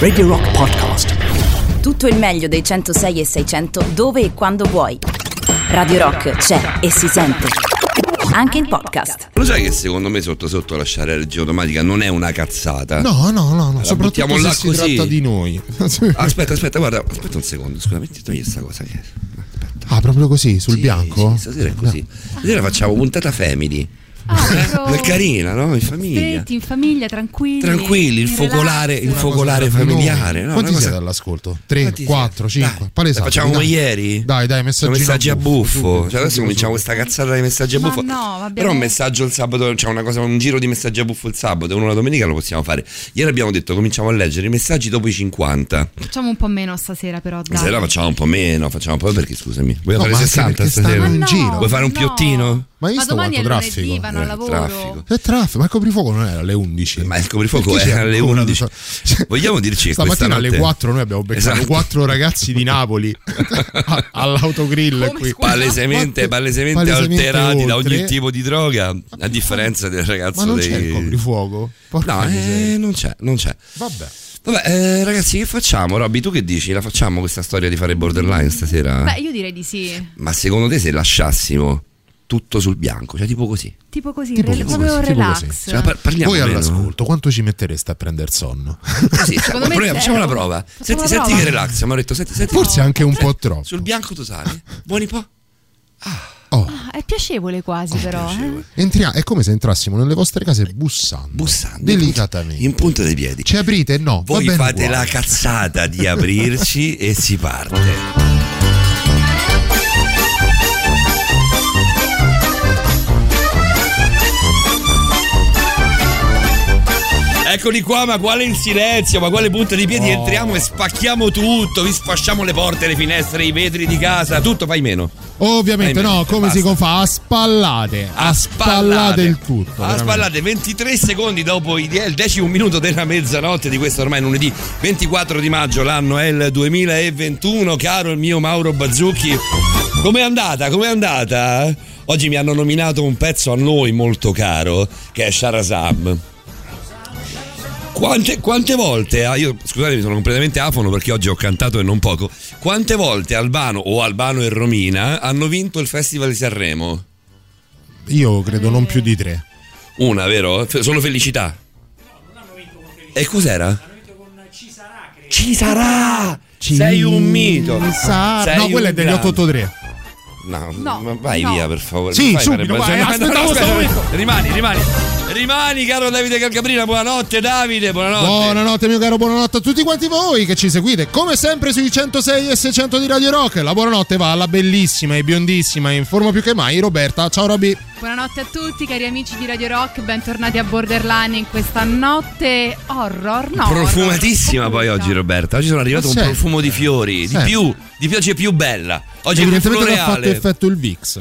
Radio Rock Podcast. Tutto il meglio dei 106 e 600 dove e quando vuoi. Radio Rock c'è e si sente. Anche in podcast. Lo sai che secondo me sotto sotto lasciare la regia automatica non è una cazzata? No, no, no, no. soprattutto se si così. tratta di noi. Aspetta, aspetta, guarda, aspetta un secondo, scusa, metti togli questa cosa che Ah, proprio così, sul Sì, bianco? Sì, stasera è così. Stasera facciamo puntata family. Ah, È carina, no? In famiglia. Stretti, in famiglia, tranquilli. Tranquilli, il focolare, il focolare familiare. No, Quanti cosa- siete all'ascolto? 3, Quanti 4, siete? 5. Dai, Palesati, la facciamo dai. come ieri? Dai, dai, messaggino messaggi a buffo. Cioè, adesso cominciamo questa cazzata di messaggi a buffo. no, abbiamo- Però un messaggio il sabato, c'è una cosa, un giro di messaggi a buffo il sabato e uno la domenica lo possiamo fare. Ieri abbiamo detto cominciamo a leggere i messaggi dopo i 50. Facciamo un po' meno stasera, però. Dai. Stasera facciamo un po' meno, facciamo un po' perché scusami. Vuoi No, fare ma anche 60 perché stanno stasera? in no, giro. Vuoi fare un no. piottino? Ma hai visto domani è quanto lunedì, traffico? Eh, lavoro. traffico. È traffico, ma il coprifuoco non era alle 11. Ma il coprifuoco Perché è alle ancora 11. tutta- Vogliamo dirci che Stamattina alle notte- 4 noi abbiamo beccato Esatto. quattro ragazzi di Napoli all'autogrill Come, qui. palesemente, palesemente, Palesemente alterati da ogni oltre. tipo di droga, a differenza del ragazzo Ma non dei... c'è il coprifuoco? Porca No, eh, non c'è, non c'è. Vabbè. Vabbè, eh, ragazzi, che facciamo? Robby, tu che dici? La facciamo questa storia di fare borderline stasera? Beh, io direi di sì. Ma secondo te se lasciassimo tutto sul bianco, cioè tipo così? Tipo così, Tipo re- così, proprio relax. così. Cioè, par- parliamo Voi all'ascolto, quanto ci mettereste a prendere sonno? Così, cioè, Secondo me proviamo, facciamo la prova. Facciamo Senti, senti prova. che relax, mi detto, senti, senti. Forse anche un po' troppo. Sul bianco totale. Buoni po'? Oh, Ah, è piacevole quasi, però. eh. entria- è come se entrassimo nelle vostre case bussando. Bussando. Delicatamente. In punta dei piedi. Ci aprite? No. Voi fate uguale. la cazzata di aprirci e si parte. Eccoli qua, ma quale il silenzio, ma quale punta di piedi? Entriamo e spacchiamo tutto, vi sfasciamo le porte, le finestre, i vetri di casa, tutto fai meno. Ovviamente no, come basta. si fa? A spallate. A spallate il tutto. A spallate 23 secondi dopo il decimo minuto della mezzanotte di questo ormai lunedì 24 di maggio, l'anno è il 2021, caro il mio Mauro Bazzucchi. Com'è andata? Com'è andata? Oggi mi hanno nominato un pezzo a noi molto caro, che è Sharazam. Quante, quante volte, ah, io scusatemi sono completamente afono perché oggi ho cantato e non poco, quante volte Albano o Albano e Romina hanno vinto il Festival di Sanremo? Io credo non più di tre. Una, vero? Solo felicità. E cos'era? Ci sarà! Sei un mito! Sa- Sei no, quello è degli grande. 883. No, No, ma vai no. via per favore. Sì, fai subito, fare- vai, aspettavo sto aspetta, momento. Rimani, rimani. Rimani, caro Davide Calcabrina. Buonanotte, Davide. Buonanotte. Buonanotte mio caro, buonanotte a tutti quanti voi che ci seguite come sempre sui 106 e 600 di Radio Rock. La buonanotte va alla bellissima e biondissima in forma più che mai Roberta. Ciao Roby. Buonanotte a tutti, cari amici di Radio Rock. Bentornati a Borderline in questa notte horror. No, Profumatissima horror, poi oggi, Roberta. Oggi sono arrivato Ma un profumo di fiori. Di più, di è più bella. Oggi è non ha fatto effetto il VIX.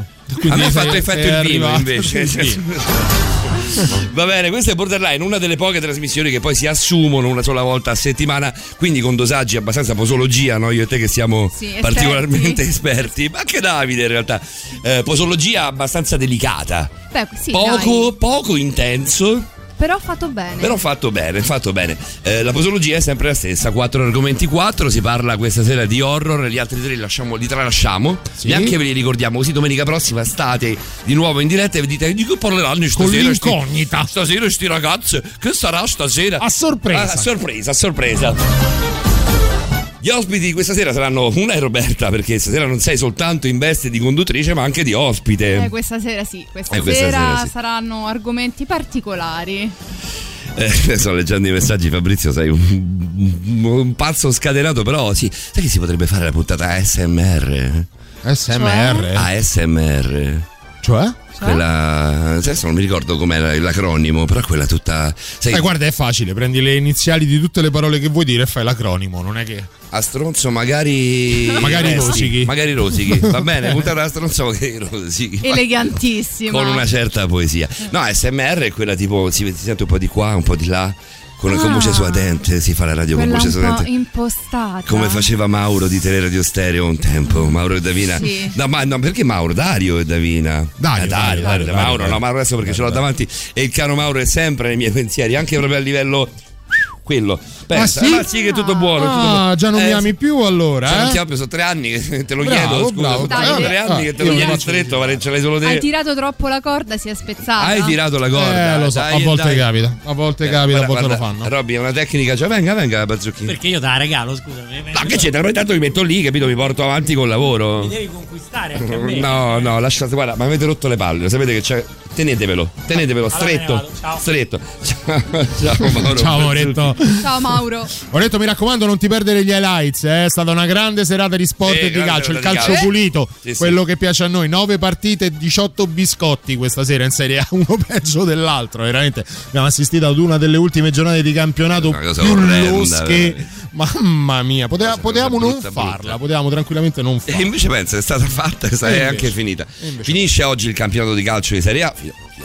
A me ha fatto effetto il vino invece. vino. Va bene, questo è Borderline, una delle poche trasmissioni che poi si assumono una sola volta a settimana, quindi con dosaggi abbastanza posologia, no? Io e te che siamo Sì, esperti. particolarmente esperti, ma anche Davide in realtà. Eh, posologia abbastanza delicata, Beh, sì, poco, poco intenso. Però fatto bene. Però fatto bene, fatto bene. Eh, la posologia è sempre la stessa, quattro argomenti, quattro. Si parla questa sera di horror, gli altri tre li, lasciamo, li tralasciamo. Sì. Neanche ve li ricordiamo, così domenica prossima state di nuovo in diretta e vi dite di che parleranno Con stasera. sti- l'incognita. Stasera sti ragazzi, che sarà stasera? A sorpresa. Ah, a sorpresa, a sorpresa. Gli ospiti di questa sera saranno una è Roberta, perché stasera non sei soltanto in veste di conduttrice, ma anche di ospite. Eh, questa sera sì, questa, Eh, questa sera, sera sì. saranno argomenti particolari. Eh, sto leggendo i messaggi, Fabrizio, sei un, un pazzo scatenato, però sì. Sai che si potrebbe fare la puntata ASMR? SMR. ASMR. Cioè? Quella. Adesso non mi ricordo com'è l'acronimo, però quella tutta. Sai, Eh, guarda, è facile, prendi le iniziali di tutte le parole che vuoi dire e fai l'acronimo, non è che. a stronzo magari. Magari resti, rosichi. Magari rosichi. Va bene, puntata a stronzo magari rosichi. Elegantissima. Con una certa poesia. No, SMR è quella tipo. Si, si sente un po' di qua, un po' di là. Con, con Ah. voce suadente, si fa la radio con voce suadente. impostata. Come faceva Mauro di Teleradio Stereo un tempo, Mauro e Davina. Sì. No, ma no, perché Mauro? Dario e Davina. Dario, Eh, Dario, Dario, Dario, Mauro, Dario. no, Mauro adesso perché ce l'ho davanti. E il caro Mauro è sempre nei miei pensieri, anche proprio a livello quello. Pensa, Ah, sì? ma sì che è tutto buono. è tutto Ah, buono. già non Eh, mi ami più allora, cioè, non eh? ti ho sono tre anni che te lo Bravo, chiedo, scusa. bravo, Dai, sono dai. tre anni che te lo Ah, chiedo stretto, ma ce l'hai solo Hai te. tirato troppo la corda, si è spezzata. Hai tirato la corda. Eh, lo so, dai, a volte dai. capita, a volte Eh, capita, a guarda, volte lo fanno. Robby, è una tecnica, cioè venga, venga, Bazzucchi. Perché io te la regalo, scusami. Ma che? Poi tanto mi metto lì, capito? Mi porto avanti col lavoro. Mi devi conquistare anche a me. No, no, lasciate, guarda, ma avete rotto le palle, sapete che c'è. Tenetevelo, tenetevelo, Allora stretto. ciao. Stretto. Ciao, ciao Mauro. Ciao Moretto. Ciao Mauro. Moretto, mi raccomando, non ti perdere gli highlights. eh. È stata una grande serata di sport Sì, e di calcio. Il calcio calcio. pulito, Sì, sì. quello che piace a noi. 9 partite e 18 biscotti questa sera in Serie A, uno peggio dell'altro. Veramente abbiamo assistito ad una delle ultime giornate di campionato più orrenda. Mamma mia, poteva- potevamo brutta, non brutta. farla, potevamo tranquillamente non E farla. invece pensa, è stata fatta e E è invece. anche finita. E. Finisce oggi il campionato di calcio di Serie A.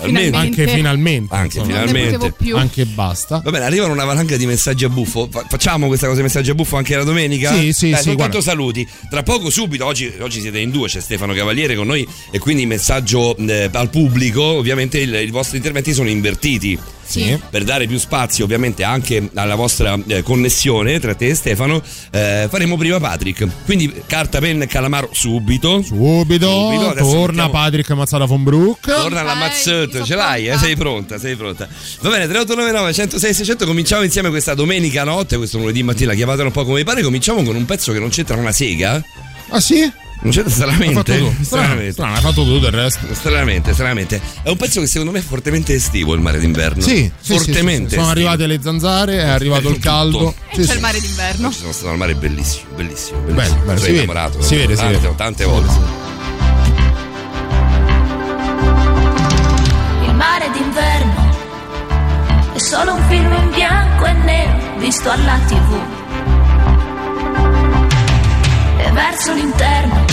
fi- Finalmente. Anche finalmente. Anche insomma. Non ne finalmente. Anche basta. Va bene, arrivano una valanga di messaggi a buffo. Fa- facciamo questa cosa di messaggi a buffo anche la domenica? Sì, sì, Dai, sì, guarda. saluti. Tra poco, subito, oggi, oggi siete in due, c'è Stefano Cavaliere con noi e quindi messaggio eh, al pubblico. Ovviamente il- i vostri interventi sono invertiti. Sì. Per dare più spazio ovviamente anche alla vostra eh, connessione tra te e Stefano, eh, faremo prima Patrick. Quindi carta, penna e calamaro subito. Subito, Subito, adesso torna mettiamo- Patrick Mazzara von Brook. Torna Mazzotto, io ce l'hai? Eh? Sei pronta, sei pronta. Va bene, 3899 106 600, cominciamo insieme questa domenica notte, questo lunedì mattina, chiamatelo un po' come vi pare, cominciamo con un pezzo che non c'entra una sega. Ah sì? Non c'entra stranamente. strano, hai fatto tu del resto. Stranamente, stranamente. È un pezzo che secondo me è fortemente estivo il mare d'inverno. Sì, sì, sì, fortemente. sì, Sono arrivate le zanzare, è arrivato il Tutto. caldo. E Sì, c'è sì. il mare d'inverno. Oggi sono stato al mare bellissimo, bellissimo, bellissimo. Bello, bello, Sono si vede, innamorato. si vede, si vede. tante volte. Il mare d'inverno è solo un film in bianco e nero visto alla tv. E verso l'interno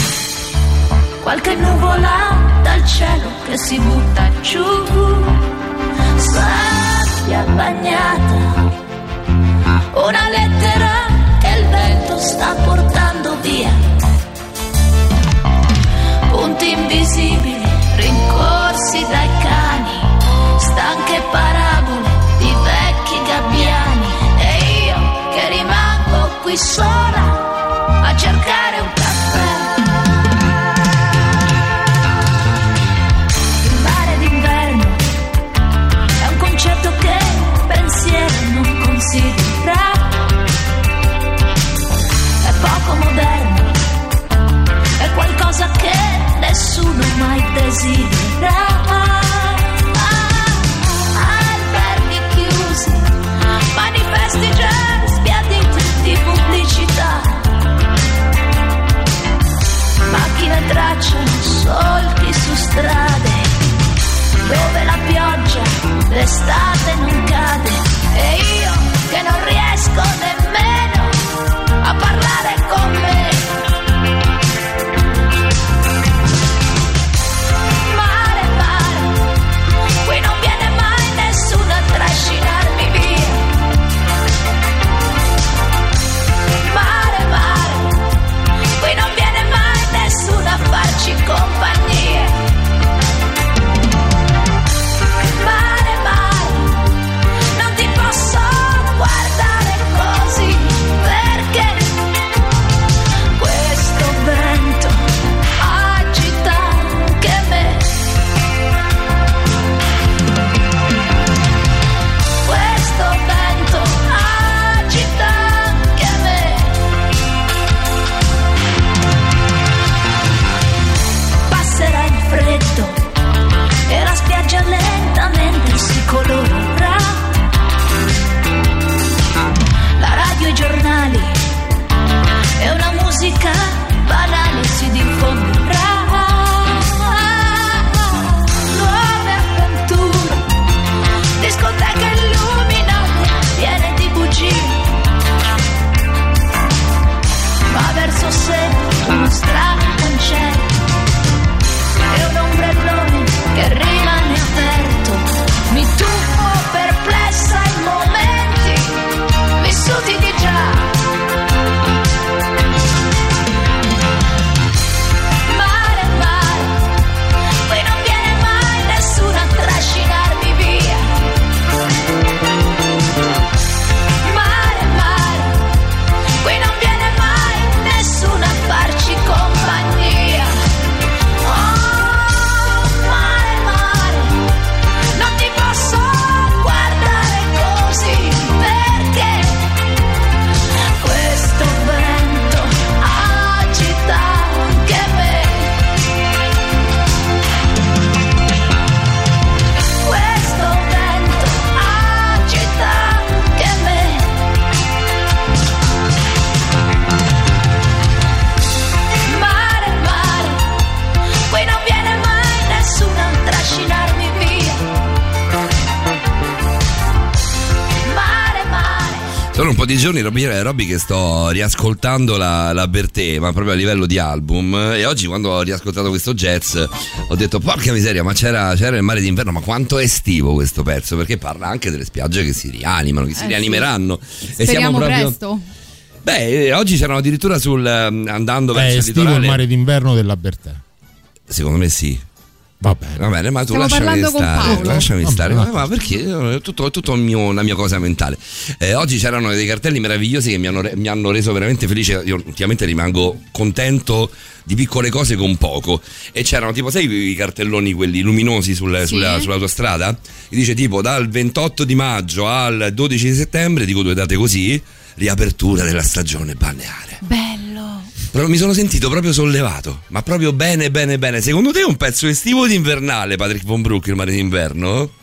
qualche nuvola dal cielo che si butta giù. Sabbia bagnata, una lettera che il vento sta portando via. Punti invisibili rincorsi dai cani, stanche parabole di vecchi gabbiani. E io che rimango qui sola nessuno mai desidera. Alberghi chiusi, manifesti già sbiaditi di pubblicità. Macchine tracciano solchi su strade dove la pioggia l'estate non cade e io che non riesco nemmeno a parlare con me. Po' di giorni, Robby, Robby che sto riascoltando la, la Bertè, ma proprio a livello di album. E oggi, quando ho riascoltato questo jazz, ho detto: Porca miseria, ma c'era, c'era il mare d'inverno, ma quanto è estivo questo pezzo? Perché parla anche delle spiagge che si rianimano, che si Eh, rianimeranno. E Speriamo proprio. presto. Beh, eh, oggi c'erano addirittura sul andando È verso il estivo il litorale. mare d'inverno della Bertè. Secondo me sì. Va bene. Va bene, ma tu Stiamo lasciami parlando con stare, Paolo. lasciami Vabbè, stare. Ma, ma perché? È tutto, è tutto il mio- una mia cosa mentale. Eh, oggi c'erano dei cartelli meravigliosi che mi hanno, re- mi hanno reso veramente felice. Io ultimamente rimango contento di piccole cose con poco. E c'erano tipo, sai i cartelloni quelli luminosi sul- Sì. sulla- sull'autostrada? E dice tipo dal 28 di maggio al 12 di settembre, dico due date così, riapertura della stagione balneare. Bello. Però mi sono sentito proprio sollevato, ma proprio bene, bene, bene. Secondo te è un pezzo estivo o invernale, Patrick Von Brook, il mare d'inverno?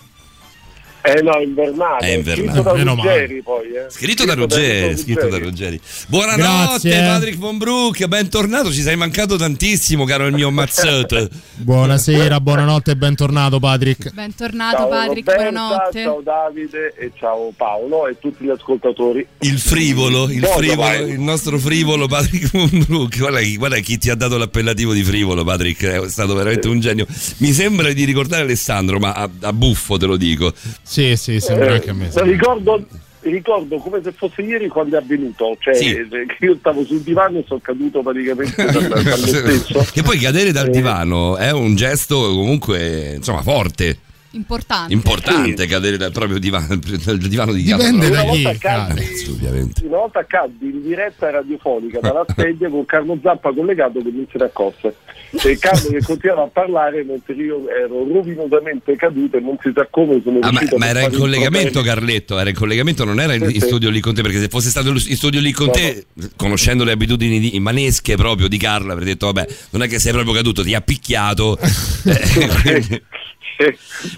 Eh no, invernale. È invernale. Scritto da Meno male. Ruggeri poi. Eh. Scritto da Ruggeri, scritto da Ruggeri. Buonanotte, Grazie. Patrick Von Brook, bentornato. Ci sei mancato tantissimo, caro il mio Mazzot. Buonasera, buonanotte e bentornato Patrick. Bentornato Ciao Patrick, Roberta, buonanotte. Ciao Davide e ciao Paolo e tutti gli ascoltatori. Il frivolo, il frivolo, il nostro frivolo Patrick Von Brook. Guarda, chi- guarda chi ti ha dato l'appellativo di frivolo, Patrick. È stato veramente un genio. Mi sembra di ricordare Alessandro, ma a, a buffo te lo dico. Sì, sì, sembra Eh, anche a me. ricordo, ricordo come se fosse ieri quando è avvenuto. Cioè, Sì. eh, io stavo sul divano e sono caduto praticamente dal, dal me stesso. Che poi cadere dal Eh. divano è un gesto comunque, insomma, forte. Importante. Importante cadere dal proprio divano, dal divano di casa. Dipende Una da chi. caddi, Sì, ovviamente. una volta caddi in diretta radiofonica dalla sedia con Carlo Zappa collegato che non se ne accorse. E Carlo che continuava a parlare mentre io ero rovinosamente caduto e non si sa come sono Ah, ma, ma era in collegamento. Carletto, era in collegamento, non era in, in Sì, sì. studio lì con te, perché se fosse stato in studio lì con No, te, conoscendo le abitudini di- manesche proprio di Carlo, avrei detto, vabbè, non è che sei proprio caduto, ti ha picchiato. Eh, quindi-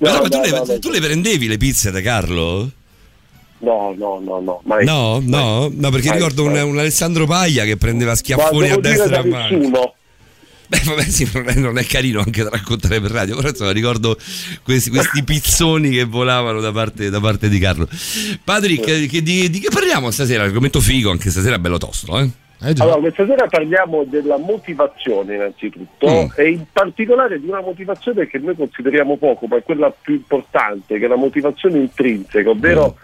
No, ma tu, no, le, no, no. tu le prendevi le pizze da Carlo? No, no, no, no, mai. No, no, no, perché Mai, ricordo un, mai. un Alessandro Paglia che prendeva schiaffoni a destra e a manca. Beh, vabbè, sì, non è, carino anche da raccontare per radio, però insomma ricordo questi, questi pizzoni che volavano da parte, da parte di Carlo. Patrick, che- che di, di che parliamo stasera? Argomento figo, anche stasera è bello tosto, eh? Eh. Allora, questa sera parliamo della motivazione innanzitutto Mm. e in particolare di una motivazione che noi consideriamo poco, ma è quella più importante, che è la motivazione intrinseca, ovvero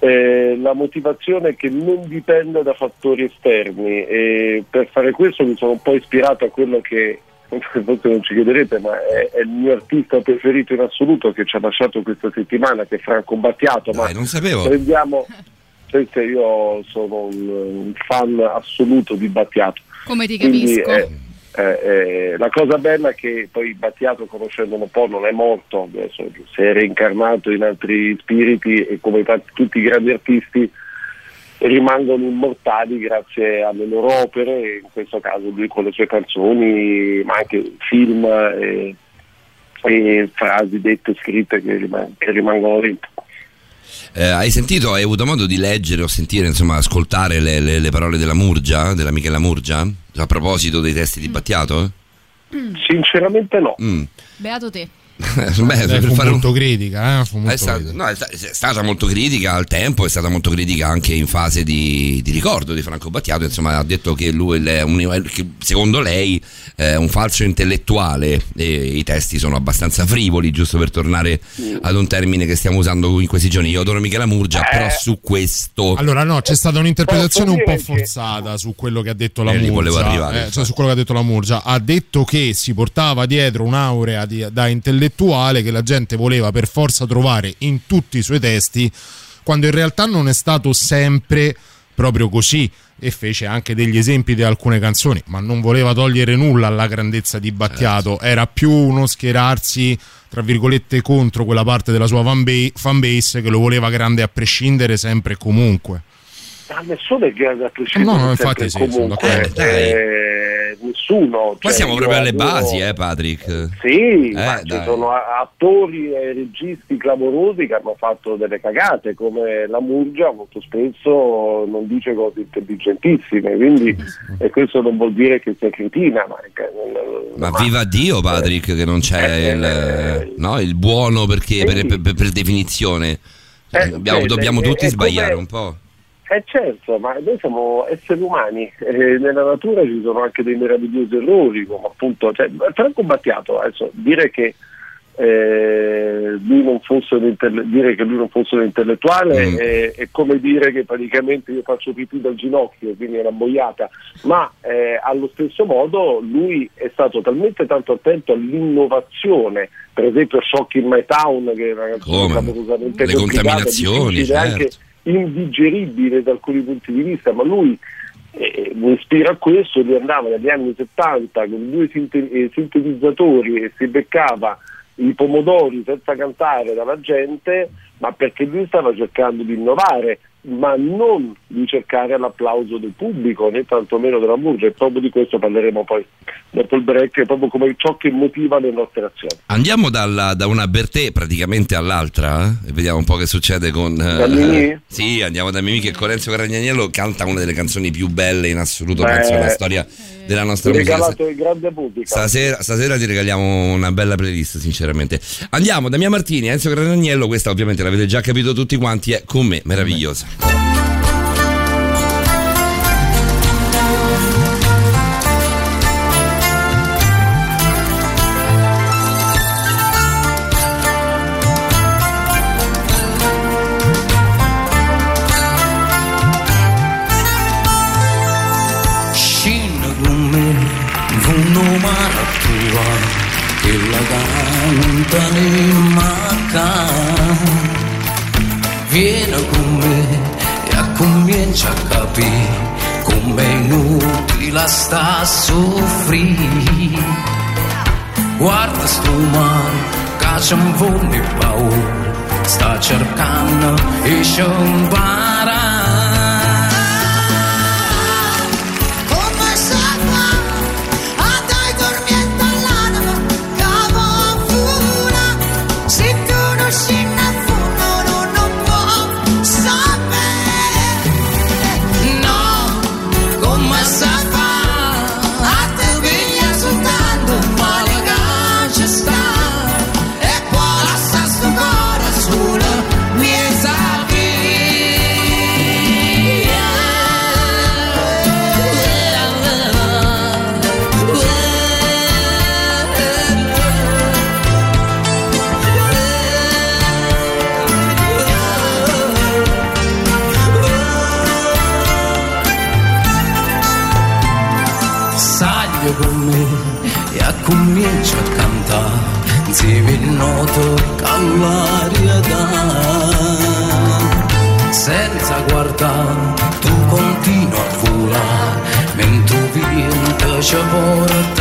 eh, la motivazione che non dipende da fattori esterni. E per fare questo mi sono un po' ispirato a quello che forse non ci chiederete, ma è, è il mio artista preferito in assoluto che ci ha lasciato questa settimana, che è Franco Battiato. ma Dai, non sapevo. prendiamo Senti, io sono un, un fan assoluto di Battiato. Come ti Quindi, capisco. eh, eh, eh, la cosa bella è che poi Battiato, conoscendolo un po', non è morto, adesso si è reincarnato in altri spiriti e come tanti- tutti i grandi artisti rimangono immortali grazie alle loro opere, in questo caso lui con le sue canzoni, ma anche film e, e frasi dette e scritte che, riman- che rimangono dentro. Eh, hai sentito, hai avuto modo di leggere o sentire, insomma, ascoltare le, le- le parole della Murgia, della Michela Murgia? A proposito dei testi di Battiato? Sinceramente no. Mm. Beato te. Beh, Lei per fu fare un- molto critica, eh? fu È, molto sta- critica. no, è sta- è stata molto critica al tempo, è stata molto critica anche in fase di, di ricordo di Franco Battiato. Insomma, ha detto che lui è un- che secondo lei è un falso intellettuale e i testi sono abbastanza frivoli, giusto per tornare ad un termine che stiamo usando in questi giorni. Io adoro Michela Murgia, però su questo. Allora, no, c'è stata un'interpretazione un po' che- forzata su quello che ha detto la Eh, Murgia. eh, cioè, su quello che ha detto la Murgia. Ha detto che si portava dietro un'aurea di- da intellettuale che la gente voleva per forza trovare in tutti i suoi testi, quando in realtà non è stato sempre proprio così. E fece anche degli esempi di alcune canzoni, ma non voleva togliere nulla alla grandezza di Battiato. Era più uno schierarsi, tra virgolette, contro quella parte della sua fanba- fanbase che lo voleva grande a prescindere sempre e comunque. Ma nessuno è grande a prescindere. No, no, infatti sì, sono comunque, d'accordo. Eh, eh, nessuno. Qua cioè, siamo io proprio alle basi, eh, Patrick. Sì, Eh, ma ci sono attori e registi clamorosi che hanno fatto delle cagate, come la Murgia molto spesso non dice cose intelligentissime, quindi e questo non vuol dire che sia cretina, ma, Ma viva Dio, Patrick, che non c'è Eh, il, eh, no, il buono perché per, sì. per- per definizione. Eh, Abbiamo- sì, dobbiamo è- tutti sbagliare un po'. Eh certo, ma noi siamo esseri umani, eh, nella natura ci sono anche dei meravigliosi errori, come appunto, cioè, Franco Battiato, adesso dire che eh, lui non fosse un intelle- dire che lui non fosse un intellettuale Mm. è, è come dire che praticamente io faccio pipì dal ginocchio, quindi è una boiata, ma eh, allo stesso modo lui è stato talmente tanto attento all'innovazione, per esempio Shock in My Town, che è una clamorosamente Le contaminazioni, anche certo. Indigeribile da alcuni punti di vista, ma lui eh, ispira a questo, lui andava negli anni 70 con due eh, sintetizzatori e si beccava i pomodori senza cantare dalla gente, ma perché lui stava cercando di innovare, ma non di cercare l'applauso del pubblico né tantomeno della musica, e proprio di questo parleremo poi dopo il break, proprio come ciò che motiva le nostre azioni. Andiamo dalla- da una Bertè praticamente all'altra eh, e vediamo un po' che succede con... eh, Da Mimì? sì, andiamo da Mimì che con Renzo Caragnaniello canta una delle canzoni più belle in assoluto, Beh, penso, nella storia della nostra musica. Regalato il grande pubblico. Stasera, stasera ti regaliamo una bella playlist, sinceramente. Andiamo da Mia Martini, Enzo Granagnello, questa ovviamente l'avete già capito tutti quanti, è con me, meravigliosa. Macca. Vieni con me e comincia a capire come è inutile sta a soffrire. Guarda sto mare, che c'è un paura, sta cercando e ci vento ci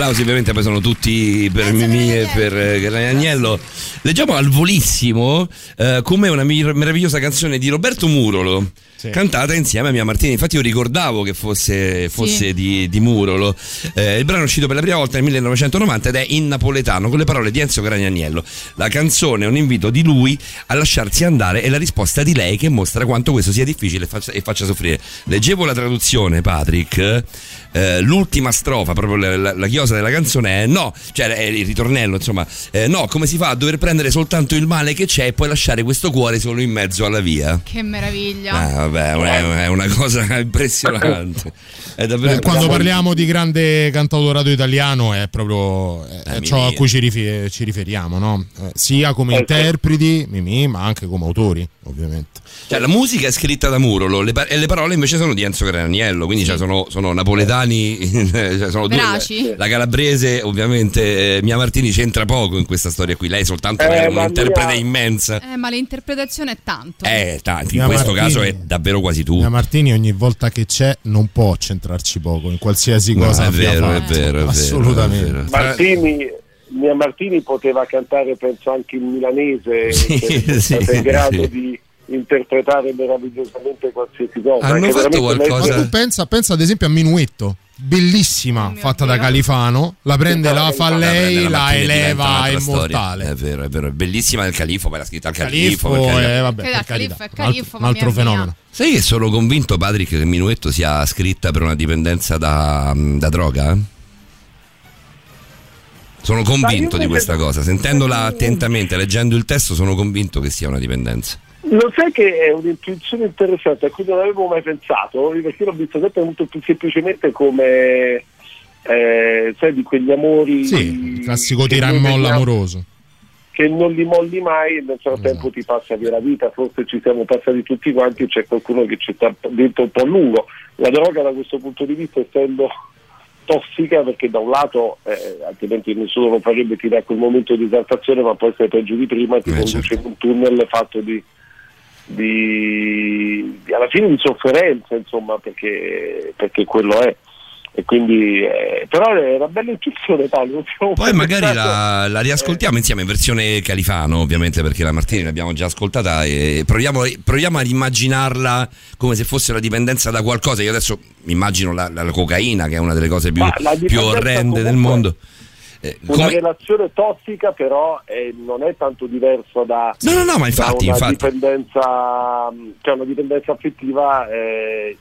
applausi ovviamente poi sono tutti per Mimì e per eh, Agnello. Leggiamo al volissimo eh, come una mir- meravigliosa canzone di Roberto Murolo. Cantata insieme a Mia Martini. Infatti, io ricordavo che fosse, fosse Sì. di, di Murolo. Eh, il brano è uscito per la prima volta nel 1990 ed è in napoletano con le parole di Enzo Gragnaniello. La canzone è un invito di lui a lasciarsi andare e la risposta di lei che mostra quanto questo sia difficile e faccia, e faccia soffrire. Leggevo la traduzione, Patrick. Eh, l'ultima strofa, proprio la, la- la chiosa della canzone è no, cioè è il ritornello, insomma, eh, no, come si fa a dover prendere soltanto il male che c'è e poi lasciare questo cuore solo in mezzo alla via? Che meraviglia. Ah, vabbè, è, è una cosa impressionante. È davvero Eh, quando parliamo di grande cantautorato italiano è proprio è Eh, ciò Mimì. a cui ci, rifi- ci riferiamo, no? Eh, sia come Ecco. interpreti, Mimì, ma anche come autori, ovviamente. Cioè, la musica è scritta da Murolo le pa- e le parole invece sono di Enzo Graniello, quindi cioè, sono, sono napoletani, cioè, sono due. La calabrese, ovviamente, eh, Mia Martini c'entra poco in questa storia qui. Lei è soltanto Eh, un'interprete Mia- immensa. Eh, ma l'interpretazione è tanto. Eh, tanti, in Mia questo Martini- caso è davvero quasi tu. Mia Martini ogni volta che c'è non può centrarci poco in qualsiasi No, cosa è vero, è vero, è vero, Assolutamente. è vero. Martini, mia Martini poteva cantare penso anche in milanese, Sì, che è sì, in grado sì. di interpretare meravigliosamente qualsiasi cosa. Hanno fatto qualcosa- Ma tu pensa, pensa ad esempio a Minuetto, bellissima, Oh fatta da. Califano, la prende, la fa lei, la eleva un'altra immortale. È vero, è vero, è bellissima il califo, poi l'ha scritta al califo. Carità. eh, vabbè, per è Un altro- un altro mamma mia. fenomeno. Sai che sono convinto, Patrick, che Minuetto sia scritta per una dipendenza da, da droga? Sono convinto di questa cosa. Sentendola attentamente, leggendo il testo, sono convinto che sia una dipendenza. Lo sai che è un'intuizione interessante a cui non avevo mai pensato, perché l'ho visto sempre molto più semplicemente come eh, sai, di quegli amori Sì, il classico che tira e noi molla vediamo- amoroso. che non li molli mai e nel frattempo Esatto. ti passa via la vita, forse ci siamo passati tutti quanti, c'è qualcuno che ci sta dentro un po' a lungo. La droga da questo punto di vista essendo tossica perché da un lato eh, altrimenti nessuno lo farebbe ti dà quel momento di esaltazione ma poi sei peggio di prima e ti Eh, conduce certo. in un tunnel fatto di, di- di- alla fine di sofferenza insomma perché, perché quello è e quindi eh, però è una bella intuizione Paolo Poi magari pensato- la, la riascoltiamo insieme in versione califano, ovviamente, perché la Martini l'abbiamo già ascoltata e proviamo, proviamo ad immaginarla come se fosse una dipendenza da qualcosa. Io adesso mi immagino la, la cocaina, che è una delle cose più, più orrende del mondo. Eh, una come- relazione tossica però eh, non è tanto diversa da, No, no, no, ma infatti, una infatti. dipendenza cioè una dipendenza affettiva eh,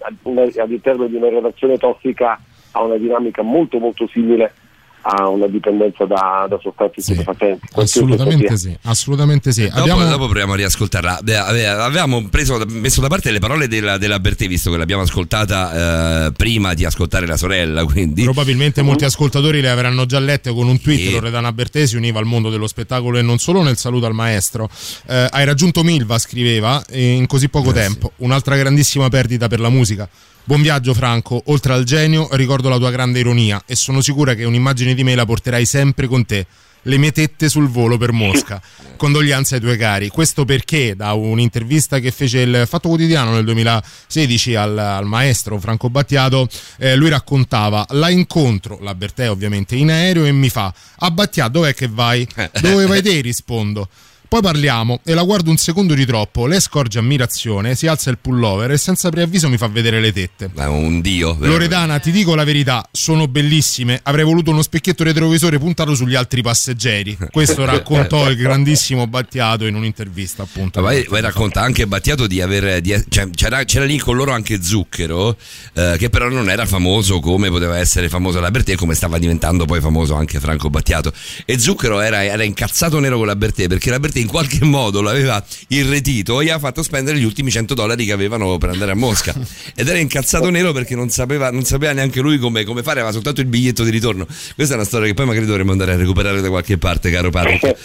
all'interno di una relazione tossica ha una dinamica molto molto simile a una dipendenza da, da sostanze Sì, stupefacenti assolutamente sì, assolutamente sì. Dopo, Abbiamo- dopo proviamo a riascoltarla. Ave- Avevamo preso, messo da parte le parole della, della Bertè, visto che l'abbiamo ascoltata eh, prima di ascoltare la sorella. Quindi Probabilmente molti ascoltatori le avranno già lette con un tweet. Sì. Loredana Bertè si univa al mondo dello spettacolo e non solo nel saluto al maestro. Eh, hai raggiunto Milva, scriveva, e in così poco tempo. Un'altra grandissima perdita per la musica. Buon viaggio, Franco. Oltre al genio, ricordo la tua grande ironia e sono sicura che un'immagine di me la porterai sempre con te. Le mie tette sul volo per Mosca. Condoglianze ai tuoi cari. Questo perché da un'intervista che fece il Fatto Quotidiano nel 2016 al, al maestro Franco Battiato, eh, lui raccontava la incontro, la Bertè ovviamente, in aereo e mi fa a Battiato dov'è che vai? Dove vai te? Rispondo. Poi parliamo e la guardo un secondo di troppo, lei scorge ammirazione, si alza il pullover e senza preavviso mi fa vedere le tette. è un dio. veramente. Loredana, ti dico la verità, sono bellissime. Avrei voluto uno specchietto retrovisore puntato sugli altri passeggeri. Questo raccontò il grandissimo Battiato in un'intervista, appunto. Ma poi, racconta anche Battiato di aver. di- cioè, c'era, c'era lì con loro anche Zucchero, eh, che però non era famoso come poteva essere famoso la Bertè, come stava diventando poi famoso anche Franco Battiato. E Zucchero era, era incazzato nero con la Bertè perché la Bertè in qualche modo l'aveva irretito e gli ha fatto spendere gli ultimi 100 dollari che avevano per andare a Mosca. Ed era incazzato nero perché non sapeva, non sapeva neanche lui come, come fare, aveva soltanto il biglietto di ritorno. Questa è una storia che poi magari dovremmo andare a recuperare da qualche parte, caro Patrick.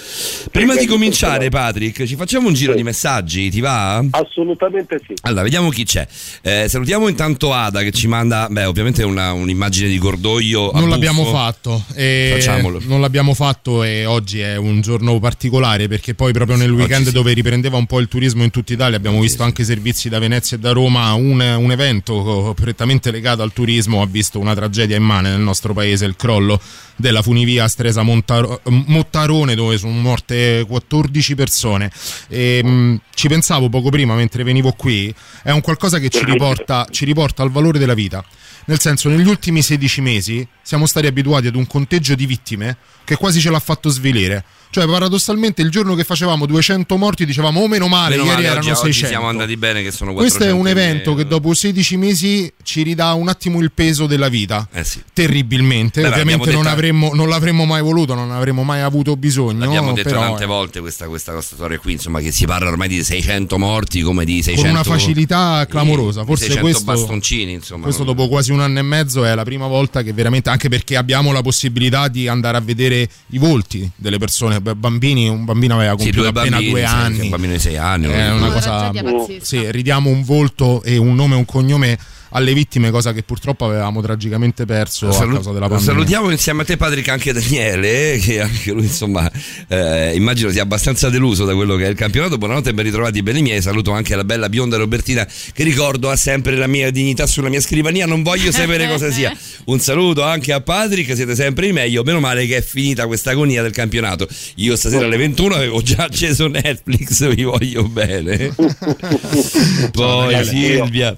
Prima di cominciare, Patrick, ci facciamo un giro di messaggi, ti va? assolutamente sì Allora, vediamo chi c'è. Eh, salutiamo intanto Ada che ci manda, beh, ovviamente una- un'immagine di cordoglio. Non l'abbiamo fatto. e Facciamolo. Non l'abbiamo fatto e oggi è un giorno particolare perché poi poi proprio nel weekend dove riprendeva un po' il turismo in tutta Italia abbiamo visto anche servizi da Venezia e da Roma, un, un evento prettamente legato al turismo ha visto una tragedia immane nel nostro paese, il crollo della funivia Stresa Mottarone dove sono morte 14 persone. E, mh, ci pensavo poco prima mentre venivo qui, è un qualcosa che ci riporta, ci riporta al valore della vita. Nel senso, negli ultimi 16 mesi siamo stati abituati ad un conteggio di vittime che quasi ce l'ha fatto svelire. Cioè, paradossalmente, il giorno che facevamo 200 morti dicevamo, oh meno male, Meno ieri male, erano oggi, oggi 600. siamo andati bene che sono 400 Questo è un evento meno. che dopo 16 mesi ci ridà un attimo il peso della vita. Eh sì. Terribilmente. Beh, Ovviamente non, detta- avremmo, non l'avremmo mai voluto, non avremmo mai avuto bisogno. Abbiamo detto però, tante eh, volte questa, questa, questa storia qui, insomma, che si parla ormai di 600 morti come di 600 con una facilità clamorosa. Forse 600 questo, bastoncini, insomma. questo dopo quasi un anno e mezzo è la prima volta che veramente, anche perché abbiamo la possibilità di andare a vedere i volti delle persone, bambini, un bambino aveva Sì, compiuto due appena bambini, due sì, anni. sì, un bambino di 6 anni. È una cosa. pazzesca. Sì, ridiamo un volto e un nome e un cognome alle vittime, cosa che purtroppo avevamo tragicamente perso a Salu- causa della pandemia. salutiamo insieme a te Patrick anche Daniele che anche lui insomma eh, immagino sia abbastanza deluso da quello che è il campionato. Buonanotte e ben ritrovati belli miei. Saluto anche la bella bionda Robertina che ricordo ha sempre la mia dignità sulla mia scrivania. Non voglio sapere cosa sia. Un saluto anche a Patrick siete sempre i meglio. Meno male che è finita questa agonia del campionato. Io stasera alle 21 avevo già acceso Netflix vi voglio bene. Poi. Silvia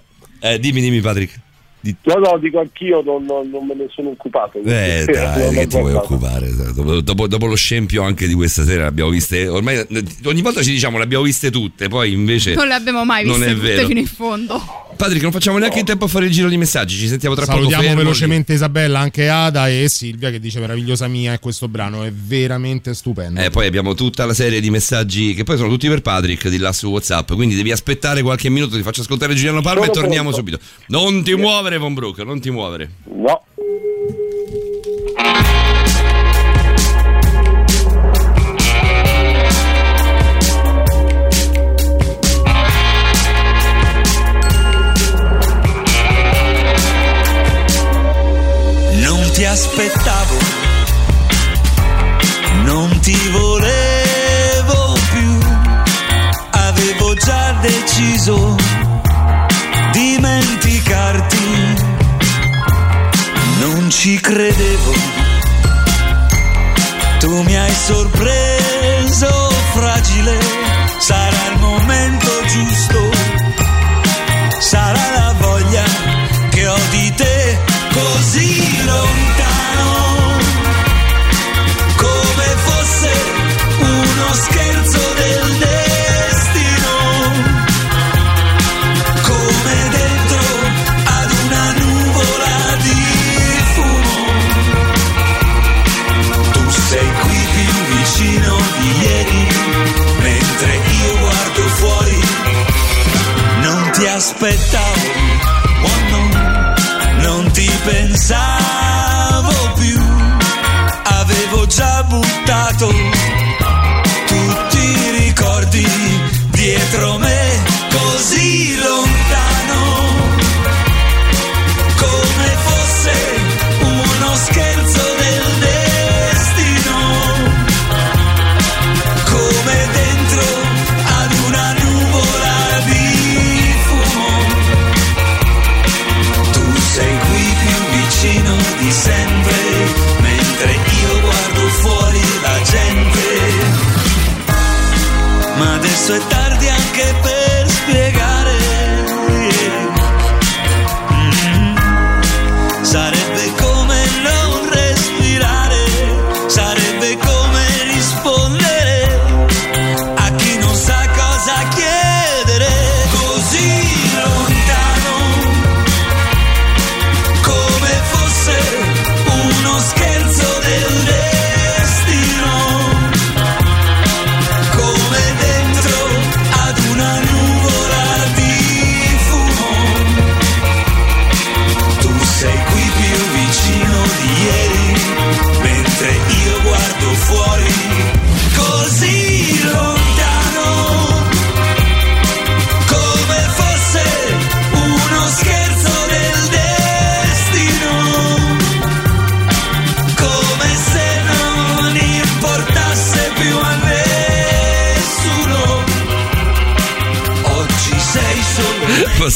eh, dimmi dimmi Patrick No, no, dico anch'io, non, non- non me ne sono occupato. Eh dai, non che ti vuoi occupare? Dopo, dopo- dopo lo scempio anche di questa sera le abbiamo viste, ormai ogni volta ci diciamo le abbiamo viste tutte, poi invece Non le abbiamo mai viste tutte vero. fino in fondo. Patrick, non facciamo neanche in tempo a fare il giro di messaggi, ci sentiamo tra Salutiamo poco. lì. velocemente Isabella, anche Ada e Silvia che dice meravigliosa mia e questo brano è veramente stupendo. Eh, poi abbiamo tutta la serie di messaggi che poi sono tutti per Patrick di là su WhatsApp. Quindi devi aspettare qualche minuto, ti faccio ascoltare Giuliano Palma Sono e torniamo pronto. subito. Non ti muovere, Von Brook, non ti muovere. No. Aspettavo, non ti volevo più, avevo già deciso dimenticarti, non ci credevo, tu mi hai sorpreso non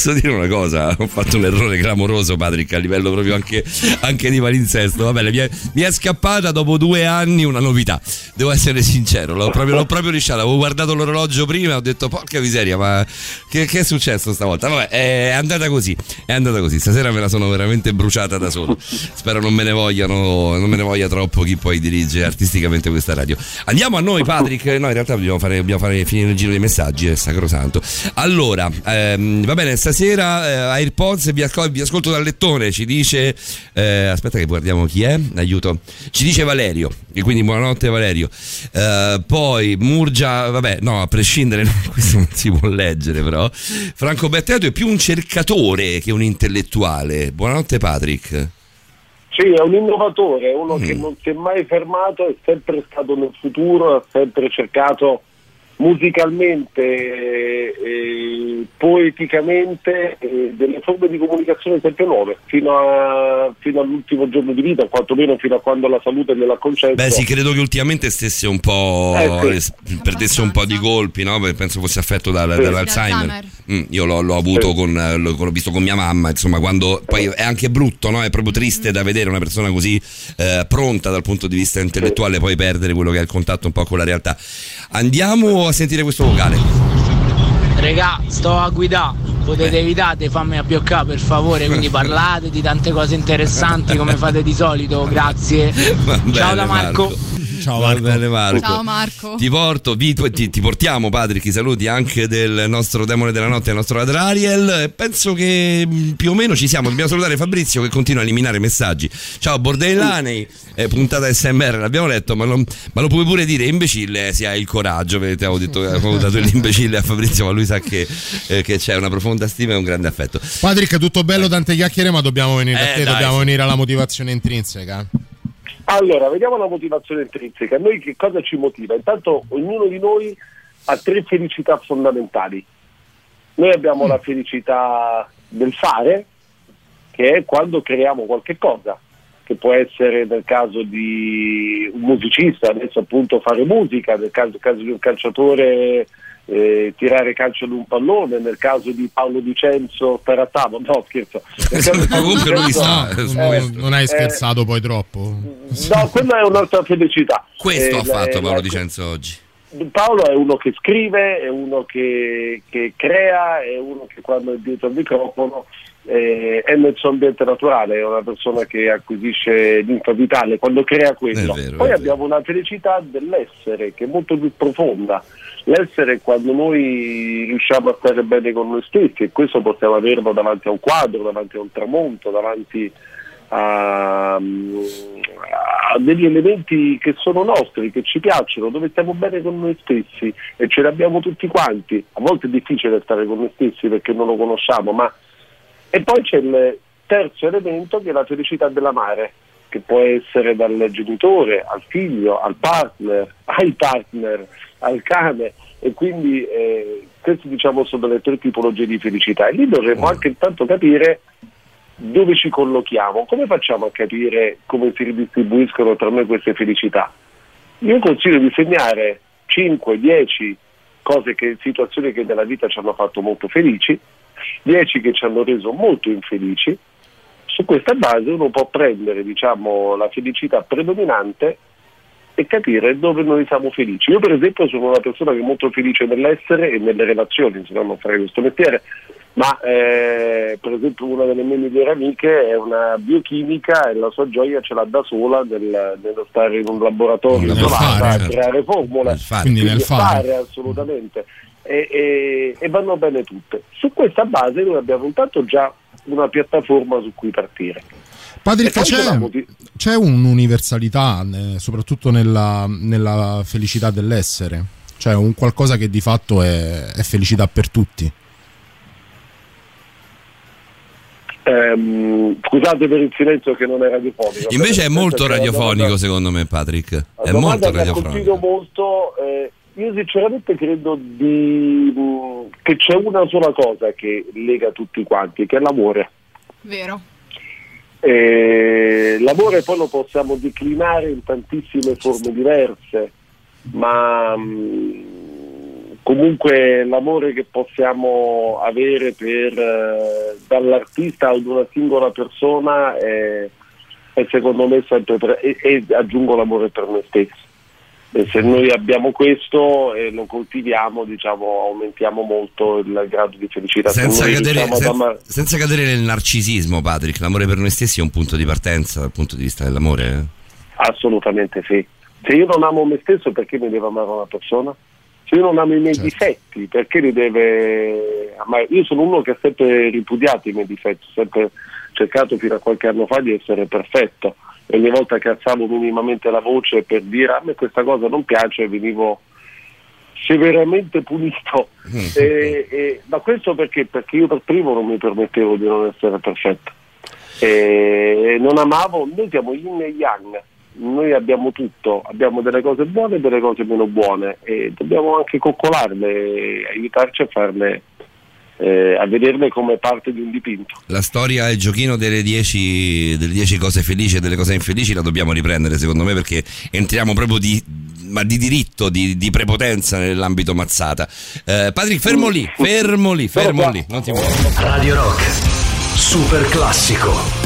Posso dire una cosa? Ho fatto un errore clamoroso, Patrick, a livello proprio anche, anche di palinsesto. Va bene, mi è, mi è scappata dopo due anni una novità. Devo essere sincero, l'ho proprio, l'ho proprio lisciata. Avevo guardato l'orologio prima e ho detto, porca miseria, ma che, che è successo stavolta? Vabbè, è andata così, è andata così. Stasera me la sono veramente bruciata da solo. Spero non me ne vogliano, non me ne voglia troppo chi poi dirige artisticamente questa radio. Andiamo a noi, Patrick. No, in realtà dobbiamo fare, dobbiamo fare finire il giro dei messaggi, è sacrosanto. Allora, ehm, va bene, stasera eh, AirPods vi, ascol- vi ascolto dal lettone, ci dice, eh, aspetta che guardiamo chi è, aiuto, ci dice Valerio, e quindi buonanotte Valerio. Eh, poi Murgia, vabbè, no, a prescindere, questo non si può leggere però. Franco Betteato è più un cercatore che un intellettuale. Buonanotte Patrick. Sì, è un innovatore, uno che Mm. non si è mai fermato, è sempre stato nel futuro, ha sempre cercato musicalmente e poeticamente eh, delle forme di comunicazione sempre nuove, fino, a- fino all'ultimo giorno di vita, quantomeno fino a quando la salute gliel'ha concesso. Beh, sì, credo che ultimamente stesse un po'. Eh, sì. es- perdesse un po' di colpi, no? Perché Penso fosse affetto dal- Sì. dall'Alzheimer. Mm, io l'ho, l'ho avuto con, eh, l'ho, l'ho visto con mia mamma, insomma, quando poi è anche brutto, no? È proprio triste da vedere una persona così eh, pronta dal punto di vista intellettuale poi perdere quello che è il contatto un po' con la realtà. Andiamo a sentire questo vocale. Regà, sto a guidare, potete evitare di farmi abbioccare per favore, quindi parlate di tante cose interessanti come fate di solito, grazie. Va Ciao bene, da Marco. Ciao Marco. bene, Marco. Ciao Marco. Ti porto, vi- ti, ti portiamo Patrick, i saluti anche del nostro demone della notte, il nostro Adriel. E Penso che mh, più o meno ci siamo. Dobbiamo salutare Fabrizio che continua a eliminare messaggi. Ciao Bordellanei, eh, puntata SMR, l'abbiamo letto, ma, non- ma lo puoi pure dire imbecille se hai il coraggio. Vedete, avevo detto avevo dato l'imbecille a Fabrizio, ma lui sa che, eh, che c'è una profonda stima e un grande affetto. Patrick, tutto bello, tante chiacchiere, ma dobbiamo venire a Eh, te, dai, dobbiamo venire alla motivazione intrinseca. Allora, vediamo la motivazione intrinseca. Noi che cosa ci motiva? Intanto ognuno di noi ha tre felicità fondamentali. Noi abbiamo la felicità del fare, che è quando creiamo qualche cosa, che può essere nel caso di un musicista, adesso appunto fare musica, nel caso, caso di un calciatore eh, tirare calcio ad un pallone, nel caso di Paolo a tavola, no scherzo. Comunque lui su non- hai eh, scherzato poi troppo. No, quella è un'altra felicità. Questo Eh, ha fatto Paolo Dicenzo oggi. Paolo è uno che scrive, è uno che, che crea, è uno che quando è dietro al microfono eh, è nel suo ambiente naturale, è una persona che acquisisce linfa vitale quando crea quello. Vero, Poi abbiamo una felicità dell'essere che è molto più profonda. L'essere quando noi riusciamo a stare bene con noi stessi e questo possiamo averlo davanti a un quadro, davanti a un tramonto, davanti a, a degli elementi che sono nostri, che ci piacciono, dove stiamo bene con noi stessi e ce li abbiamo tutti quanti. A volte è difficile stare con noi stessi perché non lo conosciamo, ma e poi c'è il terzo elemento che è la felicità dell'amare, che può essere dal genitore al figlio, al partner, ai partner, al cane e quindi eh, queste diciamo sono le tre tipologie di felicità e lì dovremmo anche intanto capire dove ci collochiamo, come facciamo a capire come si ridistribuiscono tra noi queste felicità? Io consiglio di segnare 5, 10 cose che, situazioni che nella vita ci hanno fatto molto felici, 10 che ci hanno reso molto infelici. Su questa base uno può prendere diciamo, la felicità predominante e capire dove noi siamo felici. Io per esempio sono una persona che è molto felice nell'essere e nelle relazioni, se no non farei questo mestiere, ma eh, per esempio una delle mie migliori amiche è una biochimica e la sua gioia ce l'ha da sola nel- nello stare in un laboratorio fare, a certo. creare formule, Nel fare. Quindi nel fare. assolutamente e, e- e vanno bene tutte. Su questa base noi abbiamo intanto già una piattaforma su cui partire. Patrick, poi c'è moti- c'è un'universalità, eh, soprattutto nella, nella felicità dell'essere, cioè un qualcosa che di fatto è, è felicità per tutti. Ehm, scusate per il silenzio che non è radiofonico. Invece è molto radiofonico domanda- secondo me Patrick. È molto mi ha colpito radiofonico. molto. eh, io sinceramente credo di, mh, che c'è una sola cosa che lega tutti quanti, che è l'amore. Vero. Eh, l'amore poi lo possiamo declinare in tantissime forme diverse, ma mh, comunque l'amore che possiamo avere per, eh, dall'artista ad una singola persona è, è secondo me sempre pre- e, e aggiungo l'amore per me stesso. E se noi abbiamo questo e lo coltiviamo, diciamo, aumentiamo molto il grado di felicità. Se Senza noi cadere, riusciamo ad sen- amare- senza cadere nel narcisismo, Patrick, l'amore per noi stessi è un punto di partenza dal punto di vista dell'amore. eh? Assolutamente sì. Se io non amo me stesso, perché mi deve amare una persona? Se io non amo i miei difetti, perché li deve amare? Io sono uno che ha sempre ripudiato i miei difetti, ho sempre cercato fino a qualche anno fa di essere perfetto. E ogni volta che alzavo minimamente la voce per dire a me questa cosa non piace, venivo severamente punito. E- e- ma questo perché? Perché io per primo non mi permettevo di non essere perfetto. E non amavo, noi siamo yin e yang, noi abbiamo tutto, abbiamo delle cose buone e delle cose meno buone e dobbiamo anche coccolarle aiutarci a farle, eh, a vederle come parte di un dipinto. La storia, il giochino delle 10 delle 10 cose felici e delle cose infelici la dobbiamo riprendere secondo me perché entriamo proprio di, ma di diritto, di, di prepotenza nell'ambito mazzata. Eh, Patrick, fermo lì, fermo lì, fermo lì, non ti muovi. Radio Rock, super classico.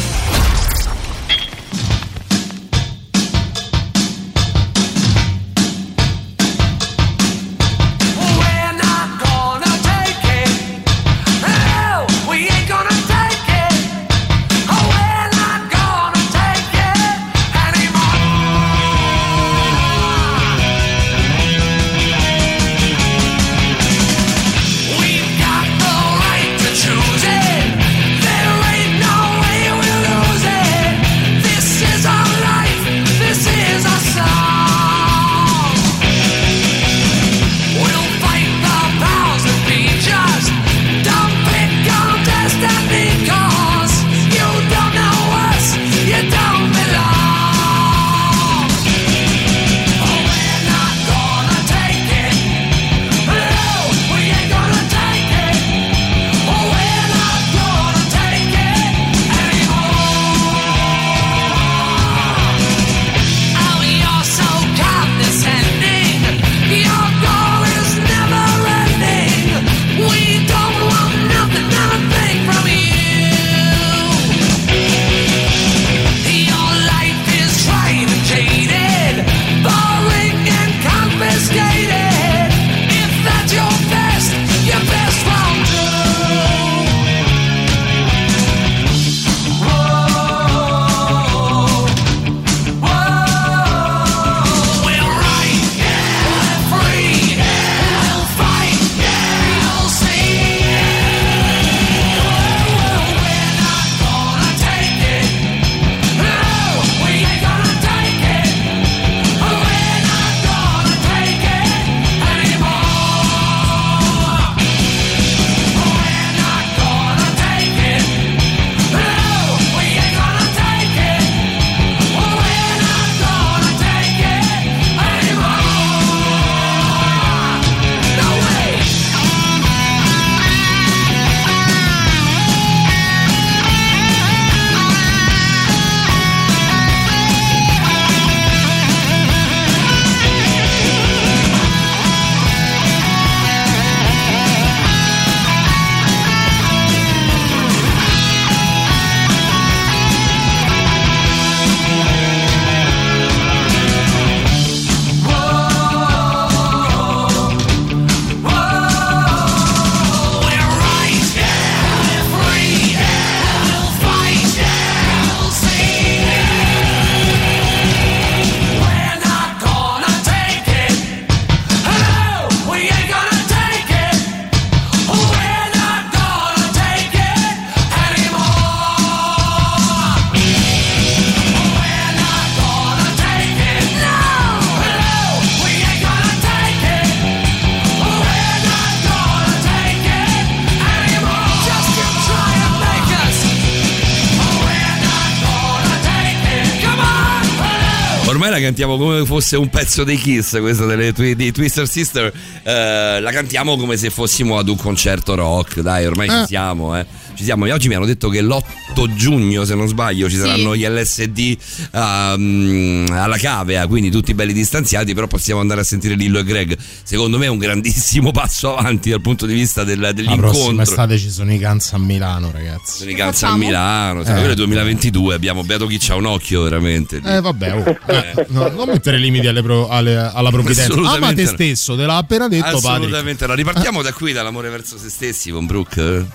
Fosse un pezzo dei Kiss, questa delle twi- di Twister Sister. eh, la cantiamo come se fossimo ad un concerto rock. Dai, ormai ci Eh. siamo, eh. Ci siamo. E oggi mi hanno detto che l'8 giugno, se non sbaglio, ci Sì. saranno gli LSD um, alla cavea, quindi tutti belli distanziati, però possiamo andare a sentire Lillo e Greg. Secondo me è un grandissimo passo avanti dal punto di vista del- La prossima dell'incontro. estate ci sono i Guns a Milano, ragazzi. Sono i Canza a? Milano, Eh. siamo nel 2022, abbiamo beato chi c'ha un occhio veramente. Eh vabbè, oh, eh, no, non mettere limiti alle pro- alle- alla provvidenza. Ama te no. stesso, te l'ha appena detto. Assolutamente no. Ripartiamo da qui, dall'amore verso se stessi con Brooke.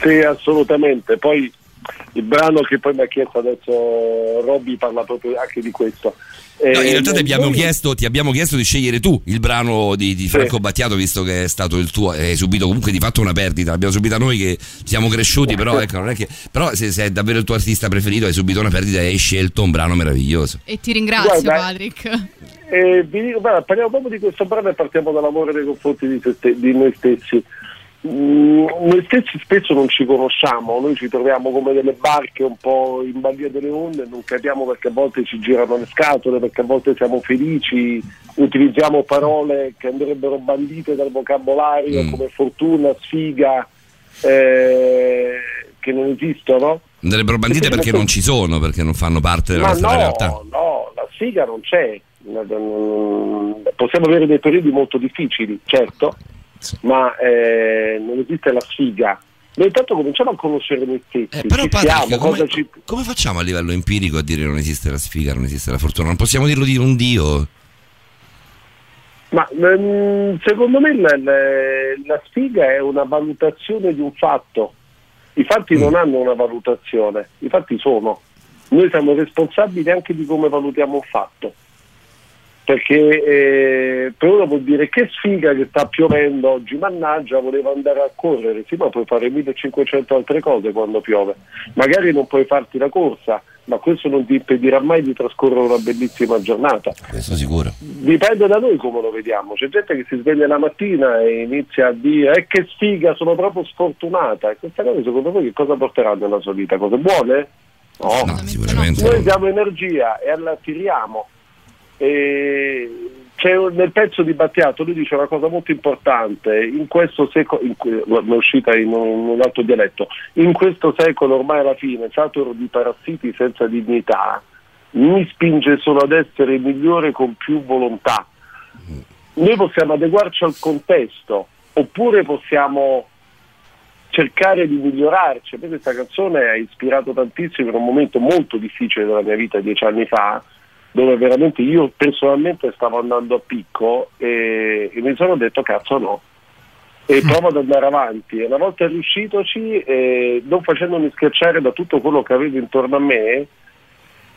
Sì, assolutamente. Poi il brano che poi mi ha chiesto adesso Robby parla proprio anche di questo. No, in Eh, realtà ti abbiamo, chiesto, ti abbiamo chiesto di scegliere tu il brano di, di Franco Battiato, visto che è stato il tuo, hai subito comunque di fatto una perdita. L'abbiamo subita noi che siamo cresciuti, però ecco, non è che. Però se, se è davvero il tuo artista preferito, hai subito una perdita e hai scelto un brano meraviglioso. E ti ringrazio, Guarda, Patrick. Eh, vi dico, guarda, parliamo proprio di questo brano e partiamo dall'amore nei confronti di, di noi stessi. Mm, noi stessi spesso non ci conosciamo, noi ci troviamo come delle barche un po' in balia delle onde, non capiamo perché a volte ci girano le scatole, perché a volte siamo felici, utilizziamo parole che andrebbero bandite dal vocabolario Mm. come fortuna, sfiga, eh, che non esistono. Andrebbero bandite perché non ci sono, perché non fanno parte della Ma nostra no, realtà. no, la sfiga non c'è. Possiamo avere dei periodi molto difficili, certo, ma eh, non esiste la sfiga. Noi intanto cominciamo a conoscere noi stessi, Eh, però Patrick, siamo, come, ci... come facciamo a livello empirico a dire non esiste la sfiga, non esiste la fortuna? Non possiamo dirlo di un dio? Ma ehm, secondo me la, la- la sfiga è una valutazione di un fatto. I fatti Mm. non hanno una valutazione, i fatti sono. Noi siamo responsabili anche di come valutiamo un fatto. Perché eh, per uno vuol dire che sfiga che sta piovendo oggi, mannaggia, volevo andare a correre, sì ma puoi fare 1500 altre cose quando piove. Magari non puoi farti la corsa, ma questo non ti impedirà mai di trascorrere una bellissima giornata Questo sicuro. dipende da noi come lo vediamo. C'è gente che si sveglia la mattina e inizia a dire eh, che sfiga, sono proprio sfortunata. E queste cose secondo voi che cosa porteranno nella sua vita? Cose buone? No. No, sicuramente. Noi no. diamo energia e la tiriamo. E nel pezzo di Battiato lui dice una cosa molto importante, in questo secolo, in, è uscita in un, un altro dialetto, in questo secolo ormai alla fine, saturo di parassiti senza dignità, mi spinge solo ad essere migliore con più volontà. Noi possiamo adeguarci al contesto, oppure possiamo cercare di migliorarci. Questa canzone ha ispirato tantissimo in un momento molto difficile della mia vita, dieci anni fa, dove veramente io personalmente stavo andando a picco e, e mi sono detto cazzo no. E provo ad andare avanti. E una volta riuscitoci, eh, non facendomi schiacciare da tutto quello che avevo intorno a me,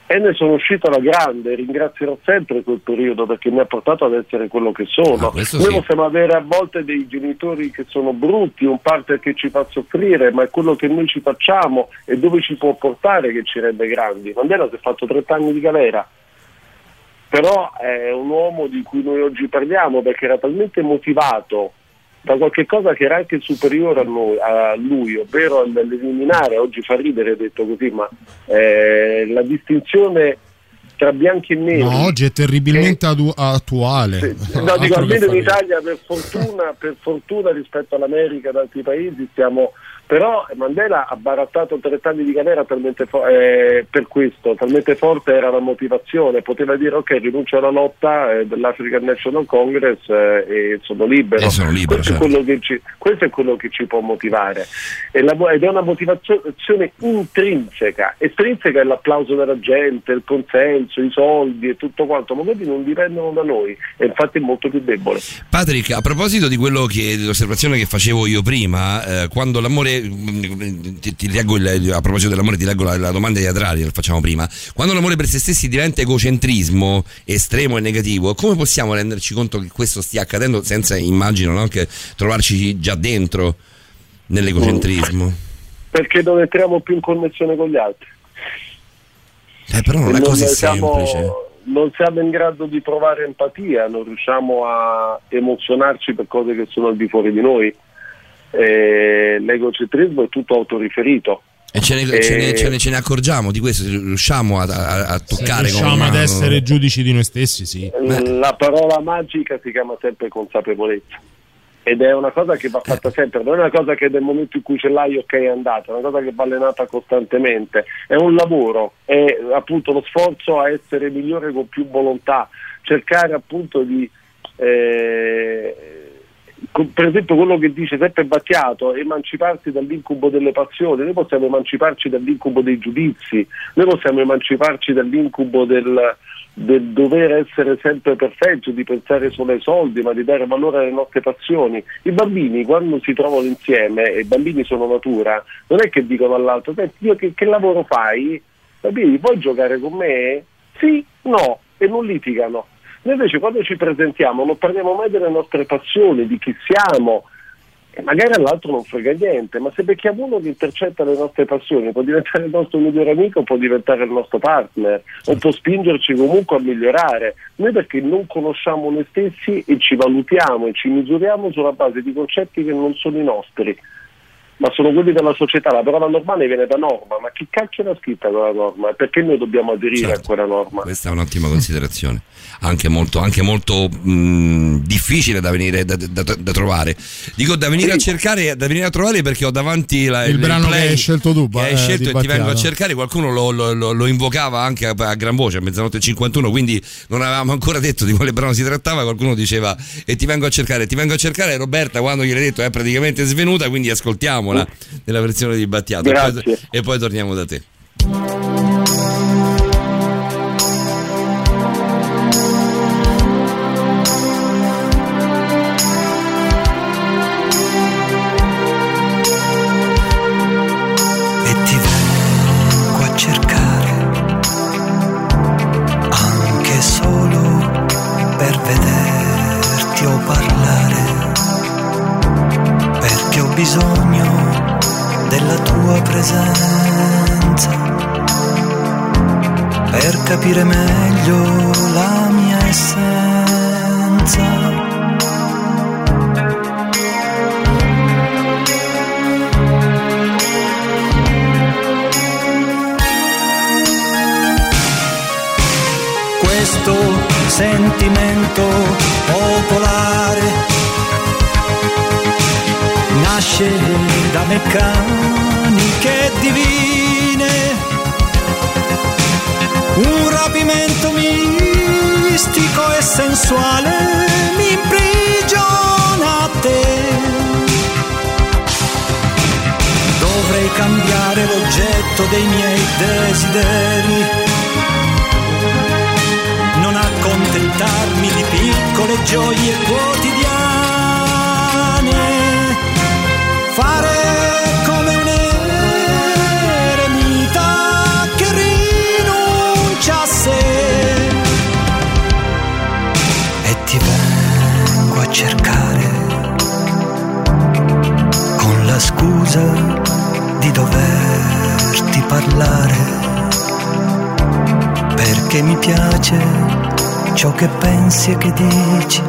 e ne sono uscito alla grande, ringrazierò sempre quel periodo perché mi ha portato ad essere quello che sono. Ah, Noi sì. possiamo avere a volte dei genitori che sono brutti, un partner che ci fa soffrire, ma è quello che noi ci facciamo e dove ci può portare che ci rende grandi. Mandela si è fatto 30 anni di galera, però è un uomo di cui noi oggi parliamo perché era talmente motivato da qualche cosa che era anche superiore a, noi- a lui, ovvero all'eliminare, oggi fa ridere detto così, ma eh, la distinzione tra bianchi e neri. No, oggi è terribilmente atu- attuale. No, Altro dico, che almeno in Italia per fortuna, per fortuna rispetto all'America e ad altri paesi stiamo... Però Mandela ha barattato 30 anni di galera talmente fo- eh, per questo, talmente forte era la motivazione, poteva dire ok rinuncio alla lotta eh, dell'African National Congress eh, e sono libero. E sono libero, questo, certo. è quello che ci, questo è quello che ci può motivare la- ed è una motivazione intrinseca, estrinseca è l'applauso della gente, il consenso, i soldi e tutto quanto, ma quelli non dipendono da noi e infatti è molto più debole. Patrick, a proposito di quello che dell'osservazione che facevo io prima, eh, quando l'amore ti, ti leggo il- a proposito dell'amore ti leggo la, la domanda di Adrari, la facciamo prima. Quando l'amore per se stessi diventa egocentrismo estremo e negativo, come possiamo renderci conto che questo stia accadendo senza immagino no, che trovarci già dentro nell'egocentrismo? Perché non entriamo più in connessione con gli altri. Eh, però non è così siamo, semplice. non siamo in grado di provare empatia, non riusciamo a emozionarci per cose che sono al di fuori di noi. Eh, l'egocentrismo è tutto autoriferito. E ce ne, E- ce ne- ce ne- ce ne accorgiamo di questo, riusciamo a, a- a Se toccare con riusciamo ad mano- essere giudici di noi stessi, sì. La parola magica si chiama sempre consapevolezza. Ed è una cosa che va fatta sempre, non è una cosa che nel momento in cui ce l'hai ok è andata, è una cosa che va allenata costantemente, è un lavoro, è appunto lo sforzo a essere migliore con più volontà, cercare appunto di eh, per esempio quello che dice sempre Battiato, emanciparsi dall'incubo delle passioni, noi possiamo emanciparci dall'incubo dei giudizi, noi possiamo emanciparci dall'incubo del, del dover essere sempre perfetti, di pensare solo ai soldi, ma di dare valore alle nostre passioni. I bambini quando si trovano insieme, e i bambini sono natura, non è che dicono all'altro, senti, io che, che lavoro fai? Bambini, vuoi giocare con me? Sì, no, e non litigano. Noi invece quando ci presentiamo non parliamo mai delle nostre passioni, di chi siamo, e magari all'altro non frega niente, ma se becchiamo uno che intercetta le nostre passioni può diventare il nostro migliore amico, può diventare il nostro partner, o può spingerci comunque a migliorare. Noi perché non conosciamo noi stessi e ci valutiamo e ci misuriamo sulla base di concetti che non sono i nostri, ma sono quelli della società. La parola normale viene da norma, ma chi cacchio l'ha scritta quella norma? Perché noi dobbiamo aderire a quella norma? Questa è un'ottima considerazione, anche molto, anche molto mh, difficile da venire da, da- da trovare. Dico da venire a cercare, da venire a trovare perché ho davanti la- Il brano play che hai scelto tu, che hai eh, scelto e ti vengo a cercare. Qualcuno lo, lo- lo- lo invocava anche a, a gran voce a mezzanotte e 51, quindi non avevamo ancora detto di quale brano si trattava. Qualcuno diceva e ti vengo a cercare, ti vengo a cercare. Roberta, quando gliel'hai detto, è praticamente svenuta, quindi ascoltiamola nella versione di Battiato e poi, e poi torniamo da te. Perché mi piace ciò che pensi e che dici,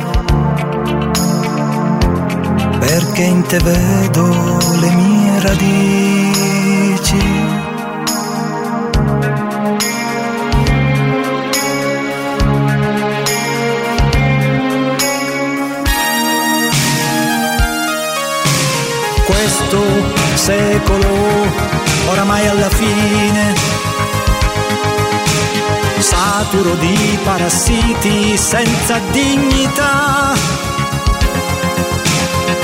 perché in te vedo le mie radici. Questo secolo oramai alla fine saturo di parassiti senza dignità.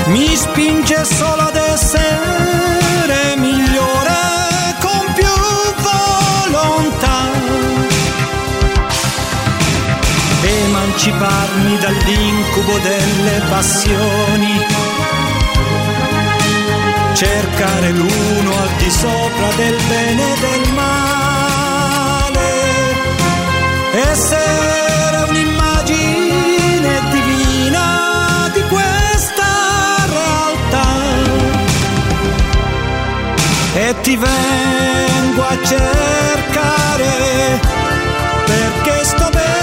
Mi spinge solo ad essere migliore con più volontà. Emanciparmi dall'incubo delle passioni. Cercare l'uno al di sopra del bene e del male ti vengo a cercare perché sto bene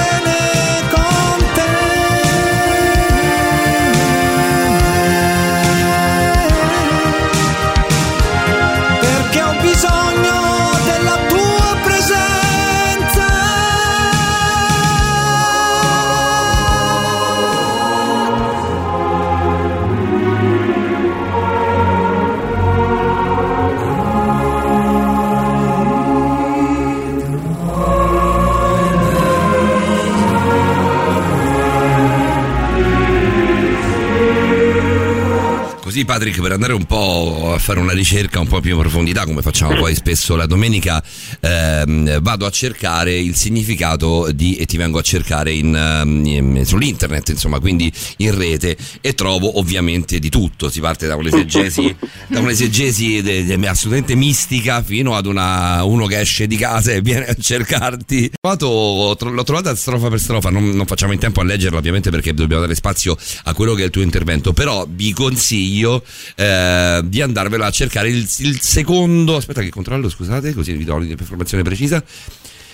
Patrick, per andare un po' a fare una ricerca un po' più in profondità, come facciamo poi spesso la domenica, ehm, vado a cercare il significato di e ti vengo a cercare in, ehm, in- sull'internet, insomma, quindi in rete e trovo ovviamente di tutto. Si parte da un'esegesi, da un'esegesi de- de- assolutamente mistica fino ad una, uno che esce di casa e viene a cercarti. L'ho trovata strofa per strofa, non, non facciamo in tempo a leggerla ovviamente perché dobbiamo dare spazio a quello che è il tuo intervento, però vi consiglio eh, di andarvela a cercare il, il secondo, aspetta che controllo, scusate, così vi do l'informazione precisa.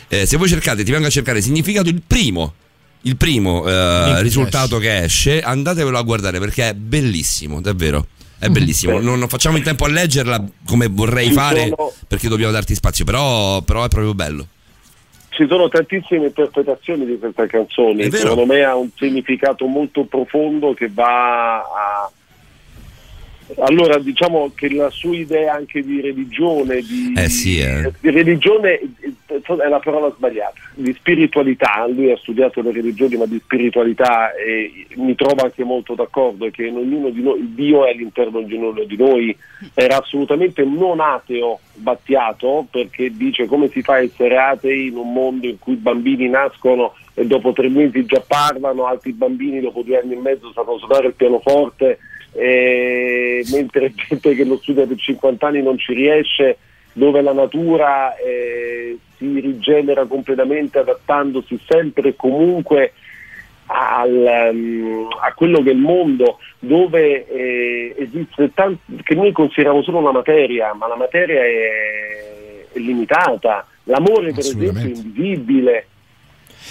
Eh, se voi cercate, ti vengo a cercare significato, il primo, il primo eh, risultato che esce, andatevelo a guardare perché è bellissimo, davvero. È bellissimo, non, non facciamo in tempo a leggerla come vorrei Ci fare sono- perché dobbiamo darti spazio, però, però è proprio bello. Ci sono tantissime interpretazioni di questa canzone, secondo me ha un significato molto profondo che va a... Allora diciamo che la sua idea anche di religione, di, Eh sì, eh. di religione è la parola sbagliata, di spiritualità, lui ha studiato le religioni ma di spiritualità e mi trovo anche molto d'accordo che in ognuno di noi, Dio è all'interno di ognuno di noi, era assolutamente non ateo Battiato perché dice come si fa a essere atei in un mondo in cui i bambini nascono e dopo tre mesi già parlano, altri bambini dopo due anni e mezzo sanno suonare il pianoforte, eh, mentre gente che lo studia per 50 anni non ci riesce, dove la natura eh, si rigenera completamente adattandosi sempre e comunque al, um, a quello che è il mondo dove eh, esiste tanto che noi consideriamo solo una materia, ma la materia è, è limitata. L'amore, per esempio, è invisibile.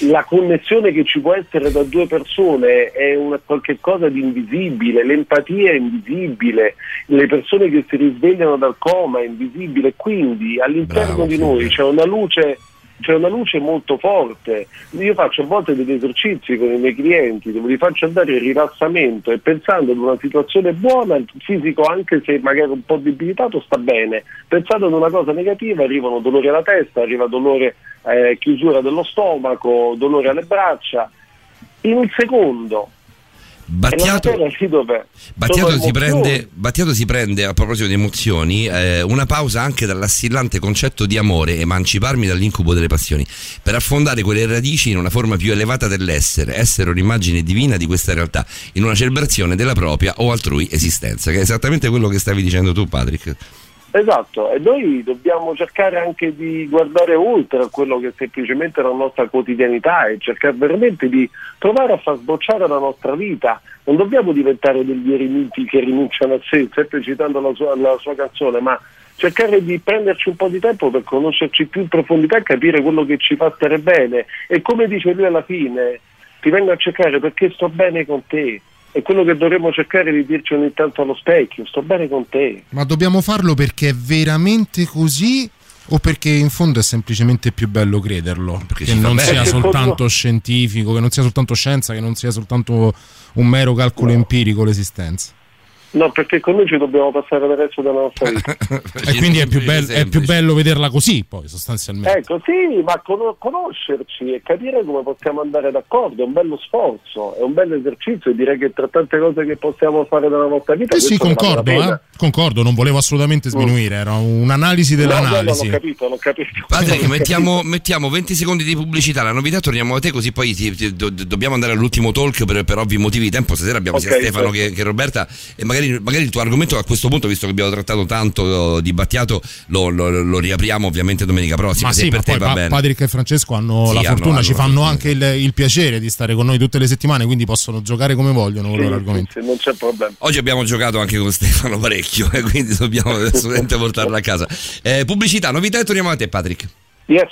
La connessione che ci può essere da due persone è una, qualche cosa di invisibile, l'empatia è invisibile, le persone che si risvegliano dal coma è invisibile, quindi all'interno Bravo, di noi c'è una luce c'è una luce molto forte. Io faccio a volte degli esercizi con i miei clienti dove li faccio andare in rilassamento e pensando ad una situazione buona, il fisico anche se magari un po' debilitato sta bene. Pensando ad una cosa negativa arrivano dolori alla testa, arriva dolore, eh, chiusura dello stomaco, dolore alle braccia. In un secondo. Battiato? Battiato si, prende, Battiato si prende, a proposito di emozioni, eh, una pausa anche dall'assillante concetto di amore, emanciparmi dall'incubo delle passioni, per affondare quelle radici in una forma più elevata dell'essere, essere un'immagine divina di questa realtà, in una celebrazione della propria o altrui esistenza, che è esattamente quello che stavi dicendo tu, Patrick. Esatto, e noi dobbiamo cercare anche di guardare oltre a quello che è semplicemente la nostra quotidianità e cercare veramente di provare a far sbocciare la nostra vita. Non dobbiamo diventare degli eremiti che rinunciano a sé, sempre citando la sua, la sua canzone, ma cercare di prenderci un po' di tempo per conoscerci più in profondità e capire quello che ci fa stare bene. E come dice lui alla fine, ti vengo a cercare perché sto bene con te. È quello che dovremmo cercare di dirci ogni tanto allo specchio, sto bene con te. Ma dobbiamo farlo perché è veramente così o perché in fondo è semplicemente più bello crederlo? Perché che non sia soltanto fondo- scientifico, che non sia soltanto scienza, che non sia soltanto un mero calcolo empirico l'esistenza. No, perché con noi ci dobbiamo passare il resto della nostra vita. E quindi è più, bel- è più bello vederla così, poi sostanzialmente. Ecco, sì, ma cono- conoscerci e capire come possiamo andare d'accordo è un bello sforzo, è un bello esercizio e direi che tra tante cose che possiamo fare nella nostra vita... Sì, sì, concordo, eh. concordo, non volevo assolutamente sminuire, era un'analisi No, no, no, dell'analisi. l'ho capito, l'ho capito. Patrick, mettiamo, mettiamo 20 secondi di pubblicità, la novità torniamo a te così poi ti- ti- do- dobbiamo andare all'ultimo talk per, per ovvi motivi di tempo, stasera abbiamo sia Ok, Stefano certo. che, che Roberta e magari, magari il tuo argomento a questo punto, visto che abbiamo trattato tanto di Battiato, lo, lo- lo riapriamo ovviamente domenica prossima, Ma sì, per ma te poi va Pa- bene. Patrick e Francesco hanno Sì, la hanno- fortuna, ci hanno fanno la anche il, il piacere di stare con noi tutte le settimane, quindi possono giocare come vogliono con i loro Sì, argomenti. sì, sì, non c'è problema. Oggi abbiamo giocato anche con Stefano parecchio e quindi dobbiamo assolutamente portarla a casa. Eh, pubblicità, novità e torniamo a te Patrick. Yes.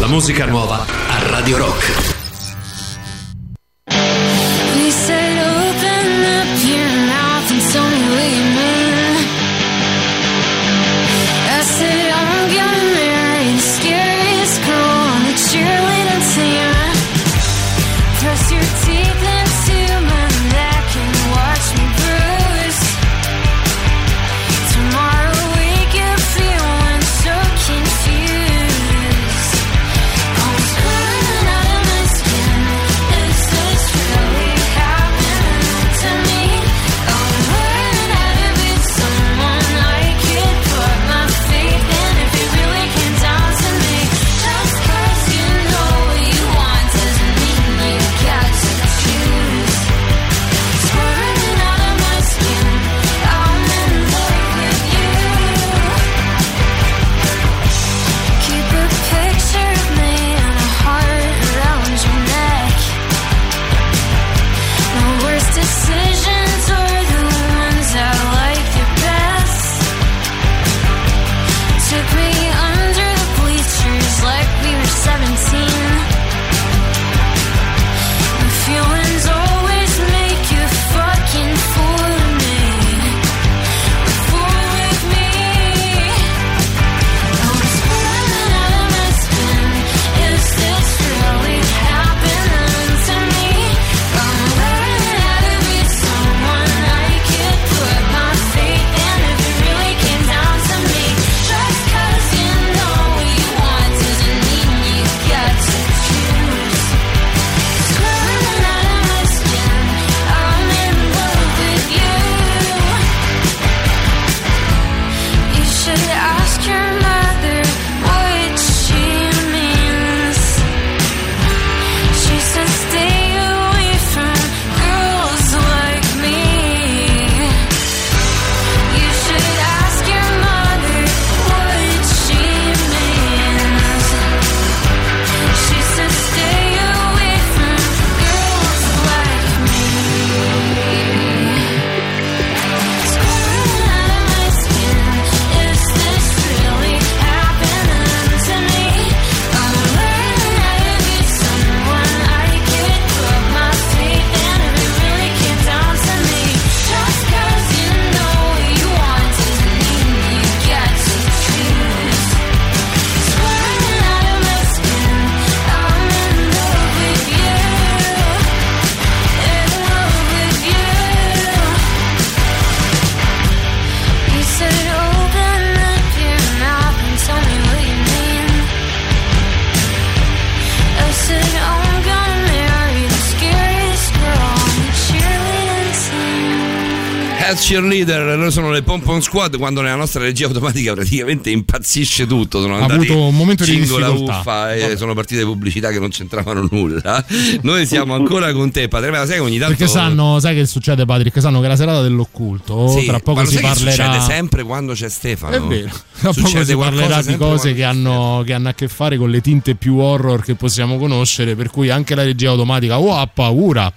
La musica nuova a Radio Rock. Best Cheerleader, loro sono le Pom Pom Squad quando nella nostra regia automatica praticamente impazzisce tutto. Sono Ha andati avuto un momento di singola difficoltà. uffa e sono partite pubblicità che non c'entravano nulla. Noi siamo ancora con te, padre. Ma sai che ogni tanto Perché sanno, sai che succede, Patrick? Sanno che è la serata dell'occulto. Sì, tra poco ma lo si sai che parlerà. succede sempre quando c'è Stefano. È vero, tra poco Succede si qualcosa parlerà di cose che hanno, che hanno a che fare con le tinte più horror che possiamo conoscere, per cui anche la regia automatica o ha paura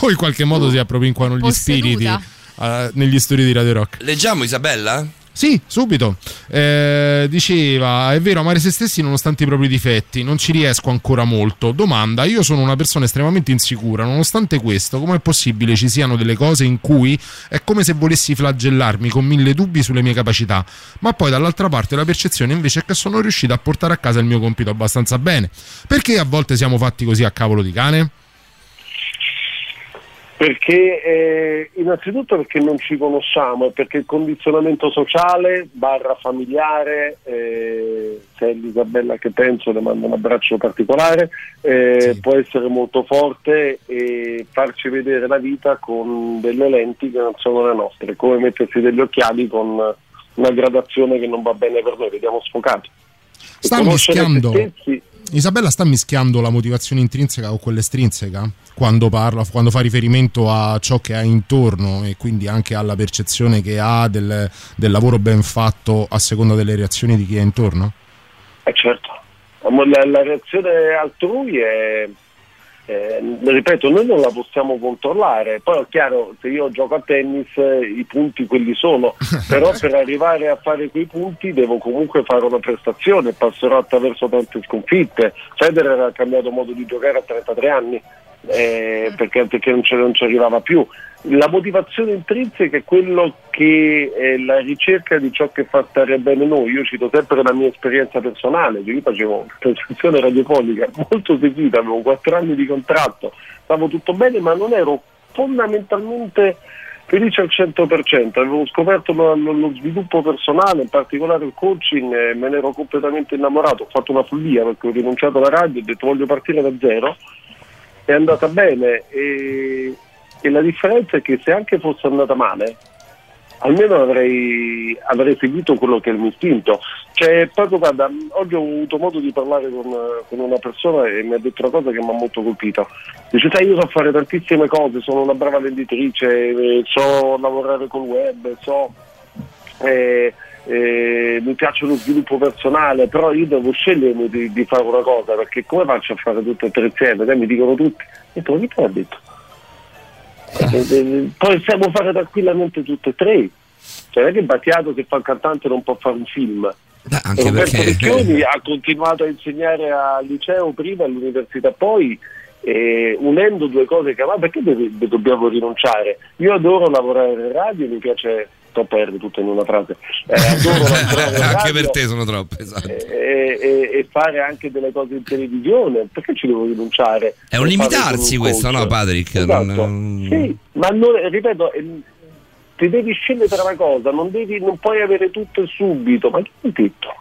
o in qualche modo si appropinquano gli Posseduta. spiriti eh, negli studi di Radio Rock. Leggiamo Isabella? Sì, subito. Eh, diceva, è vero, amare se stessi nonostante i propri difetti, non ci riesco ancora molto. Domanda, io sono una persona estremamente insicura, nonostante questo, com'è possibile ci siano delle cose in cui è come se volessi flagellarmi con mille dubbi sulle mie capacità, ma poi dall'altra parte la percezione invece è che sono riuscito a portare a casa il mio compito abbastanza bene. Perché a volte siamo fatti così a cavolo di cane? Perché eh, innanzitutto perché non ci conosciamo e perché il condizionamento sociale barra familiare, eh, se è l'Isabella che penso le mando un abbraccio particolare, eh, può essere molto forte e farci vedere la vita con delle lenti che non sono le nostre, come mettersi degli occhiali con una gradazione che non va bene per noi, vediamo sfocato. E Sta mischiando. stessi- Isabella sta mischiando la motivazione intrinseca con quella estrinseca quando parla, quando fa riferimento a ciò che ha intorno e quindi anche alla percezione che ha del, del lavoro ben fatto a seconda delle reazioni di chi è intorno? Eh certo, la, la reazione altrui è, eh, ripeto, noi non la possiamo controllare, poi è chiaro, se io gioco a tennis eh, i punti quelli sono, però per arrivare a fare quei punti devo comunque fare una prestazione, passerò attraverso tante sconfitte, Federer ha cambiato modo di giocare a 33 anni. eh, perché, perché non, ci, non ci arrivava più. La motivazione intrinseca è quello che è la ricerca di ciò che fa stare bene noi. Io cito sempre la mia esperienza personale, io facevo trasmissione radiofonica molto seguita, avevo 4 anni di contratto, stavo tutto bene, ma non ero fondamentalmente felice al 100%, avevo scoperto lo, lo- sviluppo personale, in particolare il coaching, e me ne ero completamente innamorato, ho fatto una follia perché ho rinunciato alla radio, ho detto voglio partire da zero, è andata bene e, e la differenza è che se anche fosse andata male, almeno avrei, avrei seguito quello che è il mio istinto. Cioè, proprio guarda, oggi ho avuto modo di parlare con, con una persona e mi ha detto una cosa che mi ha molto colpito. Dice, sai, io so fare tantissime cose, sono una brava venditrice, eh, so lavorare col web, so... eh, eh, mi piace lo sviluppo personale, però io devo scegliere di, di fare una cosa perché come faccio a fare tutte e tre insieme? Mi dicono tutti. E tu che te l'ha detto? Eh, eh, possiamo fare tranquillamente tutte e tre. Cioè, non è che Battiato che fa il cantante non può fare un film. anche Roberto Vecchioni ha continuato a insegnare al liceo prima, all'università poi, eh, unendo due cose che ma perché dobbiamo rinunciare? Io adoro lavorare in radio, mi piace sto perdere tutto in una frase. Eh, anche per te sono troppe, esatto. e, e- e fare anche delle cose in televisione, perché ci devo rinunciare? È un Per limitarsi un questo, no, Patrick? Esatto. Non- Sì, ma non- ripeto, ti devi scegliere tra una cosa, non, devi, non puoi avere tutto subito, ma che hai detto?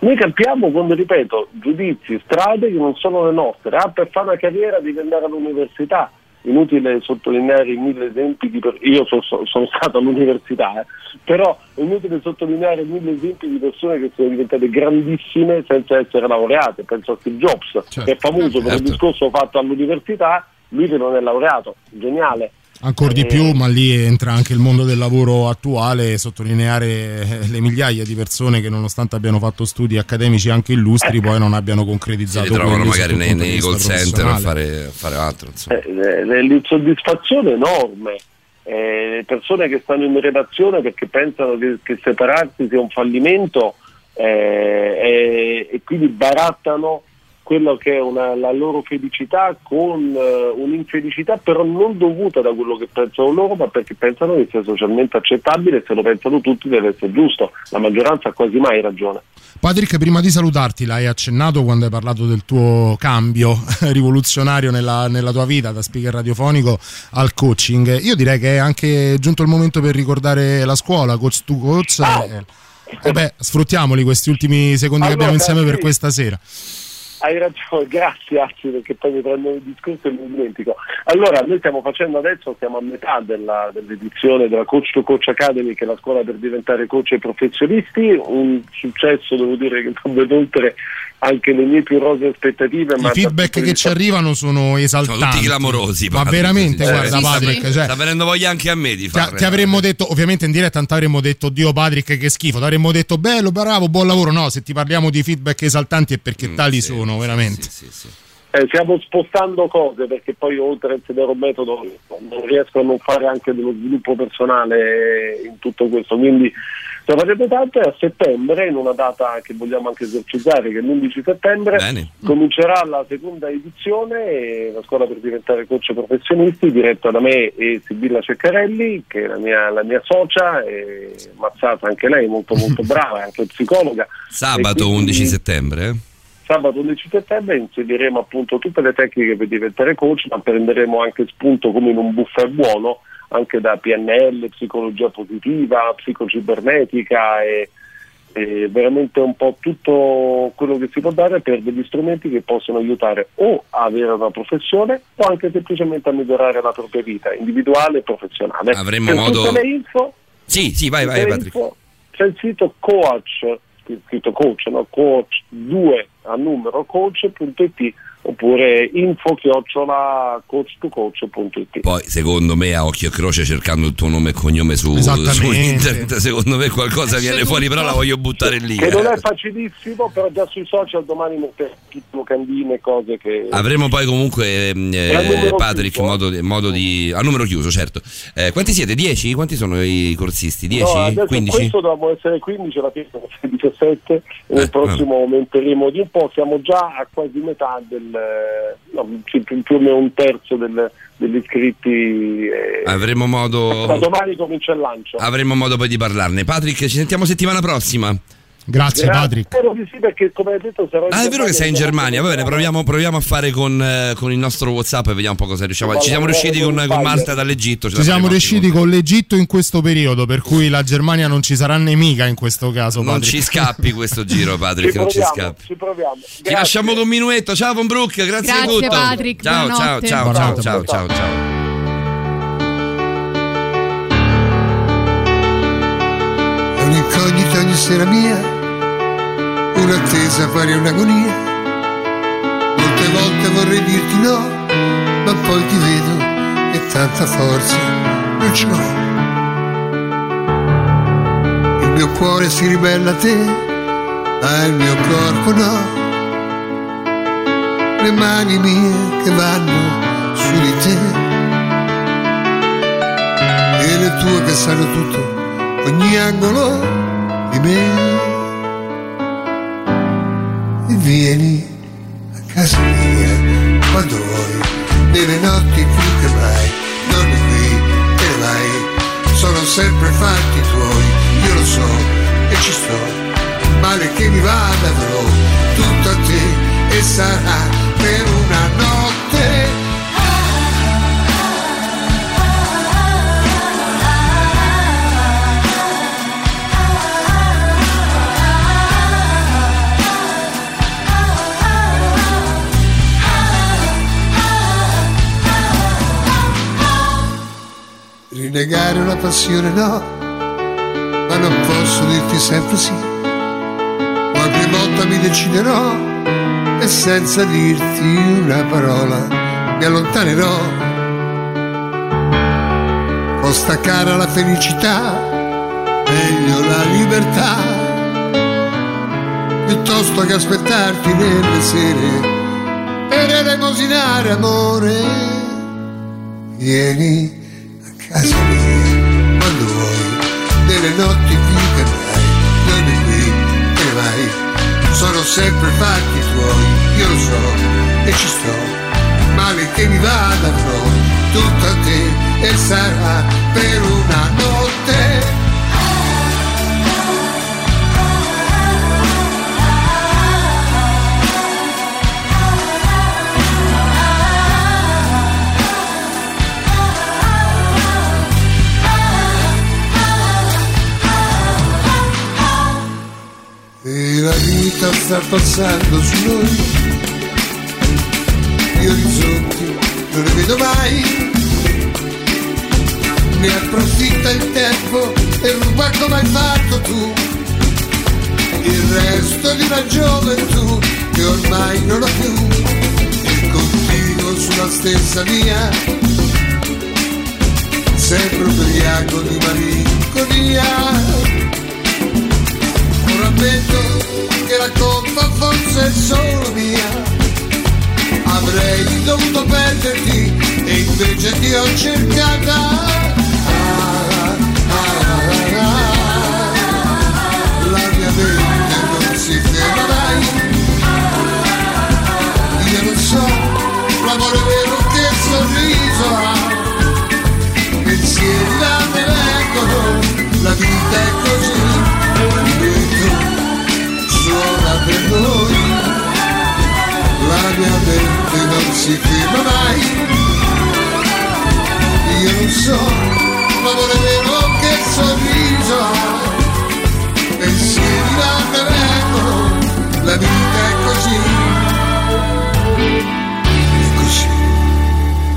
Noi campiamo quando, ripeto, giudizi, strade che non sono le nostre. Ah, per fare una carriera devi andare all'università. Inutile sottolineare i mille esempi di per- io so- so- sono stato all'università, eh, però è inutile sottolineare mille esempi di persone che sono diventate grandissime senza essere laureate. Penso a Steve Jobs, che è famoso per il Certo. discorso fatto all'università, lui che non è laureato, geniale. Ancora di Eh, più, ma lì entra anche il mondo del lavoro attuale, sottolineare eh, le migliaia di persone che nonostante abbiano fatto studi accademici anche illustri, poi non abbiano Si concretizzato ritrovano quelli magari nei, nei call center a fare, a fare altro. Eh, l'insoddisfazione è enorme. Eh, le persone che stanno in relazione perché pensano che, che separarsi sia un fallimento eh, e, e quindi barattano quello che è una- la loro felicità con eh, un'infelicità però non dovuta da quello che pensano loro ma perché pensano che sia socialmente accettabile e se lo pensano tutti deve essere giusto la maggioranza ha quasi mai ragione Patrick, prima di salutarti, l'hai accennato quando hai parlato del tuo cambio rivoluzionario nella, nella tua vita da speaker radiofonico al coaching. Io direi che è anche giunto il momento per ricordare la scuola, coach to coach. Eh, eh beh, sfruttiamoli questi ultimi secondi che Allora, abbiamo insieme per sì. questa sera. Hai ragione, grazie Arci perché poi mi prendo il discorso e mi dimentico. Allora, noi stiamo facendo adesso, siamo a metà della- dell'edizione della Coach to Coach Academy, che è la scuola per diventare coach e professionisti, un successo devo dire che non vedo oltre anche le mie più rose aspettative. I ma feedback che ci arrivano sono esaltanti. Sono tutti clamorosi. Ma veramente, sì, guarda sì, Patrick, sì. cioè, sta venendo voglia anche a me di ti, fare. ti avremmo detto, ovviamente in diretta non ti avremmo detto Dio Patrick che schifo, ti avremmo detto bello, bravo, buon lavoro. No, se ti parliamo di feedback esaltanti è perché tali sono, veramente. Eh, stiamo spostando cose perché poi oltre a sedere un metodo non riesco a non fare anche dello sviluppo personale in tutto questo quindi facendo tanto e a settembre in una data che vogliamo anche esercitare che è l'11 settembre Bene. comincerà la seconda edizione la scuola per diventare coach professionisti diretta da me e Sibilla Ceccarelli che è la mia, la mia socia e mazzata anche lei molto molto brava è anche psicologa Sabato quindi- 11 settembre. eh? Sabato 11 settembre inseriremo appunto tutte le tecniche per diventare coach, ma prenderemo anche spunto come in un buffet buono anche da PNL, psicologia positiva, psicocibernetica e, e veramente un po' tutto quello che si può dare per degli strumenti che possono aiutare o a avere una professione o anche semplicemente a migliorare la propria vita individuale e professionale. Avremmo per modo- tutte le info Sì, sì, vai, vai, Patrick. info, C'è il sito coach, scritto coach, no? coach 2 a numero coach.it oppure info chiocciola coach2coach.it. Poi, secondo me, a occhio e croce, cercando il tuo nome e cognome su, su internet, secondo me qualcosa viene fuori, però la voglio buttare lì. Che eh. non è facilissimo, però già sui social domani metteremo locandine e cose che... Avremo poi comunque ehm, È eh, Patrick chiuso? modo, di- modo di a numero chiuso certo Eh, quanti siete? 10? quanti sono i corsisti? 10? No, adesso 15? questo dovevamo essere 15, alla fine siamo stati 17 e nel Eh, prossimo aumenteremo di un po', siamo già a quasi metà del, eh, no, più, meno un terzo del- degli iscritti. eh. avremo Da modo domani comincia il lancio. avremo modo poi di parlarne Patrick ci sentiamo settimana prossima Grazie Patrick. Spero di sì perché come hai detto sarò Ah, è vero che sei in Germania. Va bene, proviamo, proviamo a fare con, eh, con il nostro WhatsApp e vediamo un po' cosa riusciamo. Ci siamo riusciti con, con Malta dall'Egitto. Ci siamo riusciti con l'Egitto in questo periodo, per cui la Germania non ci sarà nemica in questo caso. Non Patrick. ci scappi questo giro, Patrick. Ci non ci proviamo, scappi. ci proviamo. Ci lasciamo con Minuetto. Ciao, Von Brook. Grazie, di Grazie, tutto. Patrick, Ciao, ciao, buonanotte. ciao, ciao, Buonanotte, ciao, ciao, ciao. Un'incognita ogni sera mia, un'attesa pari a un'agonia. Molte volte vorrei dirti no, ma poi ti vedo e tanta forza non ce l'ho. Il mio cuore si ribella a te, ma il mio corpo no. Le mani mie che vanno su di te e le tue che sanno tutto, ogni angolo di me. E vieni a casa mia quando vuoi, nelle notti più che mai, dormi qui, te ne vai, sono sempre fatti tuoi, io lo so e ci sto, male che mi vada avrò tutto a te e sarà per una notte. Rinnegare una passione no, ma non posso dirti sempre sì. Qualche volta mi deciderò e senza dirti una parola mi allontanerò. Costa cara la felicità, meglio la libertà, piuttosto che aspettarti nelle sere per elemosinare amore. Vieni casa mia quando vuoi, nelle notti più che mai, dormi qui ne vai, sono sempre fatti tuoi, io lo so e ci sto, male che mi vada avrò tutto a te e sarà per una notte. La vita sta passando su noi gli orizzonti non li vedo mai. Ne approfitta il tempo e ruba come hai fatto tu. Il resto di una gioventù che ormai non ho più. E continuo sulla stessa via, sempre ubriaco di malinconia. Ora ammetto che la colpa forse è solo mia. Avrei dovuto perderti e invece ti ho cercata. Ah, ah, ah, La mia mente non si ferma mai. Io non so l'amore vero che sorriso ha. Pensieri da me vengono, la vita è così. Per noi. La mia mente non si ferma mai. Io non so l'amore vero che sorriso da me vengono, la vita è così.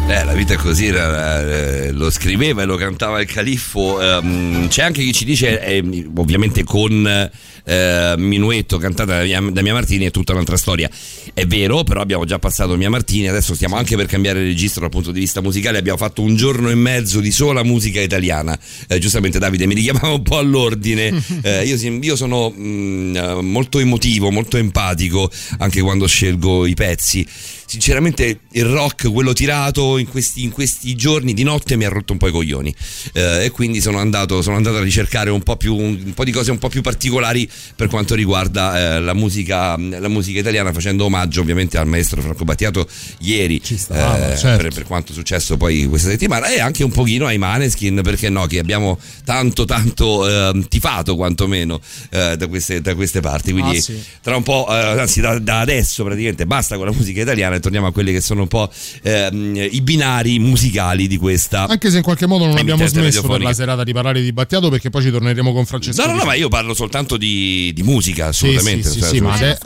Eh, la vita è così, era, eh, lo scriveva e lo cantava il califfo. ehm, c'è anche chi ci dice, eh, ovviamente con eh, Minuetto cantata da Mia, da Mia Martini, è tutta un'altra storia. È vero, però abbiamo già passato Mia Martini, adesso stiamo anche per cambiare registro dal punto di vista musicale. Abbiamo fatto un giorno e mezzo di sola musica italiana. Eh, giustamente Davide mi richiamava un po' all'ordine. Eh, io, io sono mh, eh, molto emotivo, molto empatico anche quando scelgo i pezzi. Sinceramente il rock, quello tirato in questi, in questi giorni di notte mi ha rotto un po' i coglioni Eh, e quindi sono andato, sono andato a ricercare un po, più, un po' di cose un po' più particolari per quanto riguarda eh, la, musica, la musica italiana facendo omaggio ovviamente al maestro Franco Battiato ieri stava, eh, certo. per, per quanto è successo poi questa settimana e anche un pochino ai Maneskin perché no che abbiamo tanto tanto eh, tifato quantomeno eh, da, queste, da queste parti quindi Ah, sì. tra un po', eh, anzi da, da adesso praticamente basta con la musica italiana torniamo a quelli che sono un po' ehm, i binari musicali di questa Anche se in qualche modo non abbiamo smesso per la serata di parlare di Battiato perché poi ci torneremo con Francesco. No, no, no, ma io parlo soltanto di, di musica, assolutamente. sì, sì, sì, ma ade-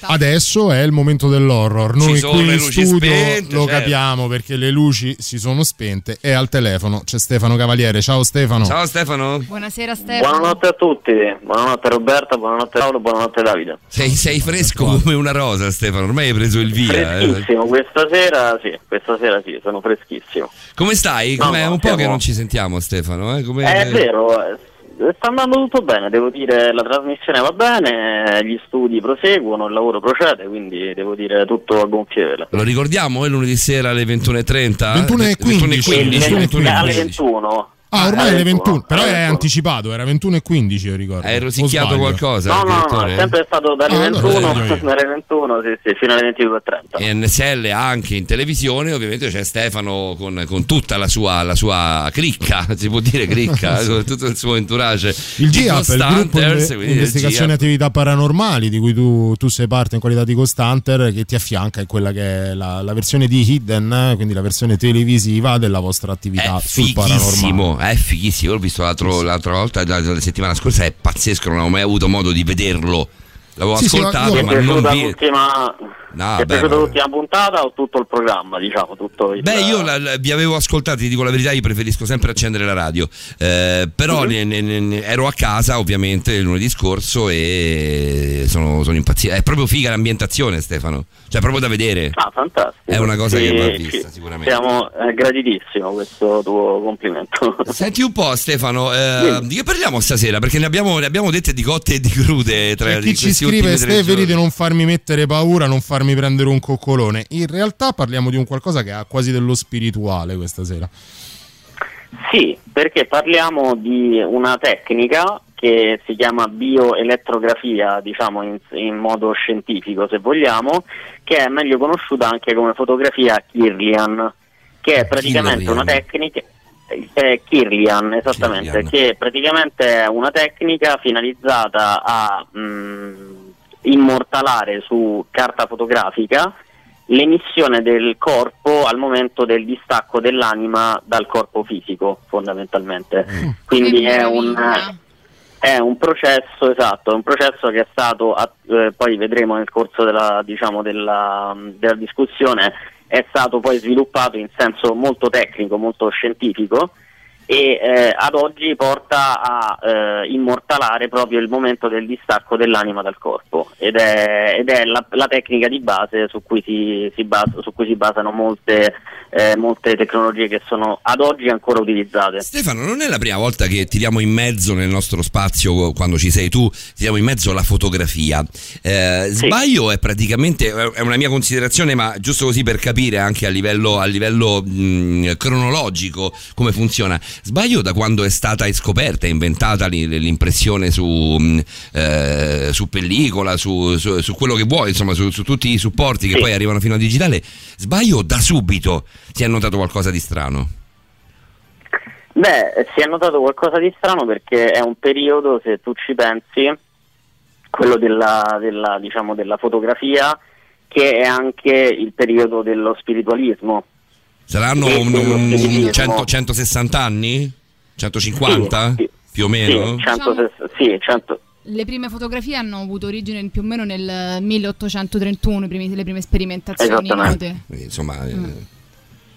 adesso è il momento dell'horror. Noi qui in studio spente, lo certo. capiamo perché le luci si sono spente e al telefono c'è Stefano Cavaliere. Ciao Stefano. Ciao Stefano. Buonasera Stefano. Buonanotte a tutti, buonanotte Roberta, buonanotte Paolo, buonanotte Davide. Sei, sei fresco come una rosa, Stefano. Ormai hai preso il via. eh. Freschissimo, questa sera sì, questa sera sì, sono freschissimo. Come stai? No, Com'è? no, un po' siamo- che non ci sentiamo, Stefano. Eh? Come- È vero, eh, sta andando tutto bene, devo dire la trasmissione va bene, gli studi proseguono, il lavoro procede, quindi devo dire tutto a gonfie vele. Lo ricordiamo? È lunedì sera alle 21.30? 21.15, 21.15. alle 21. Ah, ormai è alle le 21, però alle è 21. anticipato, era 21 e 15 io ricordo. Hai rosicchiato qualcosa? No, no, no, è sempre stato dalle Ah, allora 21, sbaglio io. dalle 21 sì, sì, fino alle 22.30. E NSL anche in televisione, ovviamente c'è Stefano con, con tutta la sua, la sua cricca, si può dire cricca, Sì. con tutto il suo entourage. Il GIAP, il gruppo di investigazioni e attività paranormali di cui tu, tu sei parte in qualità di Costanter che ti affianca in quella che è la, la versione di Hidden, eh, quindi la versione televisiva della vostra attività sul paranormale. Fighissimo, è fighissimo. L'ho visto l'altro- l'altra volta, la, la settimana scorsa, è pazzesco. Non ho mai avuto modo di vederlo. L'avevo Sì, sì, ascoltato, Ti è ma non vi. l'ultima, No, è beh, piaciuta ma- l'ultima puntata o tutto il programma, diciamo, tutto il... Beh, io la- la- vi avevo ascoltati, ti dico la verità, io preferisco sempre accendere la radio. Eh, però Mhm. ne- ne- ne- ero a casa, ovviamente, lunedì scorso e sono, sono impazzito. È proprio figa l'ambientazione, Stefano. Cioè, proprio da vedere. Ah, fantastico. È una cosa Sì, che va sì, vista, sicuramente. Siamo eh, gratitissimo questo tuo complimento. Senti un po', Stefano, eh, di che parliamo stasera? Perché ne abbiamo, ne abbiamo dette di cotte e di crude tra E di chi ci scrive ultimi tre Ste, vedi giorni. di non farmi mettere paura, non farmi prendere un coccolone. In realtà parliamo di un qualcosa che ha quasi dello spirituale questa sera. Sì, perché parliamo di una tecnica che si chiama bioelettrografia, diciamo in, in modo scientifico se vogliamo, che è meglio conosciuta anche come fotografia Kirlian, che è praticamente Kirlian. una tecnica eh, Kirlian, esattamente, Kirlian. che praticamente è una tecnica finalizzata a mh, immortalare su carta fotografica l'emissione del corpo al momento del distacco dell'anima dal corpo fisico, fondamentalmente. Quindi Che è un, è un processo esatto, è un processo che è stato, eh, poi vedremo nel corso della, diciamo, della, della discussione, è stato poi sviluppato in senso molto tecnico, molto scientifico e eh, ad oggi porta a eh, immortalare proprio il momento del distacco dell'anima dal corpo ed è, ed è la, la tecnica di base su cui si, si basa- su cui si basano molte, eh, molte tecnologie che sono ad oggi ancora utilizzate. Stefano, non è la prima volta che tiriamo in mezzo nel nostro spazio, quando ci sei tu, tiriamo in mezzo la fotografia. Eh, Sbaglio è praticamente, è una mia considerazione, ma giusto così per capire anche a livello, a livello mh, cronologico come funziona. Sbaglio da quando è stata scoperta, inventata l'i- l'impressione su, mh, eh, su pellicola, su, su- su quello che vuoi, insomma, su, su tutti i supporti che poi arrivano fino al digitale. Sbaglio da subito si è notato qualcosa di strano. Beh, si è notato qualcosa di strano perché è un periodo, se tu ci pensi, quello della, della, diciamo, della fotografia, che è anche il periodo dello spiritualismo. Saranno Sì, un, un spiritismo. 100 160 anni? 150? Più o meno? Sì, 100, sì, 100 Le prime fotografie hanno avuto origine più o meno nel 1831, i primi- le prime sperimentazioni Esattamente. note. Insomma, eh,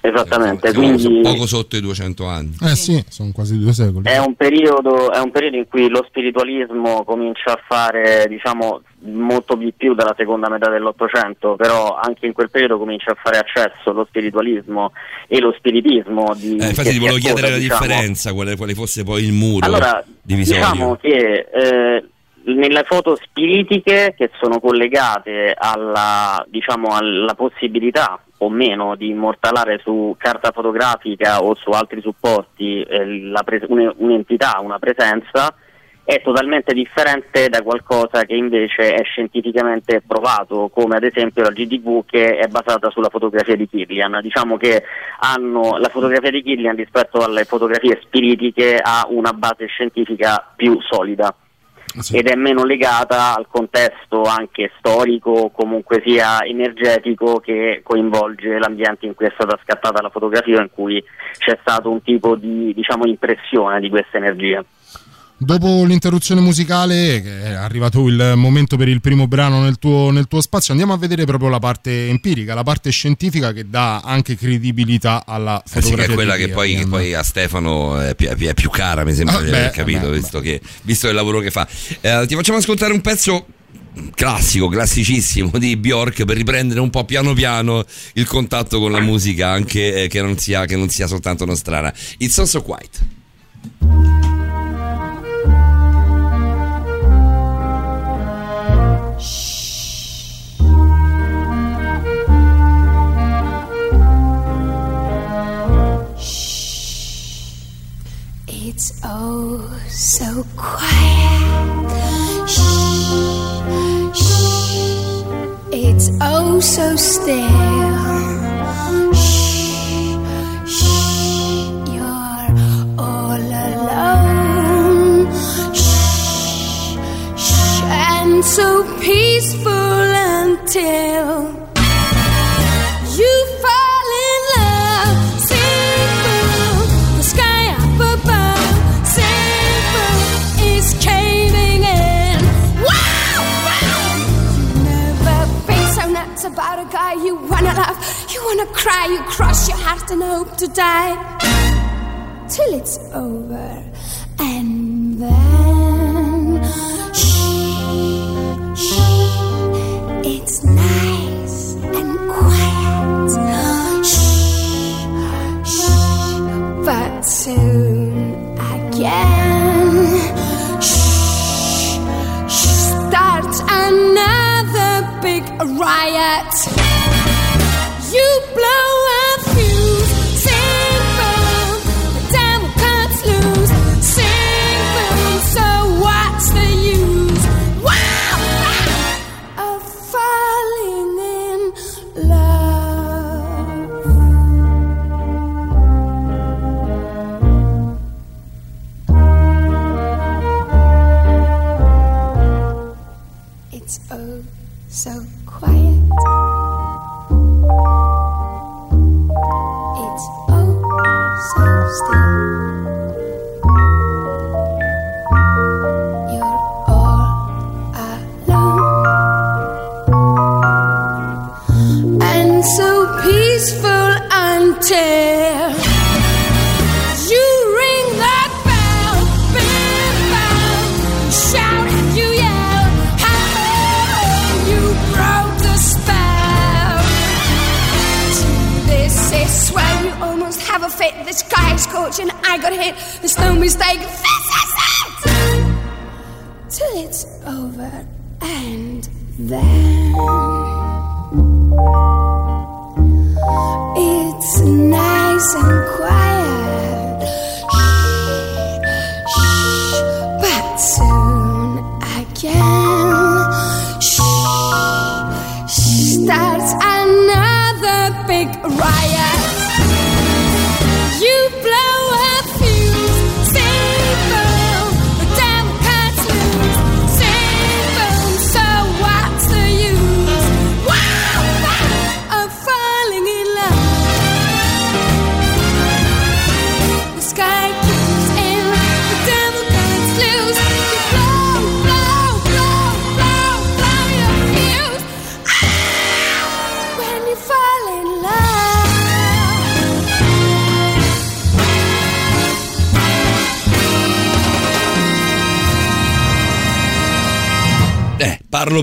Esattamente, siamo quindi poco sotto i 200 anni. Eh sì, sono quasi due secoli. è un, periodo, è un periodo in cui lo spiritualismo comincia a fare diciamo, molto di più dalla seconda metà dell'Ottocento, però anche in quel periodo comincia a fare accesso lo spiritualismo e lo spiritismo. Di, Eh, infatti ti volevo chiedere la diciamo. differenza, quale, quale fosse poi il muro Allora, divisorio. diciamo che eh, nelle foto spiritiche che sono collegate alla, diciamo, alla possibilità o meno di immortalare su carta fotografica o su altri supporti eh, pres- un- un'entità, una presenza, è totalmente differente da qualcosa che invece è scientificamente provato, come ad esempio la GDV che è basata sulla fotografia di Kirlian. Diciamo che hanno, la fotografia di Kirlian rispetto alle fotografie spiritiche ha una base scientifica più solida ed è meno legata al contesto anche storico comunque sia energetico che coinvolge l'ambiente in cui è stata scattata la fotografia in cui c'è stato un tipo di diciamo, impressione di questa energia. Dopo l'interruzione musicale, che è arrivato il momento per il primo brano nel tuo, nel tuo spazio, andiamo a vedere proprio la parte empirica, la parte scientifica che dà anche credibilità alla Eh sì, che fotografia. è quella che poi, che poi a Stefano è più, è più cara, mi sembra Ah, di beh, aver capito, beh, visto, che, visto il lavoro che fa. Eh, ti facciamo ascoltare un pezzo classico, classicissimo di Bjork per riprendere un po' piano piano il contatto con la musica, anche eh, che, non sia, che non sia soltanto nostrana. It's also quiet. So quiet. Shh, shh. It's oh so still. Shh, shh. You're all alone. Shh, shh. And so peaceful until You wanna cry, you cross your heart and hope to die till it's over, and then shh, shh. It's nice and quiet. Shh, shh. But soon again, shh, shh. Starts another big riot.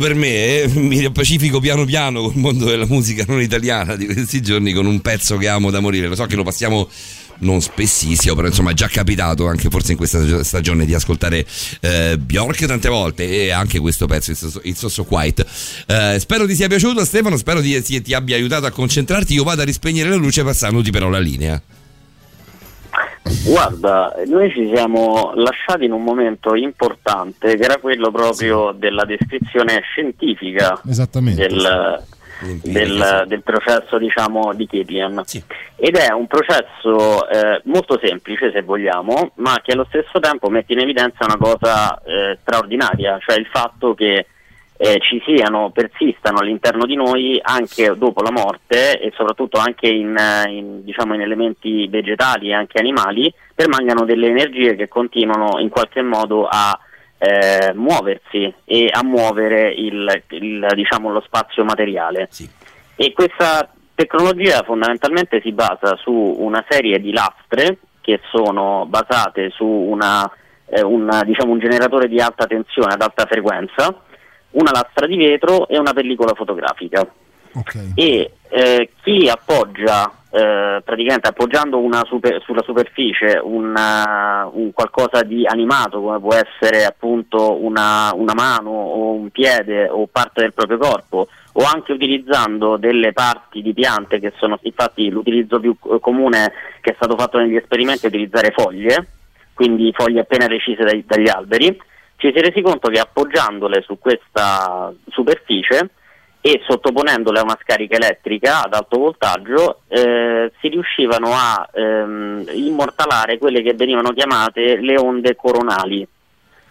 Per me, eh, mi pacifico piano piano col mondo della musica non italiana di questi giorni con un pezzo che amo da morire. Lo so che lo passiamo non spessissimo, però insomma è già capitato anche forse in questa stagione di ascoltare eh, Bjork tante volte e anche questo pezzo, il Sosso, Quiet. Eh, spero ti sia piaciuto Stefano, spero ti, ti abbia aiutato a concentrarti. Io vado a rispegnere la luce passandoti però la linea. Guarda, noi ci siamo lasciati in un momento importante che era quello proprio della descrizione scientifica Esattamente. del, del, del processo diciamo di Kirlian ed è un processo eh, molto semplice se vogliamo ma che allo stesso tempo mette in evidenza una cosa eh, straordinaria cioè il fatto che eh, ci siano, persistano all'interno di noi anche dopo la morte e soprattutto anche in, eh, in, diciamo, in elementi vegetali e anche animali permangano delle energie che continuano in qualche modo a eh, muoversi e a muovere il, il, diciamo, lo spazio materiale. E questa tecnologia fondamentalmente si basa su una serie di lastre che sono basate su una, eh, una, diciamo, un generatore di alta tensione ad alta frequenza, una lastra di vetro e una pellicola fotografica. E eh, chi appoggia, eh, praticamente appoggiando una super- sulla superficie una- un qualcosa di animato, come può essere appunto una, una mano o un piede o parte del proprio corpo, o anche utilizzando delle parti di piante che sono infatti l'utilizzo più eh, comune che è stato fatto negli esperimenti è utilizzare foglie, quindi foglie appena recise dai- dagli alberi, ci si è resi conto che appoggiandole su questa superficie e sottoponendole a una scarica elettrica ad alto voltaggio eh, si riuscivano a ehm, immortalare quelle che venivano chiamate le onde coronali,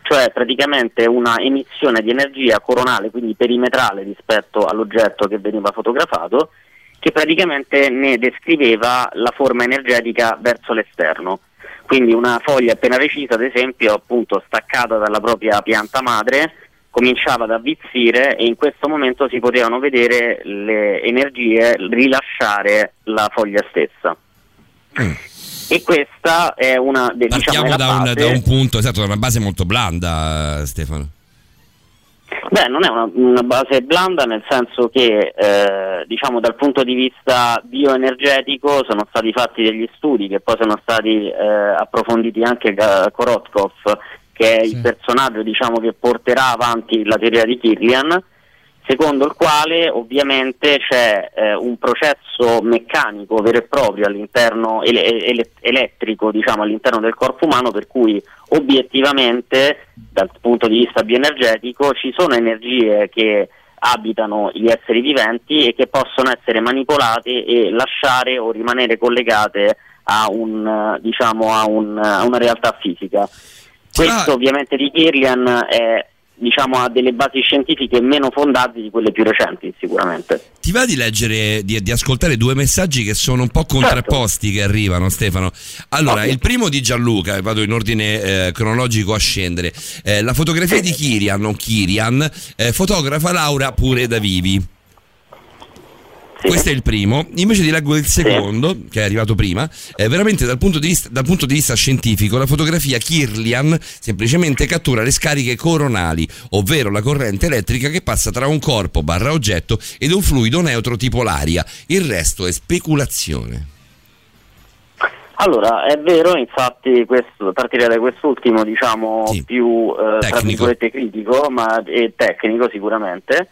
cioè praticamente una emissione di energia coronale, quindi perimetrale rispetto all'oggetto che veniva fotografato, che praticamente ne descriveva la forma energetica verso l'esterno. Quindi una foglia appena recisa, ad esempio, appunto staccata dalla propria pianta madre, cominciava ad avvizzire e in questo momento si potevano vedere le energie rilasciare la foglia stessa. E questa è una de- diciamo, Partiamo la da un, da un punto, esatto, da una base molto blanda, eh, Stefano. Beh, non è una, una base blanda nel senso che eh, diciamo dal punto di vista bioenergetico sono stati fatti degli studi che poi sono stati eh, approfonditi anche da Korotkov che è il personaggio diciamo, che porterà avanti la teoria di Kirlian secondo il quale ovviamente c'è eh, un processo meccanico vero e proprio all'interno ele- ele- elettrico diciamo, all'interno del corpo umano per cui obiettivamente dal punto di vista bioenergetico ci sono energie che abitano gli esseri viventi e che possono essere manipolate e lasciare o rimanere collegate a, un, diciamo, a, un, a una realtà fisica. Questo ovviamente di Kirlian è, diciamo, ha delle basi scientifiche meno fondate di quelle più recenti sicuramente. Ti va di leggere, di, di ascoltare due messaggi che sono un po' contrapposti che arrivano, Stefano. Allora, il primo di Gianluca, vado in ordine eh, cronologico a scendere. Eh, la fotografia di Kirian, non Kirian, eh, fotografa Laura pure da vivi. Questo è il primo. Invece ti leggo il secondo, che è arrivato prima. Eh, veramente dal punto, di vista, dal punto di vista scientifico, la fotografia Kirlian semplicemente cattura le scariche coronali, ovvero la corrente elettrica che passa tra un corpo barra oggetto ed un fluido neutro tipo l'aria. Il resto è speculazione. Allora, è vero, infatti, questo, partirei da quest'ultimo, diciamo, più eh, tra Tecnico. virgolette critico, ma tecnico sicuramente.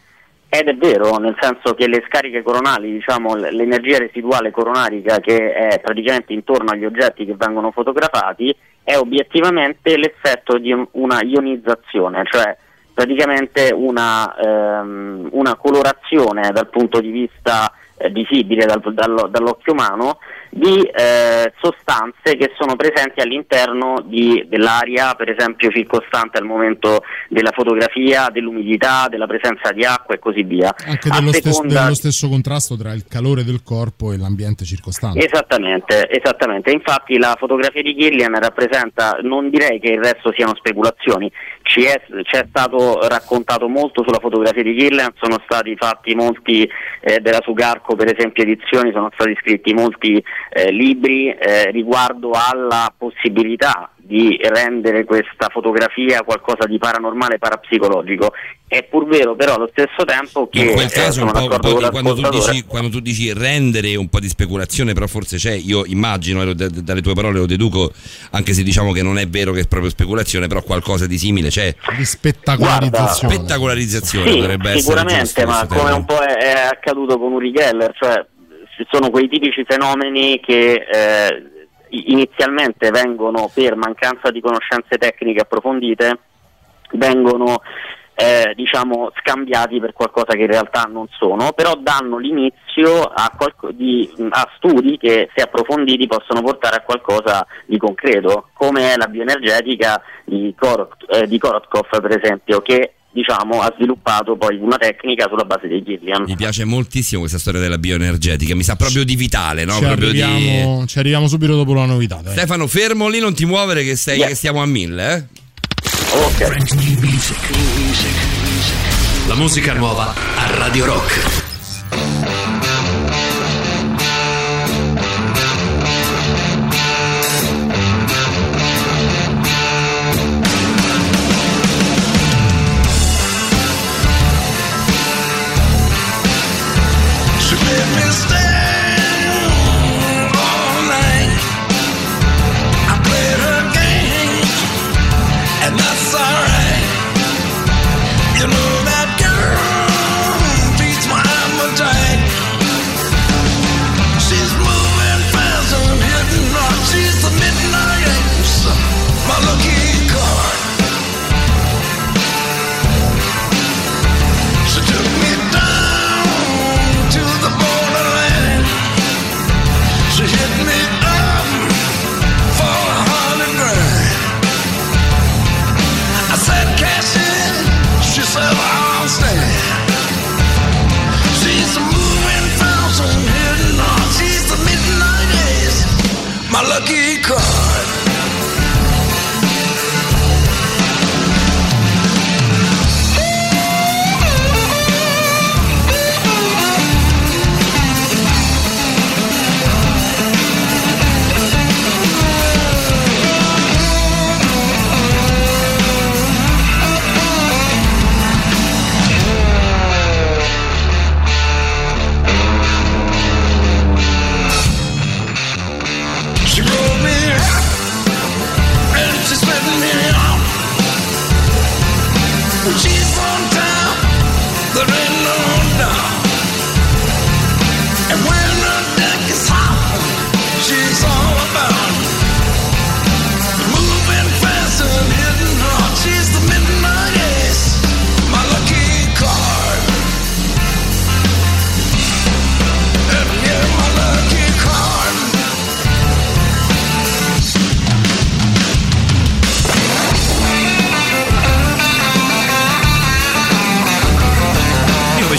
Ed è vero, nel senso che le scariche coronali, diciamo, l'energia residuale coronarica che è praticamente intorno agli oggetti che vengono fotografati, è obiettivamente l'effetto di un- una ionizzazione, cioè praticamente una, ehm, una colorazione dal punto di vista eh, visibile dal- dallo- dall'occhio umano di eh, sostanze che sono presenti all'interno di- dell'aria, per esempio circostante al momento della fotografia, dell'umidità, della presenza di acqua e così via. Anche dello, seconda- dello stesso contrasto tra il calore del corpo e l'ambiente circostante. Esattamente, esattamente. Infatti la fotografia di Gillian rappresenta, non direi che il resto siano speculazioni, ci è, ci è stato raccontato molto sulla fotografia di Gillian, sono stati fatti molti eh, della Sugarco per esempio edizioni, sono stati scritti molti eh, libri eh, riguardo alla possibilità di rendere questa fotografia qualcosa di paranormale, parapsicologico. È pur vero però allo stesso tempo che In quel eh, caso un sono po', un d'accordo po' con di- quando, tu dici, quando tu dici rendere un po' di speculazione, però forse c'è, io immagino, e lo- da- dalle tue parole lo deduco, anche se diciamo che non è vero che è proprio speculazione, però qualcosa di simile c'è. Di spettacolarizzazione. Spettacolarizzazione Sì, dovrebbe essere. sicuramente, ma come termine. un po' è, è accaduto con Uri Geller, cioè ci sono quei tipici fenomeni che eh, inizialmente vengono per mancanza di conoscenze tecniche approfondite, vengono eh, diciamo scambiati per qualcosa che in realtà non sono, però danno l'inizio a, qualco- di- a studi che se approfonditi possono portare a qualcosa di concreto, come è la bioenergetica di, Korot- eh, di Korotkov per esempio, che diciamo, ha sviluppato poi una tecnica sulla base dei Gillian. Mi piace moltissimo questa storia della bioenergetica, mi sa proprio di vitale, no? ci, Proprio di- arriviamo, ci arriviamo subito dopo la novità. dai. Stefano, fermo lì, non ti muovere che, stai- che stiamo a mille, eh? La musica nuova a Radio Rock.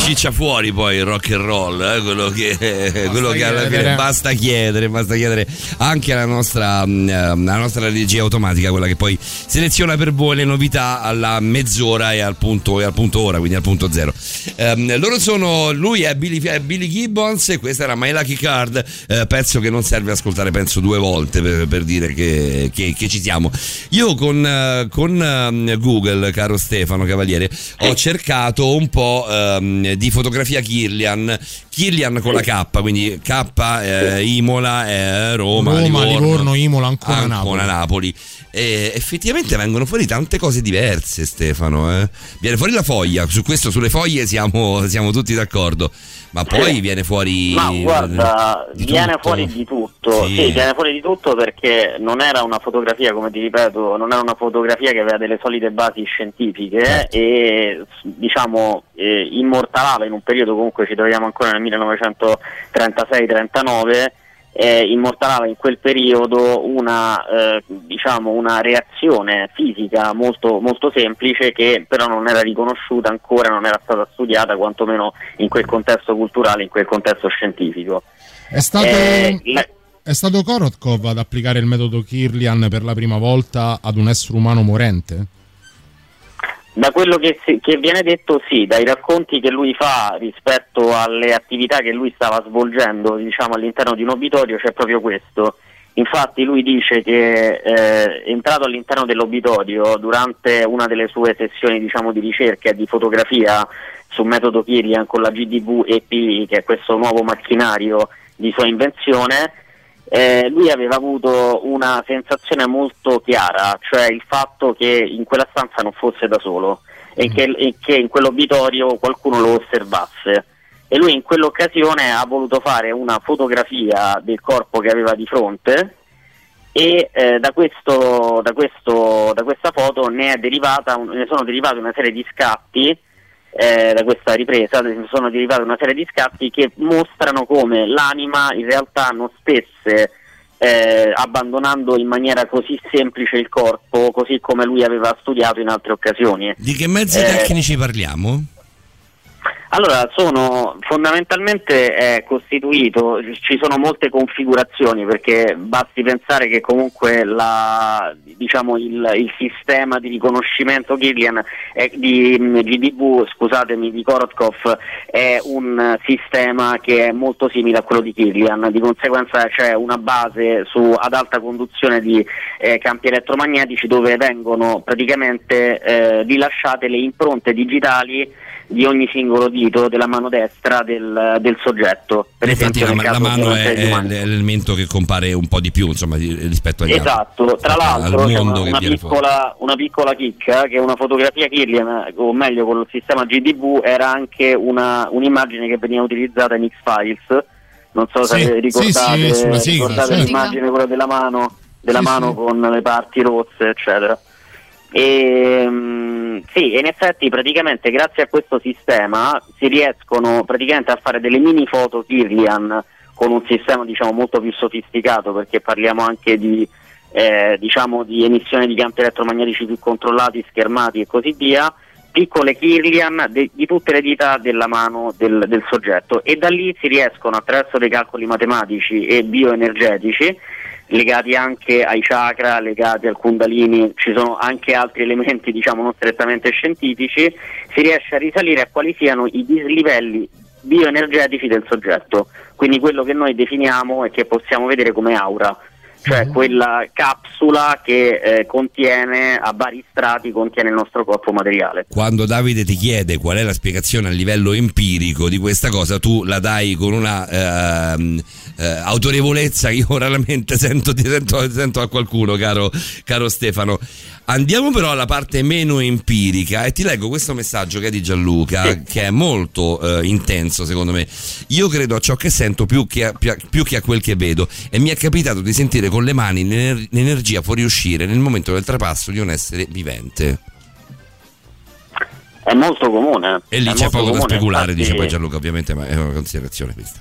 Ciccia fuori poi il rock and roll, eh, quello che, quello che alla fine basta chiedere, basta chiedere anche alla nostra, mm, eh, alla nostra regia automatica, quella che poi seleziona per voi le novità alla mezz'ora e al punto, e al punto ora, quindi al punto zero. Ehm, loro sono, lui è Billy, è Billy Gibbons e questa era My Lucky Card, eh, pezzo che non serve ascoltare penso due volte per, per dire che, che- che ci siamo. Io con, eh, con, ehm, Google, caro Stefano Cavaliere, ho cercato un po' ehm, di fotografia Kirlian, Kirlian con la K, quindi K eh, Imola, eh, Roma, Roma, Livorno, Livorno, Imola, Ancona, Ancona, Napoli. E effettivamente vengono fuori tante cose diverse, Stefano. eh. Viene fuori la foglia, su questo, sulle foglie siamo, siamo tutti d'accordo. Ma poi viene fuori. Ma guarda, viene tutto. fuori di tutto, Sì. sì. viene fuori di tutto perché non era una fotografia, come ti ripeto, non era una fotografia che aveva delle solide basi scientifiche Certo. e diciamo eh, immortalava in un periodo comunque ci troviamo ancora nel 1936-39 eh, immortalava in quel periodo una, eh, diciamo una reazione fisica molto, molto semplice che però non era riconosciuta ancora, non era stata studiata quantomeno in quel contesto culturale, in quel contesto scientifico. È stato, Eh, la- è stato Korotkov ad applicare il metodo Kirlian per la prima volta ad un essere umano morente? Da quello che, che viene detto sì, dai racconti che lui fa rispetto alle attività che lui stava svolgendo diciamo, all'interno di un obitorio c'è proprio questo. Infatti lui dice che eh, entrato all'interno dell'obitorio durante una delle sue sessioni diciamo, di ricerca e di fotografia sul metodo Kirlian con la GDV EP, che è questo nuovo macchinario di sua invenzione, eh, lui aveva avuto una sensazione molto chiara, cioè il fatto che in quella stanza non fosse da solo e che, e che in quell'obitorio qualcuno lo osservasse. E lui in quell'occasione ha voluto fare una fotografia del corpo che aveva di fronte e eh, da, questo, da, questo, da questa foto ne, è derivata ne sono derivati una serie di scatti eh, da questa ripresa sono derivate una serie di scatti che mostrano come l'anima in realtà non stesse eh, abbandonando in maniera così semplice il corpo, così come lui aveva studiato in altre occasioni. Di che mezzi Eh, tecnici parliamo? Allora, sono fondamentalmente è costituito, ci sono molte configurazioni perché basti pensare che comunque la, diciamo, il, il sistema di riconoscimento Kirlian è- di mm, GDV, scusatemi, di Korotkov è un sistema che è molto simile a quello di Kirlian, di conseguenza c'è una base su, ad alta conduzione di eh, campi elettromagnetici dove vengono praticamente eh, rilasciate le impronte digitali di ogni singolo dito della mano destra del, del soggetto. Per Infatti esempio, la, la mano è, è l'elemento che compare un po' di più insomma, di- rispetto agli altri. Esatto, tra l'altro al c'è una, una piccola, una piccola chicca che una fotografia Kirlian, o meglio con il sistema GDV, era anche una, un'immagine che veniva utilizzata in X-Files. Non so se Sì, ricordate, sì, sì, sigla, ricordate certo. l'immagine quella della mano, della mano con le parti rosse, eccetera. E, mm, sì, in effetti praticamente grazie a questo sistema si riescono praticamente a fare delle mini foto Kirlian con un sistema diciamo molto più sofisticato perché parliamo anche di, eh, diciamo, di emissione di campi elettromagnetici più controllati, schermati e così via, piccole Kirlian de- di tutte le dita della mano del, del soggetto. E da lì si riescono attraverso dei calcoli matematici e bioenergetici legati anche ai chakra, legati al kundalini, ci sono anche altri elementi diciamo non strettamente scientifici, si riesce a risalire a quali siano i dislivelli bioenergetici del soggetto, quindi quello che noi definiamo e che possiamo vedere come aura, cioè quella capsula che eh, contiene a vari strati contiene il nostro corpo materiale. Quando Davide ti chiede qual è la spiegazione a livello empirico di questa cosa, tu la dai con una ehm, eh, autorevolezza che io raramente sento, sento, sento a qualcuno, caro, caro Stefano. Andiamo però alla parte meno empirica e ti leggo questo messaggio che è di Gianluca, che è molto eh, intenso secondo me. Io credo a ciò che sento più che, a, più che a quel che vedo e mi è capitato di sentire con le mani l'ener- l'energia fuoriuscire nel momento del trapasso di un essere vivente. È molto comune. E lì è c'è poco da comune, speculare, infatti- dice poi Gianluca, ovviamente, ma è una considerazione questa.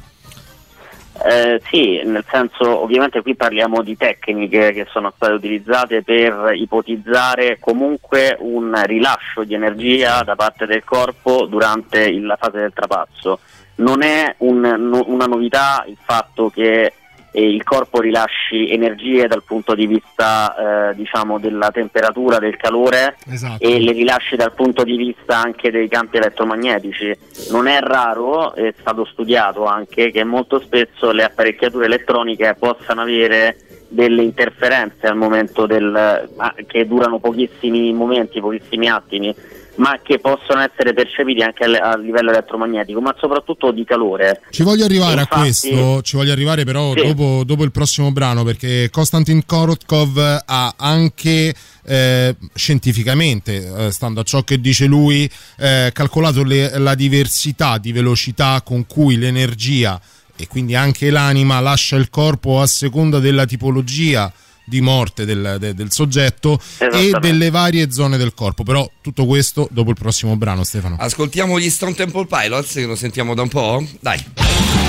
Eh, sì, nel senso ovviamente qui parliamo di tecniche che sono state utilizzate per ipotizzare comunque un rilascio di energia da parte del corpo durante la fase del trapazzo. Non è un- no- una novità il fatto che il corpo rilasci energie dal punto di vista eh, diciamo della temperatura, del calore Esatto. e le rilasci dal punto di vista anche dei campi elettromagnetici. Non è raro, è stato studiato anche, che molto spesso le apparecchiature elettroniche possano avere delle interferenze al momento del, che durano pochissimi momenti, pochissimi attimi, ma che possono essere percepiti anche a livello elettromagnetico, ma soprattutto di calore. Ci voglio arrivare Infatti- a questo, ci voglio arrivare però Sì. dopo, dopo il prossimo brano perché Konstantin Korotkov ha anche eh, scientificamente, eh, stando a ciò che dice lui, eh, calcolato le- la diversità di velocità con cui l'energia e quindi anche l'anima lascia il corpo a seconda della tipologia di morte del, de- del soggetto e delle varie zone del corpo. Però tutto questo dopo il prossimo brano, Stefano. Ascoltiamo gli Stone Temple Pilots che lo sentiamo da un po'? Dai.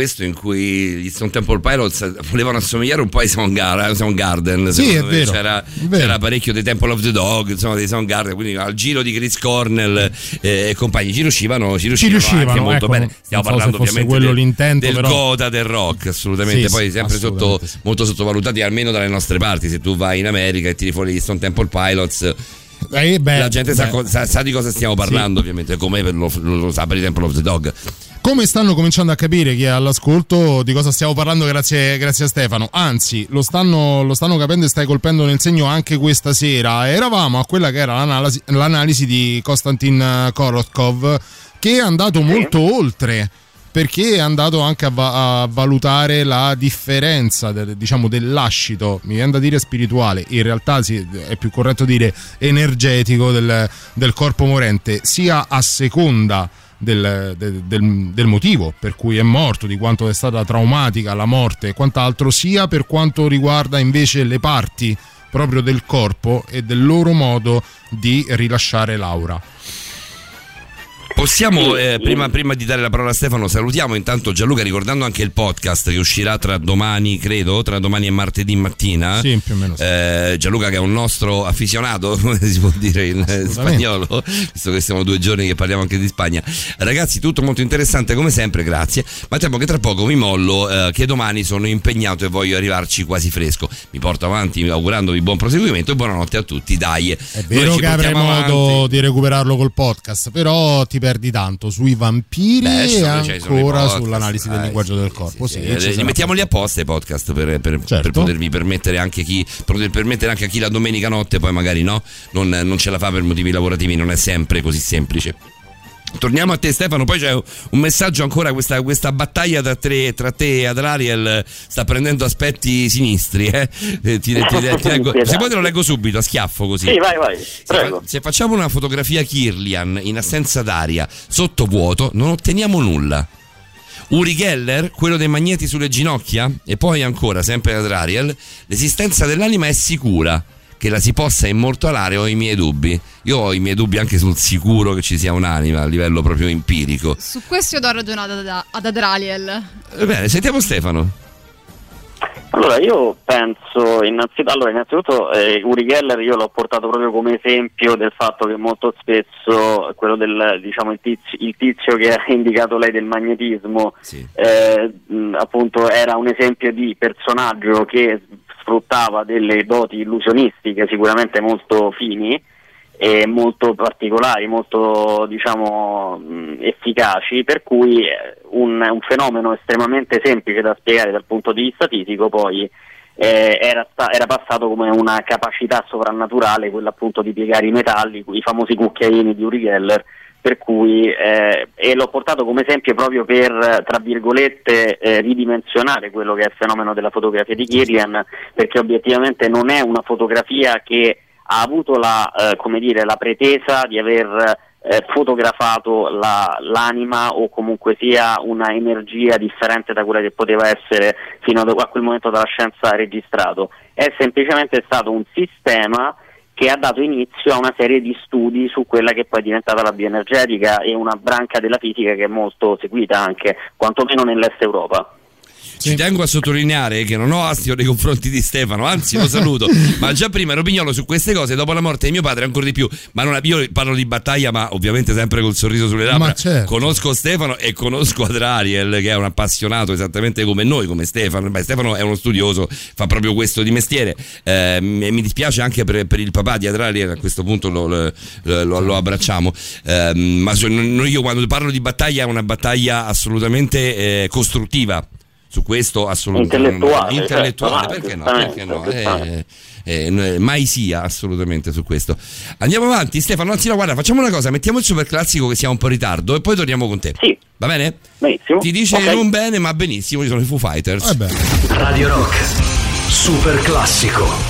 Questo in cui gli Stone Temple Pilots volevano assomigliare un po' ai Soundgarden, Soundgarden Sì, è vero, C'era, è vero. c'era parecchio dei Temple of the Dog, insomma dei Soundgarden, quindi al giro di Chris Cornell eh, e compagni ci riuscivano, ci riuscivano, riuscivano, anche molto ecco, bene. Stiamo so parlando fosse ovviamente quello del, l'intento, del però. Gotha del rock, assolutamente, Sì, poi sì, sempre sotto, assolutamente molto sottovalutati almeno dalle nostre parti, se tu vai in America e tiri fuori gli Stone Temple Pilots Eh, beh, la gente sa, sa- sa di cosa stiamo parlando, ovviamente, come per lo, lo sa per i Temple of the Dog. Come stanno cominciando a capire chi è all'ascolto di cosa stiamo parlando grazie, grazie a Stefano? Anzi, lo stanno, lo stanno capendo e stai colpendo nel segno anche questa sera. Eravamo a quella che era l'analisi, l'analisi di Konstantin Korotkov che è andato molto oltre perché è andato anche a, va- a valutare la differenza del, diciamo, del lascito, mi viene da dire spirituale, in realtà sì, è più corretto dire energetico del, del corpo morente, sia a seconda del, del- del- del motivo per cui è morto, di quanto è stata traumatica la morte e quant'altro, sia per quanto riguarda invece le parti proprio del corpo e del loro modo di rilasciare l'aura. Possiamo, eh, prima, prima di dare la parola a Stefano, salutiamo intanto Gianluca ricordando anche il podcast che uscirà tra domani, credo, tra domani e martedì mattina. Sì, più o meno. sì. Eh, Gianluca che è un nostro afficionato, come si può dire in spagnolo, visto che siamo due giorni che parliamo anche di Spagna. Ragazzi, tutto molto interessante come sempre, grazie. Ma temo che tra poco mi mollo, eh, che domani sono impegnato e voglio arrivarci quasi fresco. Mi porto avanti augurandovi buon proseguimento e buonanotte a tutti, dai. È vero che avrai modo di recuperarlo col podcast, però ti perdi tanto sui vampiri Beh, e ancora podcast, sull'analisi del linguaggio del corpo. Sì, ci li sarà. mettiamoli apposta i podcast per, per- per potervi permettere anche chi poter permettere anche a chi la domenica notte poi magari no non, non ce la fa per motivi lavorativi non è sempre così semplice Torniamo a te Stefano, poi c'è un messaggio ancora, questa, questa battaglia tra, te- tra te e Adriel sta prendendo aspetti sinistri. Eh? Eh, ti- ti- ti- leggo- se poi te lo leggo subito, a schiaffo così. Sì, vai, vai, Se, prego. fa- se facciamo una fotografia Kirlian in assenza d'aria, sotto vuoto, non otteniamo nulla. Uri Geller, quello dei magneti sulle ginocchia? E poi ancora, sempre ad Ariel, l'esistenza dell'anima è sicura. Che la si possa immortalare ho i miei dubbi. Io ho i miei dubbi anche sul sicuro che ci sia un'anima a livello proprio empirico. Su questo io do ragione ad, ad, ad Adraliel. Bene, sentiamo Stefano. Allora, io penso innanzitutto, allora, innanzitutto eh, Uri Geller io l'ho portato proprio come esempio del fatto che molto spesso quello del diciamo il tizio, il tizio che ha indicato lei del magnetismo eh, mh, appunto era un esempio di personaggio che sfruttava delle doti illusionistiche sicuramente molto fini e molto particolari, molto diciamo efficaci, per cui eh, un, un fenomeno estremamente semplice da spiegare dal punto di vista fisico poi eh, era, sta- era passato come una capacità sovrannaturale, quella appunto di piegare i metalli, i famosi cucchiaini di Uri Geller, per cui eh, e l'ho portato come esempio proprio per tra virgolette eh, ridimensionare quello che è il fenomeno della fotografia di Kirian perché obiettivamente non è una fotografia che ha avuto la, eh, dire, la pretesa di aver eh, fotografato la- l'anima o comunque sia una energia differente da quella che poteva essere fino a quel momento dalla scienza registrato. È semplicemente stato un sistema che ha dato inizio a una serie di studi su quella che poi è diventata la bioenergetica e una branca della fisica che è molto seguita anche, quantomeno nell'est Europa. Ci tengo a sottolineare che non ho astio nei confronti di Stefano, anzi lo saluto, ma già prima ero pignolo su queste cose, dopo la morte di mio padre ancora di più, ma non, io parlo di battaglia, ma ovviamente sempre col sorriso sulle labbra. Certo. Conosco Stefano e conosco Adrariel che è un appassionato esattamente come noi, come Stefano. Beh, Stefano è uno studioso, fa proprio questo di mestiere. Eh, mi dispiace anche per, per il papà di Adrariel, a questo punto lo, lo- lo- lo abbracciamo. Eh, ma io quando parlo di battaglia è una battaglia assolutamente eh, costruttiva. Su questo assolutamente Intellettuale, intellettuale, certo, perché no? Perché no? Eh, eh, mai sia assolutamente su questo. Andiamo avanti, Stefano. Anzi, no, guarda, facciamo una cosa: mettiamo il super classico che siamo un po' in ritardo e poi torniamo con te. Sì. Va bene? Benissimo. Ti dice Ok. non bene, ma benissimo. Ci sono i Foo Fighters. Radio Rock, super classico.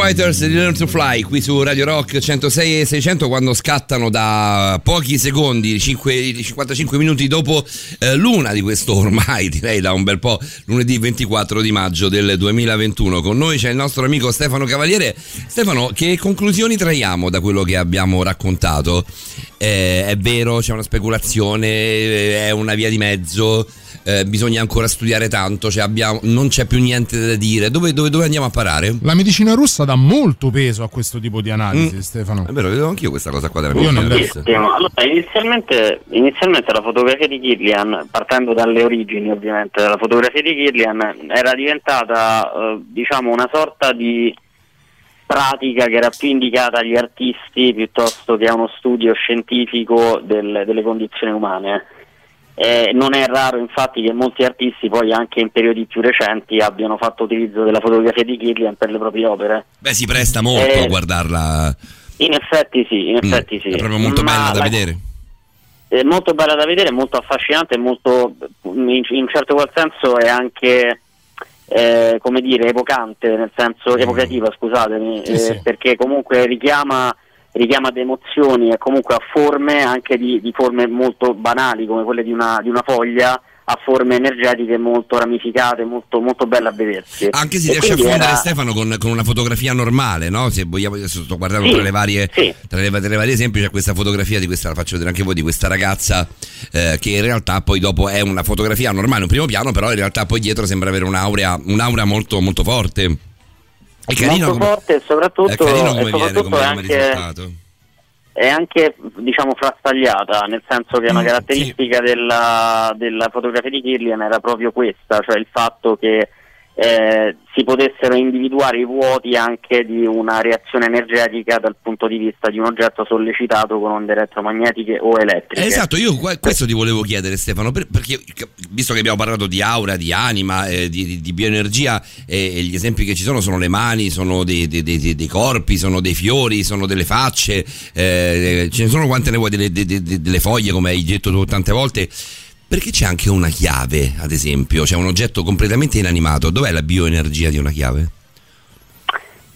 Fighters di Learn to Fly qui su Radio Rock 106 e 600 quando scattano da pochi secondi, 5, 55 minuti dopo eh, l'una di questo ormai direi da un bel po' lunedì 24 di maggio del 2021. Con noi c'è il nostro amico Stefano Cavaliere. Stefano, che conclusioni traiamo da quello che abbiamo raccontato? Eh, è vero, c'è una speculazione, eh, è una via di mezzo. eh, bisogna ancora studiare tanto, cioè abbiamo- non c'è più niente da dire. Dove, dove- dove andiamo a parare? La medicina russa dà molto peso a questo tipo di analisi, Mm. Stefano. È vero, vedo anch'io questa cosa qua della russa. Allora, inizialmente, inizialmente la fotografia di Kirlian, partendo dalle origini ovviamente, la fotografia di Kirlian era diventata eh, diciamo una sorta di pratica che era più indicata agli artisti piuttosto che a uno studio scientifico del- delle condizioni umane. Eh, non è raro infatti che molti artisti poi anche in periodi più recenti abbiano fatto utilizzo della fotografia di Kirlian per le proprie opere. Beh, si presta molto Eh, a guardarla. In effetti sì, in Mm, effetti sì. È proprio molto Ma bella da la- vedere. è molto bella da vedere, molto affascinante molto, in, in un certo qual senso è anche eh, come dire evocante, nel senso evocativa, scusatemi, Sì, eh, sì. perché comunque richiama, richiama ad emozioni e comunque a forme anche di, di forme molto banali come quelle di una, di una foglia ha forme energetiche molto ramificate, molto, molto belle a vedersi. Anche si E riesce a fondere era- Stefano con, con una fotografia normale, no? Se vogliamo, adesso sto guardando Sì, tra le varie sì. tra le, tra le varie esempi, c'è questa fotografia di questa, la faccio vedere anche voi, di questa ragazza eh, che in realtà poi dopo è una fotografia normale, un primo piano, però in realtà poi dietro sembra avere un'aurea, un'aura molto, molto forte. È carino molto come, forte e soprattutto, è e viene soprattutto come, è anche è anche diciamo frastagliata, nel senso che una Mm, caratteristica della, della fotografia di Kirlian era proprio questa, cioè il fatto che eh, si potessero individuare i vuoti anche di una reazione energetica dal punto di vista di un oggetto sollecitato con onde elettromagnetiche o elettriche. Eh, Esatto, io que- questo ti volevo chiedere Stefano, per- perché visto che abbiamo parlato di aura, di anima, eh, di, di- bioenergia eh, gli esempi che ci sono sono le mani, sono dei, dei- dei- dei corpi, sono dei fiori, sono delle facce, eh, ce ne sono quante ne vuoi, delle, de- de- de- delle foglie come hai detto tu tante volte. Perché c'è anche una chiave, ad esempio, c'è un oggetto completamente inanimato. Dov'è la bioenergia di una chiave?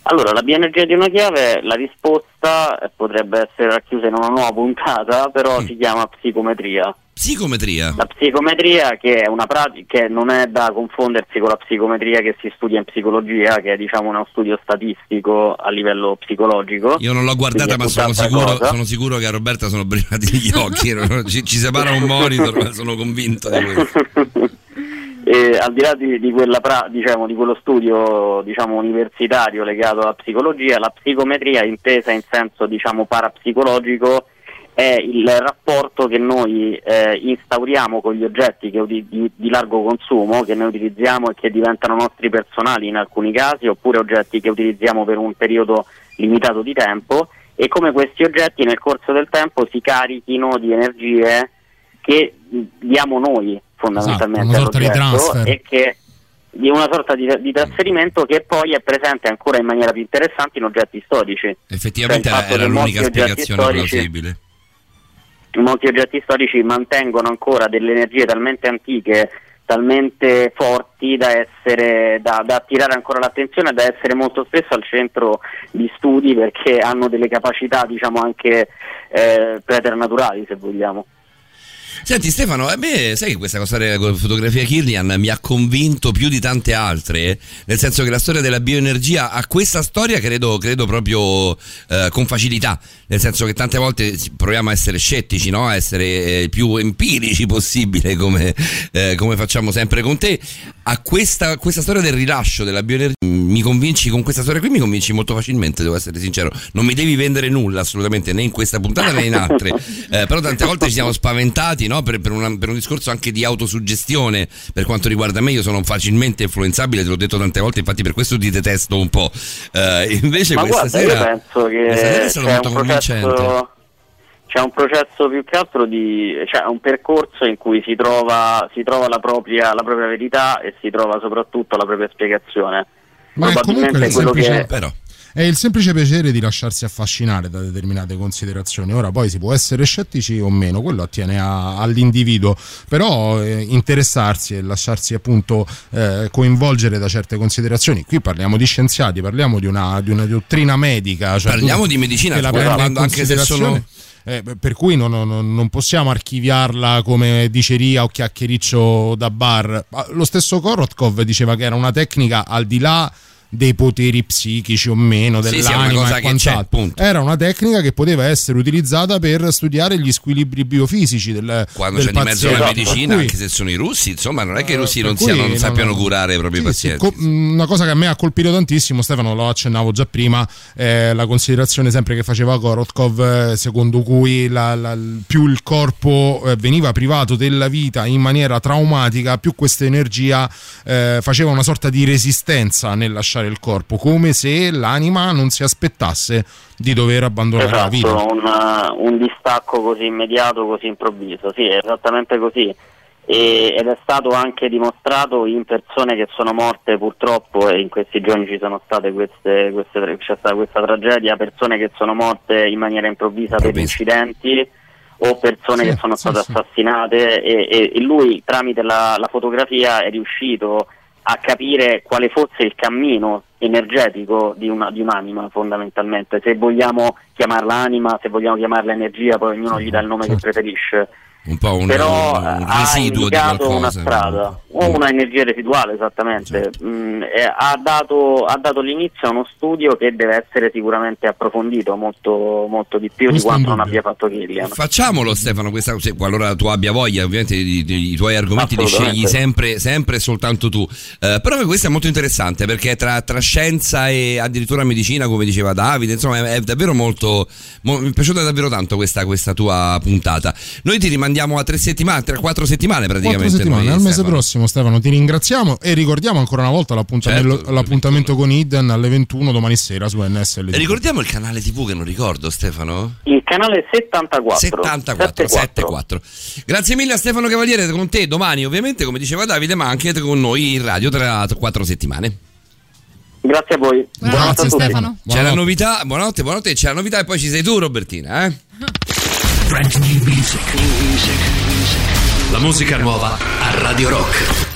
Allora, la bioenergia di una chiave, la risposta potrebbe essere racchiusa in una nuova puntata, però si chiama psicometria. Psicometria. La psicometria che è una pratica che non è da confondersi con la psicometria che si studia in psicologia, che è diciamo uno studio statistico a livello psicologico. Io non l'ho guardata, ma sono sicuro, sono sicuro che a Roberta sono brillati gli occhi. ci, ci separa un monitor, ma sono convinto di questo. E al di là di, di pra- diciamo, di quello studio diciamo, universitario legato alla psicologia, la psicometria intesa in senso diciamo, parapsicologico è il rapporto che noi eh, instauriamo con gli oggetti che di, di largo consumo, che noi utilizziamo e che diventano nostri personali in alcuni casi, oppure oggetti che utilizziamo per un periodo limitato di tempo e come questi oggetti nel corso del tempo si carichino di energie che diamo noi fondamentalmente Esatto, una sorta di all'oggetto transfer. e che di una sorta di, di trasferimento che poi è presente ancora in maniera più interessante in oggetti storici. Effettivamente Cioè, era l'unica spiegazione storici- plausibile. molti oggetti storici mantengono ancora delle energie talmente antiche, talmente forti da, essere, da, da attirare ancora l'attenzione e da essere molto spesso al centro di studi perché hanno delle capacità diciamo anche eh, preternaturali se vogliamo. Senti Stefano, a me sai che questa cosa della fotografia Kirlian mi ha convinto più di tante altre, nel senso che la storia della bioenergia ha questa storia credo, credo proprio eh, con facilità, nel senso che tante volte proviamo a essere scettici, no? a essere eh, più empirici possibile come, eh, come facciamo sempre con te. A questa, questa storia del rilascio della bioenergia mi convinci con questa storia qui, mi convinci molto facilmente, devo essere sincero. Non mi devi vendere nulla assolutamente, né in questa puntata né in altre. Eh, però tante volte ci siamo spaventati no? per, per una- per un discorso anche di autosuggestione. Per quanto riguarda me, io sono facilmente influenzabile, te l'ho detto tante volte, infatti per questo ti detesto un po'. Eh, invece Ma questa guarda, sera, io penso che questa sera c'è molto un, convincente. C'è un processo più che altro di cioè un percorso in cui si trova, si trova la, propria, la propria verità e si trova soprattutto la propria spiegazione. Ma è comunque Probabilmente il quello semplice, che è il semplice piacere di lasciarsi affascinare da determinate considerazioni. Ora poi si può essere scettici o meno, quello attiene a- all'individuo, però eh, interessarsi e lasciarsi appunto eh, coinvolgere da certe considerazioni. Qui parliamo di scienziati, parliamo di una, di una dottrina medica. Cioè Parliamo tu- di medicina, che la prende anche se considerazione. Eh, per cui non, non- non possiamo archiviarla come diceria o chiacchiericcio da bar. Lo stesso Korotkov diceva che era una tecnica al di là dei poteri psichici o meno Sì, sì, dell'anima cosa e quant'altro. Era una tecnica che poteva essere utilizzata per studiare gli squilibri biofisici del, Quando del c'è di mezzo la paziente. medicina, cui- anche se sono i russi, insomma, non è che i russi per non, siano, non non- sappiano curare i propri Sì, sì, pazienti. co- mh, una cosa che a me ha colpito tantissimo, Stefano, lo accennavo già prima, è la considerazione sempre che faceva Korotkov, eh, secondo cui la- la- più il corpo eh, veniva privato della vita in maniera traumatica, più questa energia eh, faceva una sorta di resistenza nel lasciare il corpo, come se l'anima non si aspettasse di dover abbandonare la vita. Esatto, un, uh, un distacco così immediato, così improvviso, sì, è esattamente così. E- ed è stato anche dimostrato in persone che sono morte purtroppo e in questi giorni ci sono state queste, queste c'è stata questa tragedia, persone che sono morte in maniera improvvisa per incidenti o persone Sì, che sono sì, state sì. assassinate e, e- e lui tramite la, la fotografia è riuscito a capire quale fosse il cammino energetico di, una- di un'anima fondamentalmente, se vogliamo chiamarla anima, se vogliamo chiamarla energia, poi ognuno gli dà il nome certo. che preferisce. Un po' un, però un ha residuo di indicato una qualcosa. strada. o una energia residuale esattamente. Mm, e ha, dato, ha dato l'inizio a uno studio che deve essere sicuramente approfondito molto, molto di più Questo di quanto non abbia fatto Killian. Facciamolo Stefano, questa, se, qualora tu abbia voglia, ovviamente i, i- i tuoi argomenti li scegli sempre, sempre e soltanto tu. Eh, però questo è molto interessante perché tra, tra scienza e addirittura medicina, come diceva Davide, insomma è, è davvero molto... mo- mi è piaciuta davvero tanto questa, questa tua puntata. Noi ti rimandiamo a tre settimane, tra quattro settimane praticamente. Quattro settimane, noi, al mese Stefano. prossimo Stefano ti ringraziamo e ricordiamo ancora una volta l'appuntamento, Certo, l'appuntamento con Iden alle 21 domani sera su NSL. Ricordiamo il canale TV che non ricordo, Stefano? il canale 74 74, 74. Grazie mille a Stefano Cavaliere con te domani, ovviamente, come diceva Davide, ma anche con noi in radio tra quattro settimane. grazie a voi Buonanotte, a tutti. Stefano. C'è la novità, buonanotte, buonanotte, c'è la novità e poi ci sei tu Robertina, eh? La musica nuova a Radio Rock.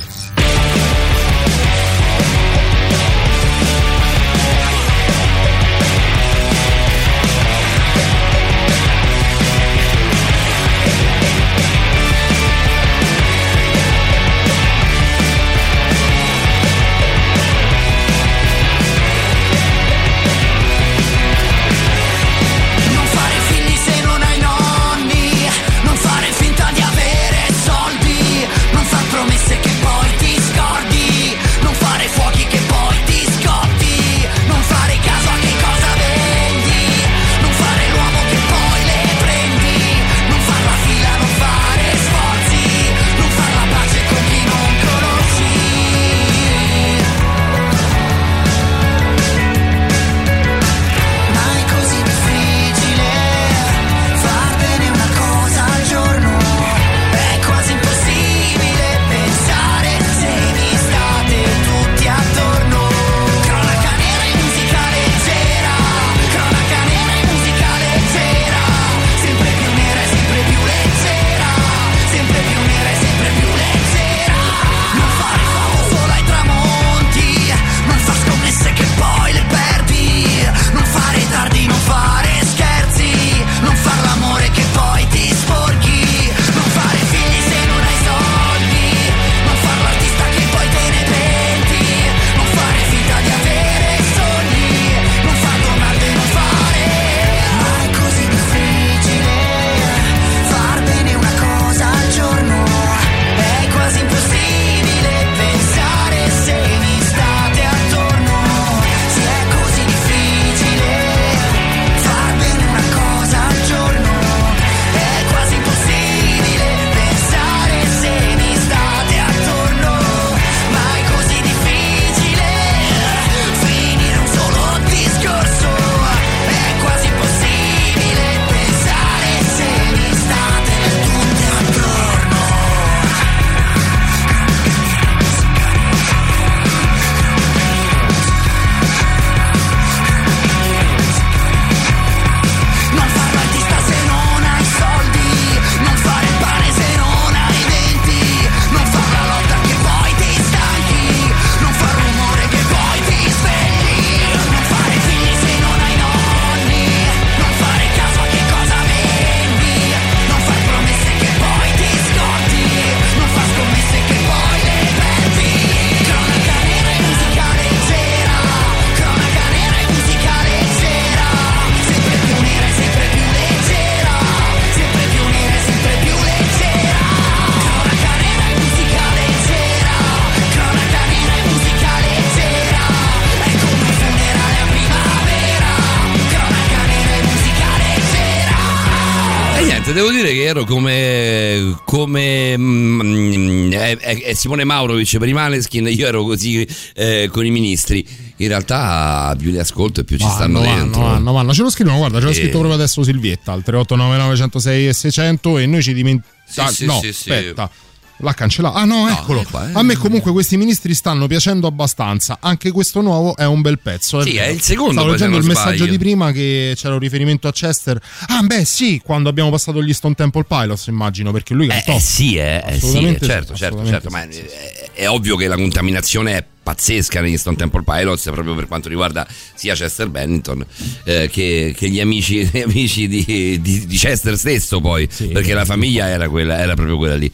Devo dire che ero come, come mm, è, è- Simone Maurovic per i Maneskin, io ero così eh, con i ministri. In realtà più li ascolto e più ci stanno Vanno, dentro. vanno, vanno, vanno. Ce lo scrivono, guarda, ce l'ha Eh. scritto proprio adesso Silvietta al 3899 106 e 600 e noi ci dimentichiamo. Sì, sì, no, sì, sì. L'ha cancellato. Ah no, eccolo. qua, eh. A me comunque questi ministri stanno piacendo abbastanza. Anche questo nuovo è un bel pezzo. Sì, vero. è il secondo, Stavo leggendo il non messaggio sbaglio. di prima che c'era un riferimento a Chester. Ah, beh, sì, quando abbiamo passato gli Stone Temple Pilots, immagino, perché lui cantò. Eh sì, eh, eh sì, certo, sì, certo, assolutamente certo, ma è, è ovvio che la contaminazione è pazzesca negli Stone Temple Pilots proprio per quanto riguarda sia Chester Bennington eh, che, che gli amici, gli amici di, di- di Chester stesso poi perché la famiglia era, quella, era proprio quella lì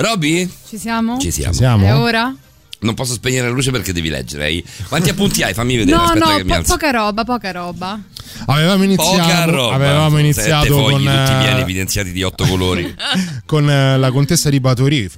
Robby? Ci siamo? Ci siamo. E ora? Non posso spegnere la luce perché devi leggere. Quanti appunti hai? Fammi vedere. No, Aspetta no, che mi po- alzo. poca roba, poca roba. Avevamo iniziato, Poca roba. avevamo iniziato fogli con, tutti eh, evidenziati di otto colori. con eh, la contessa di Batory,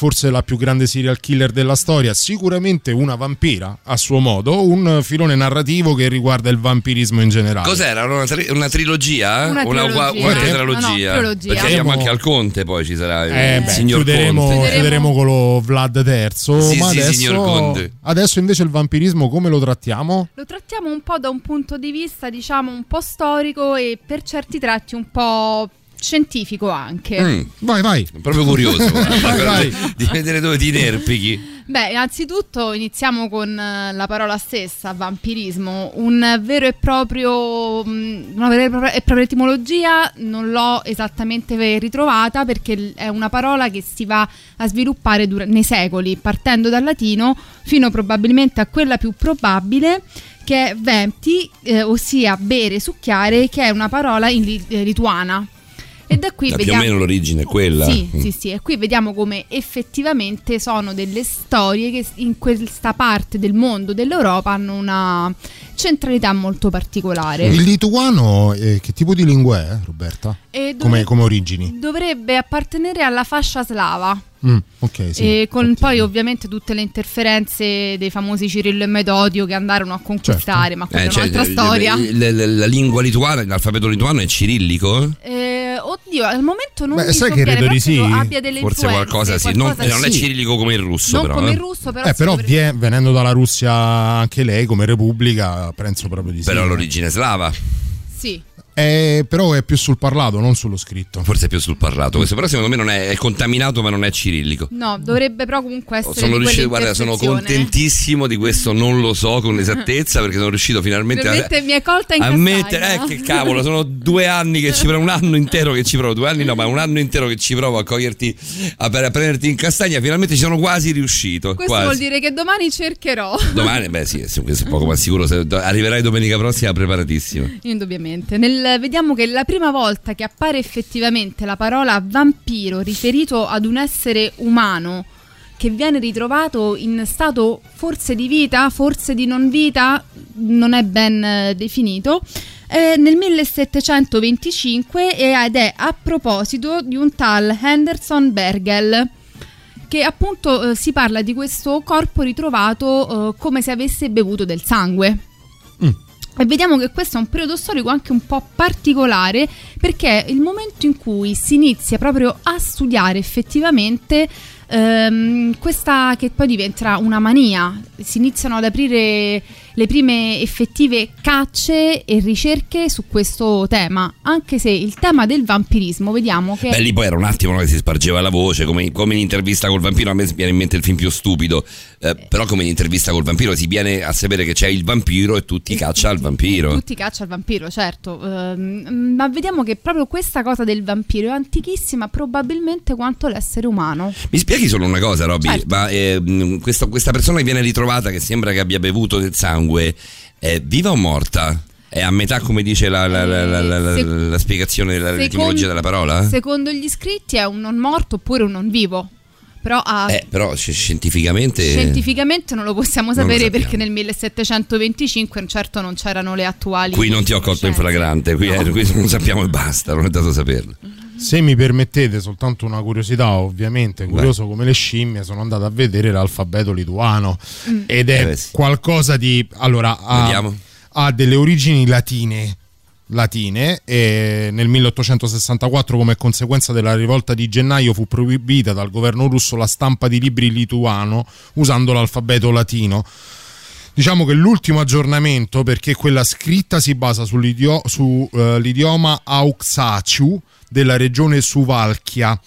forse la più grande serial killer della storia, sicuramente una vampira a suo modo, un filone narrativo che riguarda il vampirismo in generale. Cos'era? Una, tri- una trilogia? Una una, trilogia. una No, tetralogia? no, trilogia. Perché siamo anche al Conte, poi ci sarà il, Eh, il beh, signor chiuderemo, Conte. chiuderemo con lo Vlad III. Sì, ma sì, adesso, signor Conte. adesso invece il vampirismo come lo trattiamo? Lo trattiamo un po' da un punto di vista, diciamo, un po' storico e per certi tratti un po' scientifico anche. Mm. Vai, vai. Proprio curioso Vai, vai. di vedere dove ti inerpichi. Beh, innanzitutto iniziamo con eh, la parola stessa, vampirismo, un vero e proprio, mh, una vera e propria, etimologia non l'ho esattamente ritrovata perché è una parola che si va a sviluppare nei secoli, partendo dal latino fino probabilmente a quella più probabile che è venti, eh, ossia bere, succhiare, che è una parola in eh, lituana. E da qui Ma più o vediamo... meno l'origine è quella. Sì, Mm. sì, sì, e qui vediamo come effettivamente sono delle storie che in questa parte del mondo dell'Europa hanno una centralità molto particolare. Il lituano, eh, che tipo di lingua è, Roberta? E dove- Come, come origini? Dovrebbe appartenere alla fascia slava. Mm, ok, sì. e con poi ovviamente tutte le interferenze dei famosi Cirillo e Metodio che andarono a conquistare, ma quella Eh, è cioè, un'altra l- storia. l- l- la lingua lituana, l'alfabeto lituano è cirillico? Eh, oddio, al momento non Beh, mi sai so che credo di sì. abbia delle Forse qualcosa sì. Non, qualcosa non è sì. cirillico come il russo, Non però. come eh. il russo, però Eh, però dovrebbe- venendo dalla Russia anche lei come repubblica, penso proprio di sì. Però l'origine slava. Sì. Eh, però è più sul parlato, non sullo scritto. Forse è più sul parlato. Questo, però, secondo me non è, è contaminato, ma non è cirillico. No, dovrebbe però comunque essere Sono di riuscito, guarda, sono quell'intersezione. contentissimo di questo, non lo so con esattezza perché sono riuscito finalmente a, mi è colta in a mettere, eh, che cavolo, sono due anni che ci provo, un anno intero che ci provo, due anni no, ma un anno intero che ci provo a coglierti, a, a prenderti in castagna, finalmente ci sono quasi riuscito. Questo quasi. vuol dire che domani cercherò. Domani, beh sì, sì, questo è poco ma sicuro, se arriverai domenica prossima preparatissimo. Indubbiamente. Nel- vediamo che la prima volta che appare effettivamente la parola vampiro riferito ad un essere umano che viene ritrovato in stato forse di vita, forse di non vita, non è ben eh, definito, è nel 1725 ed è a proposito di un tal Henderson Bergel che appunto eh, si parla di questo corpo ritrovato eh, come se avesse bevuto del sangue. E vediamo che questo è un periodo storico anche un po' particolare perché è il momento in cui si inizia proprio a studiare effettivamente ehm, questa che poi diventerà una mania. Si iniziano ad aprire le prime effettive cacce e ricerche su questo tema, anche se il tema del vampirismo vediamo che... Beh, lì poi era un attimo no, che si spargeva la voce, come, come in intervista col vampiro, a me viene in mente il film più stupido, eh, però come in intervista col vampiro si viene a sapere che c'è il vampiro e tutti caccia al vampiro. Tutti caccia al vampiro, certo. Ehm, ma vediamo che proprio questa cosa del vampiro è antichissima, probabilmente quanto l'essere umano. Mi spieghi solo una cosa, Robby? Certo. Ma eh, mh, questo- questa persona che viene ritrovata, che sembra che abbia bevuto del sangue, è viva o morta? È a metà, come dice la, la- la- la- Se- la spiegazione, la- Secondo- l'etimologia della parola? Secondo gli iscritti è un non morto oppure un non vivo. Però ah, Eh, però sci- scientificamente. scientificamente non lo possiamo lo sapere sappiamo. perché nel 1725 certo non c'erano le attuali. Qui non ti ho colto in flagrante, qui, eh, qui non sappiamo e basta, non è dato saperlo. Se mi permettete, soltanto una curiosità, ovviamente, curioso come le scimmie, sono andato a vedere l'alfabeto lituano Mm. ed è Eh, beh, sì. qualcosa di... Allora, ha, Vediamo. ha delle origini latine, latine e nel 1864 come conseguenza della rivolta di gennaio fu proibita dal governo russo la stampa di libri lituano usando l'alfabeto latino. Diciamo che l'ultimo aggiornamento, perché quella scritta si basa sull'idio- sull'idioma Auksaciu della regione Suvalchia.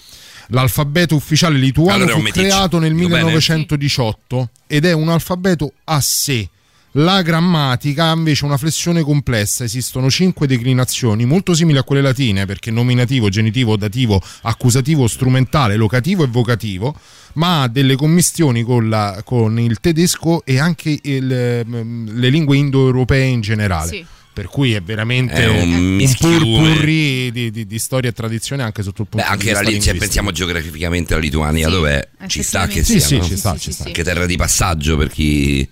L'alfabeto ufficiale lituano Allora fu creato nel Dico bene? 1918 ed è un alfabeto a sé. La grammatica ha invece una flessione complessa, esistono cinque declinazioni molto simili a quelle latine perché nominativo, genitivo, dativo, accusativo, strumentale, locativo e vocativo, ma ha delle commistioni con, la- con il tedesco e anche il, ehm, le lingue indoeuropee in generale. Sì. Per cui è veramente È un un purpurri di, di- di storia e tradizione anche sotto il punto Beh, anche di la vista lì, cioè, pensiamo geograficamente alla Lituania, dov'è? Ci sta che Sì, sia. sì, no? ci sta, ci sta. Anche terra di passaggio per chi.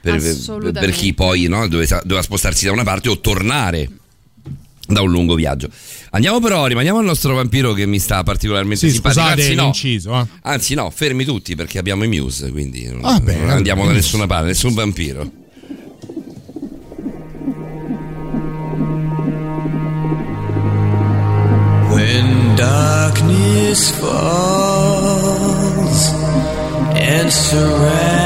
Per, per chi poi no, doveva, doveva spostarsi da una parte o tornare da un lungo viaggio. Andiamo però, rimaniamo al nostro vampiro che mi sta particolarmente Sì, simpatico. scusate Anzi no, l'inciso, eh. anzi no, fermi tutti perché abbiamo i Muse, quindi non, Ah, beh, non andiamo da bene. nessuna parte, nessun vampiro. When darkness falls and surrounds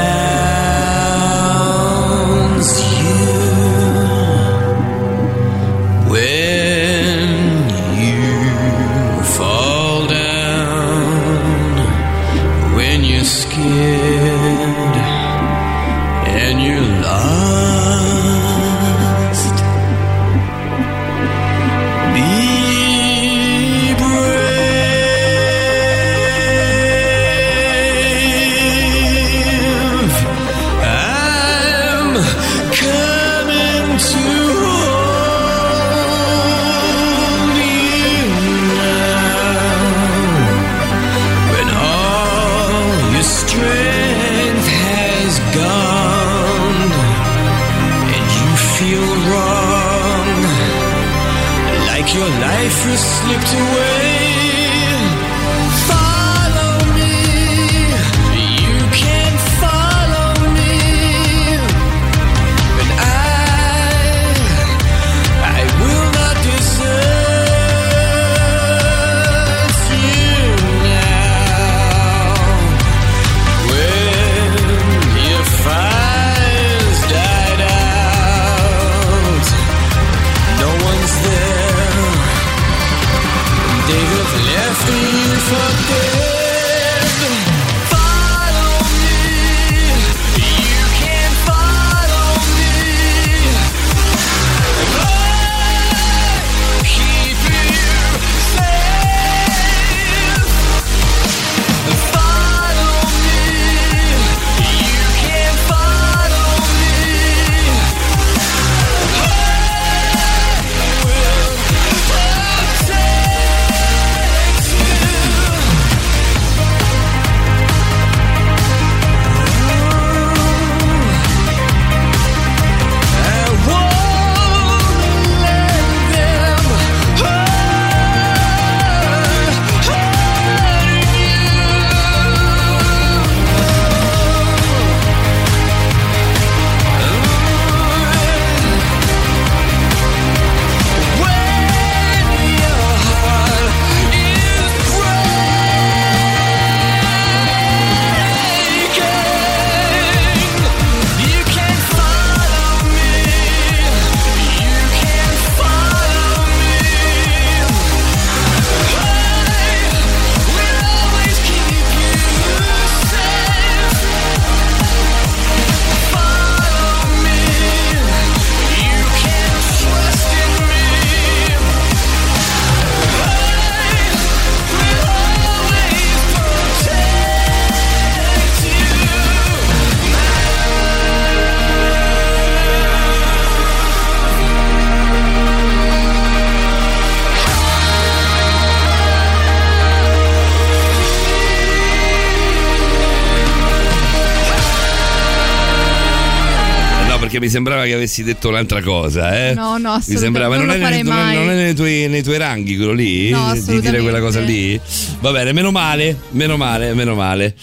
sembrava che avessi detto un'altra cosa, eh? No, no, Mi sembrava, non non, lo è, farei non non è nei, tuoi, nei tuoi ranghi quello lì? No, di dire quella cosa lì? Va bene, meno male, meno male, meno male.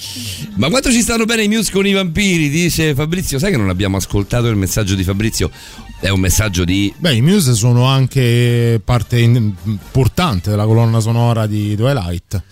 Ma quanto ci stanno bene i Muse con i vampiri? Dice Fabrizio. Sai che non abbiamo ascoltato il messaggio di Fabrizio? È un messaggio di. Beh, i Muse sono anche parte importante della colonna sonora di Twilight.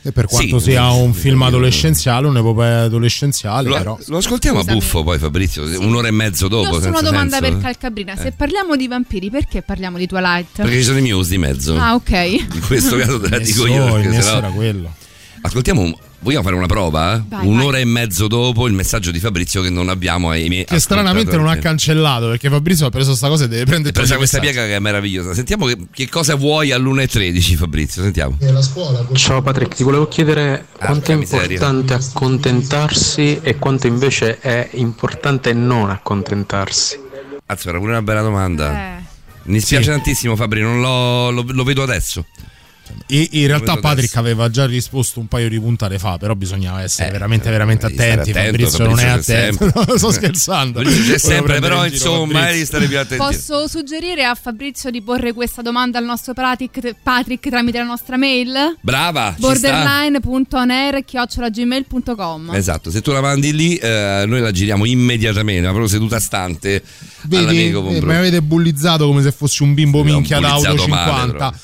E per quanto Sì, sia un film adolescenziale, un'epopea adolescenziale, però. Lo, lo ascoltiamo a Scusami. buffo poi, Fabrizio. Un'ora e mezzo dopo. Senza una domanda senso. per Calcabrina. Se Eh. parliamo di vampiri, perché parliamo di Twilight? Perché ci sono i Muse di mezzo. Ah, ok. In questo caso te la dico io. Perché sennò... era quello. Ascoltiamo, un- vogliamo fare una prova? Vai, Un'ora e mezzo dopo il messaggio di Fabrizio che non abbiamo ai miei Che stranamente non ha cancellato perché Fabrizio ha preso sta cosa e deve prendere presa questa piega che è meravigliosa. Sentiamo che, che cosa vuoi all'1.13 Fabrizio, sentiamo. Ciao Patrick, ti volevo chiedere quanto è miseria. importante accontentarsi e quanto invece è importante non accontentarsi. Cazzo, era pure una bella domanda. Eh. Mi dispiace tantissimo Fabri, non l'ho, lo, lo vedo adesso. E in realtà Patrick aveva già risposto un paio di puntate fa, però bisognava essere veramente, veramente devi stare attenti. attento, Fabrizio, non è attento. sempre. No, sto scherzando. Fabrizio c'è sempre, però in insomma, devi stare più attenti. Posso suggerire a Fabrizio di porre questa domanda al nostro Patrick, Patrick tramite la nostra mail? Brava, borderline.onair.gmail.com Esatto, se tu la mandi lì, eh, noi la giriamo immediatamente, ma proprio seduta stante Vedi, eh, mi avete bullizzato come se fossi un bimbo minchia da auto bullizzato male, 50. Eh,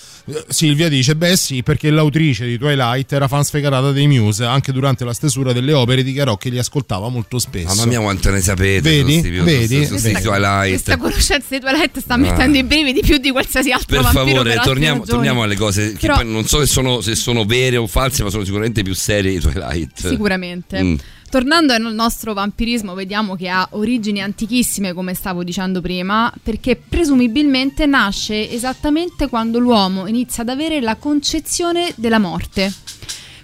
Silvia dice: Beh, sì, perché l'autrice di Twilight era fan sfegatata dei Muse. Anche durante la stesura delle opere dichiarò che li ascoltava molto spesso. Mamma mia, quanto ne sapete? Vedi? Vedi? sti- Vedi? Twilight. Questa conoscenza di toilette sta Ah. mettendo i brividi più di qualsiasi altro Per favore, per torniamo, torniamo alle cose che Però- poi non so se sono, se sono vere o false, ma sono sicuramente più serie di Twilight. Sicuramente. Mm. Tornando al nostro vampirismo, vediamo che ha origini antichissime, come stavo dicendo prima, perché presumibilmente nasce esattamente quando l'uomo inizia ad avere la concezione della morte.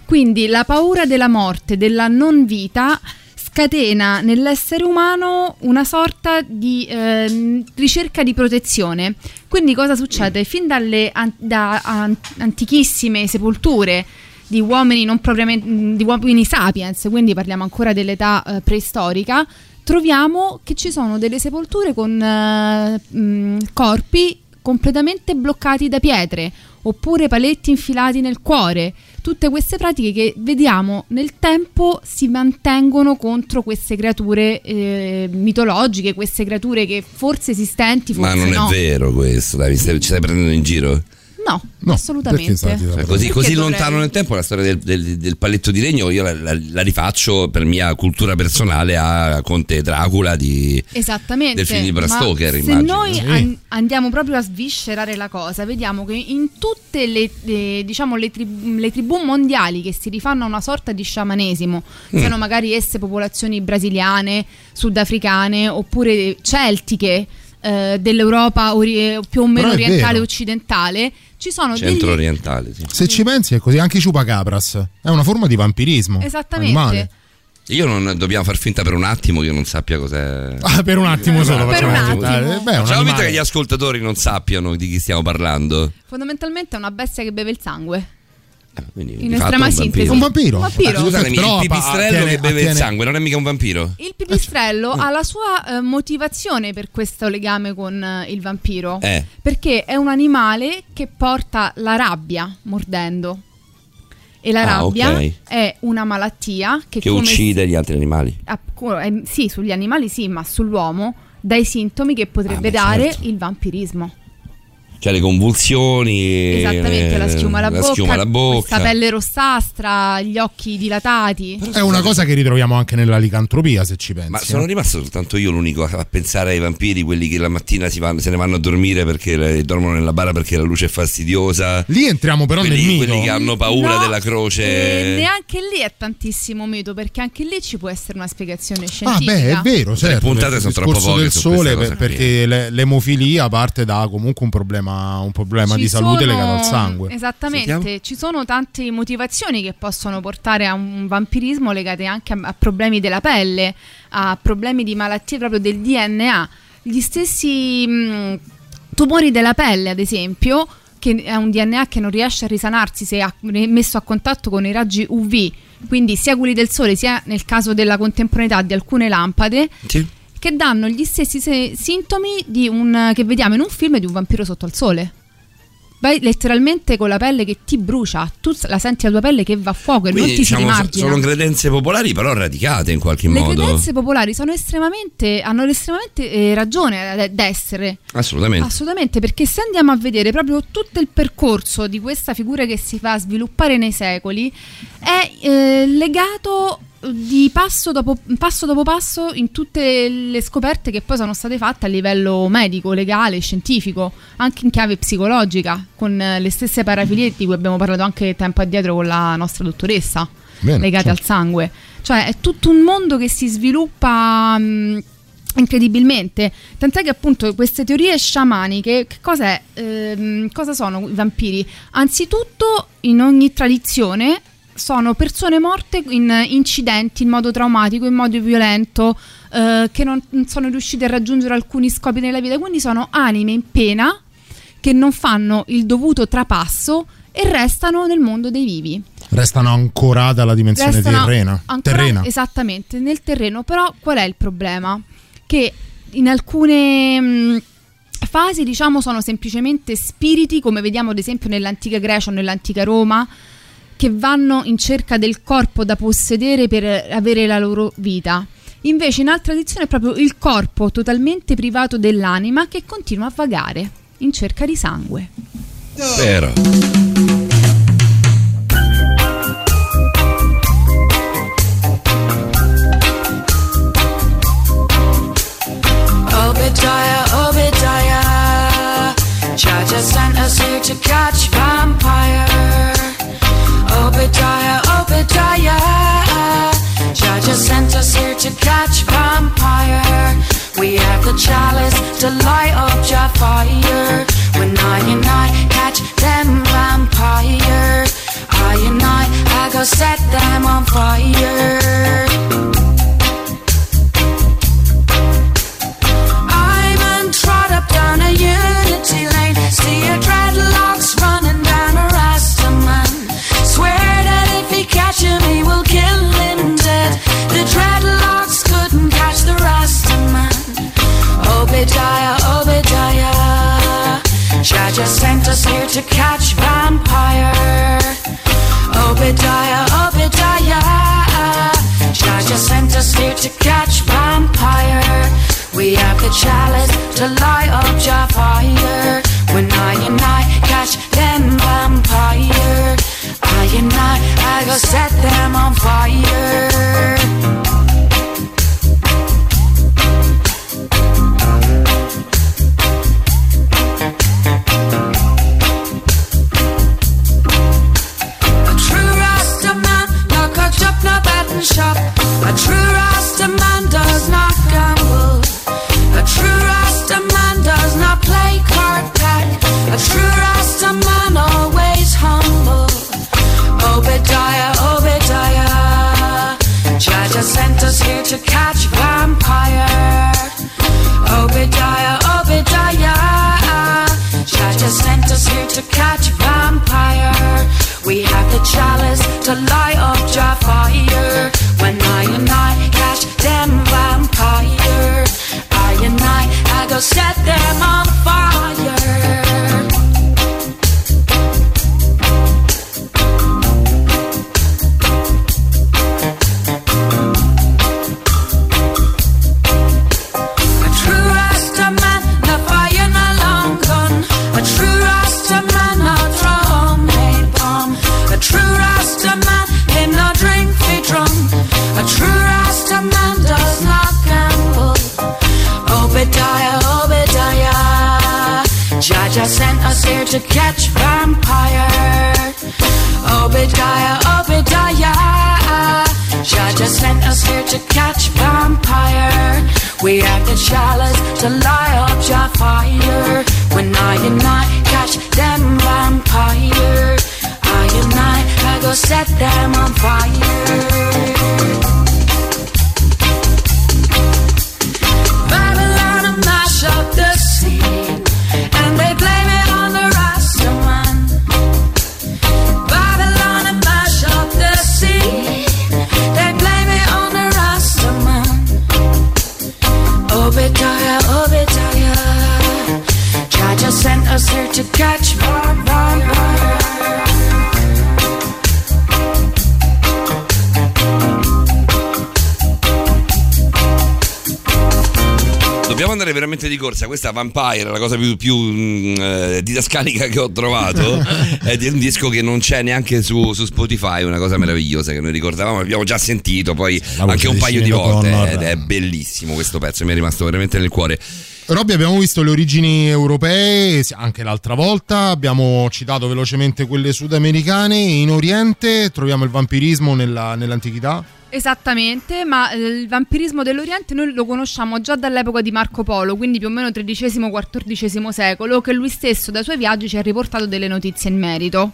Quindi la paura della morte, della non vita, scatena nell'essere umano una sorta di ehm, ricerca di protezione. Quindi cosa succede? Fin dalle an- da an- antichissime sepolture di uomini non propriamente di uomini sapiens, quindi parliamo ancora dell'età eh, preistorica, troviamo che ci sono delle sepolture con eh, mh, corpi completamente bloccati da pietre oppure paletti infilati nel cuore. Tutte queste pratiche che vediamo nel tempo si mantengono contro queste creature eh, mitologiche, queste creature che forse esistenti, forse Ma non no. è vero questo, dai, ci stai prendendo in giro? No, assolutamente. Cioè, così così lontano nel tempo la storia del, del- del paletto di legno io la, la- la rifaccio per mia cultura personale a Conte Dracula di... Esattamente. del film di Bram ma Stoker, Se immagino. noi Sì. an- andiamo proprio a sviscerare la cosa, vediamo che in tutte le, le- diciamo, le, trib- le tribù mondiali che si rifanno a una sorta di sciamanesimo, Mm. siano magari esse popolazioni brasiliane, sudafricane oppure celtiche. eh, dell'Europa ori- più o meno orientale vero. occidentale ci sono degli Centro orientale, sì. Se ci pensi è così, anche i chupacabras è una forma di vampirismo. Esattamente. animale. Io non dobbiamo far finta per un attimo che io non sappia cos'è. Ah, per un attimo solo Per facciamo un finta. attimo. Eh, Beh, Facciamo finta che gli ascoltatori non sappiano di chi stiamo parlando. fondamentalmente è una bestia che beve il sangue Quindi, In estrema un sintesi. vampiro. Un vampiro. Un vampiro. Ah, Scusatemi, Però, il pipistrello attiene- che beve il attiene- sangue non è mica un vampiro? Il pipistrello ha la sua eh, motivazione per questo legame con eh, il vampiro. Eh. Perché è un animale che porta la rabbia mordendo. E la Ah, rabbia ok. è una malattia che, Che come uccide gli altri animali. app- eh, sì, sugli animali sì, ma sull'uomo dai sintomi che potrebbe Ah, beh, dare certo. il vampirismo. Cioè le convulsioni. Esattamente, la schiuma alla la bocca, schiuma alla bocca. questa pelle rossastra, gli occhi dilatati. È una cosa che ritroviamo anche nella licantropia, se ci pensi. Ma sono eh. rimasto soltanto io l'unico a pensare ai vampiri, quelli che la mattina si vanno- se ne vanno a dormire perché le- dormono nella bara perché la luce è fastidiosa. Lì entriamo però quelli, nel mito. quelli che hanno paura No, della croce. E neanche lì è tantissimo mito, perché anche lì ci può essere una spiegazione Ah, scientifica. beh, è vero, certo. puntate perché sono il troppo poche del questa sole, per- qui. perché le- l'emofilia parte da comunque un problema, un problema Ci di salute sono- legato al sangue. Esattamente, Sentiamo? ci sono tante motivazioni che possono portare a un vampirismo legate anche a, a problemi della pelle, a problemi di malattie proprio del DNA. Gli stessi mh, tumori della pelle, ad esempio, che è un DNA che non riesce a risanarsi se ha messo a contatto con i raggi UV, quindi sia quelli del sole sia nel caso della contemporaneità di alcune lampade, che danno gli stessi se- sintomi di un, che vediamo in un film di un vampiro sotto al sole. Vai letteralmente con la pelle che ti brucia, tu la senti la tua pelle che va a fuoco e Quindi, non ti si diciamo, rimargina. sono credenze popolari, però radicate in qualche Le modo. credenze popolari sono estremamente, hanno estremamente eh, ragione ad- ad essere. Assolutamente. Assolutamente, perché se andiamo a vedere proprio tutto il percorso di questa figura che si fa sviluppare nei secoli, è eh, legato di passo dopo, passo dopo passo in tutte le scoperte che poi sono state fatte a livello medico, legale, scientifico, anche in chiave psicologica, con eh, le stesse parafilie di cui abbiamo parlato anche tempo addietro con la nostra dottoressa, Bene, legate certo. al sangue. Cioè è tutto un mondo che si sviluppa mh, incredibilmente. Tant'è che appunto queste teorie sciamaniche, che cosa, è? Ehm, cosa sono i vampiri? Anzitutto in ogni tradizione sono persone morte in incidenti in modo traumatico, in modo violento, eh, che non sono riuscite a raggiungere alcuni scopi nella vita, quindi sono anime in pena che non fanno il dovuto trapasso e restano nel mondo dei vivi. Restano ancorate alla dimensione Restano terrena. ancora- terrena. Esattamente, nel terreno. Però qual è il problema? Che in alcune mh, fasi, diciamo, sono semplicemente spiriti, come vediamo ad esempio nell'antica Grecia o nell'antica Roma, che vanno in cerca del corpo da possedere per avere la loro vita. Invece in altra tradizione è proprio il corpo totalmente privato dell'anima che continua a vagare in cerca di sangue. Vero. Obadiah, Obadiah, has sent us here to catch vampire. Catch vampire. We have the chalice to light up your fire. When I and I catch them vampire, I and I, I go set them on fire. Down a unity lane. See a dreadlocks running down a rasta man. Swear that if he catches me, we'll kill him dead. The dreadlocks Obadiah, Obadiah. Jah just sent us here to catch vampire. Obadiah, Obadiah. Jah just sent us here to catch vampire. We have the chalice to light up your fire. When I and I catch them vampire, I and I, I go set them on fire. Shop. A true Rasta man does not gamble. A true Rasta man does not play card pack. A true Rasta man always humble. Obadiah, Obadiah. Jah sent us here to catch vampire. Di corsa. Questa Vampire, la cosa più, più, mm, eh, didascalica che ho trovato, è di un disco che non c'è neanche su, su Spotify. Una cosa meravigliosa che noi ricordavamo, abbiamo già sentito poi anche un paio di volte. O'Connor. Ed è bellissimo questo pezzo, mi è rimasto veramente nel cuore. Robby, abbiamo visto le origini europee anche l'altra volta, abbiamo citato velocemente quelle sudamericane. In Oriente troviamo il vampirismo nella- nell'antichità. Esattamente, ma eh, il vampirismo dell'Oriente noi lo conosciamo già dall'epoca di Marco Polo, quindi più o meno XIII-XIV secolo, che lui stesso dai suoi viaggi ci ha riportato delle notizie in merito.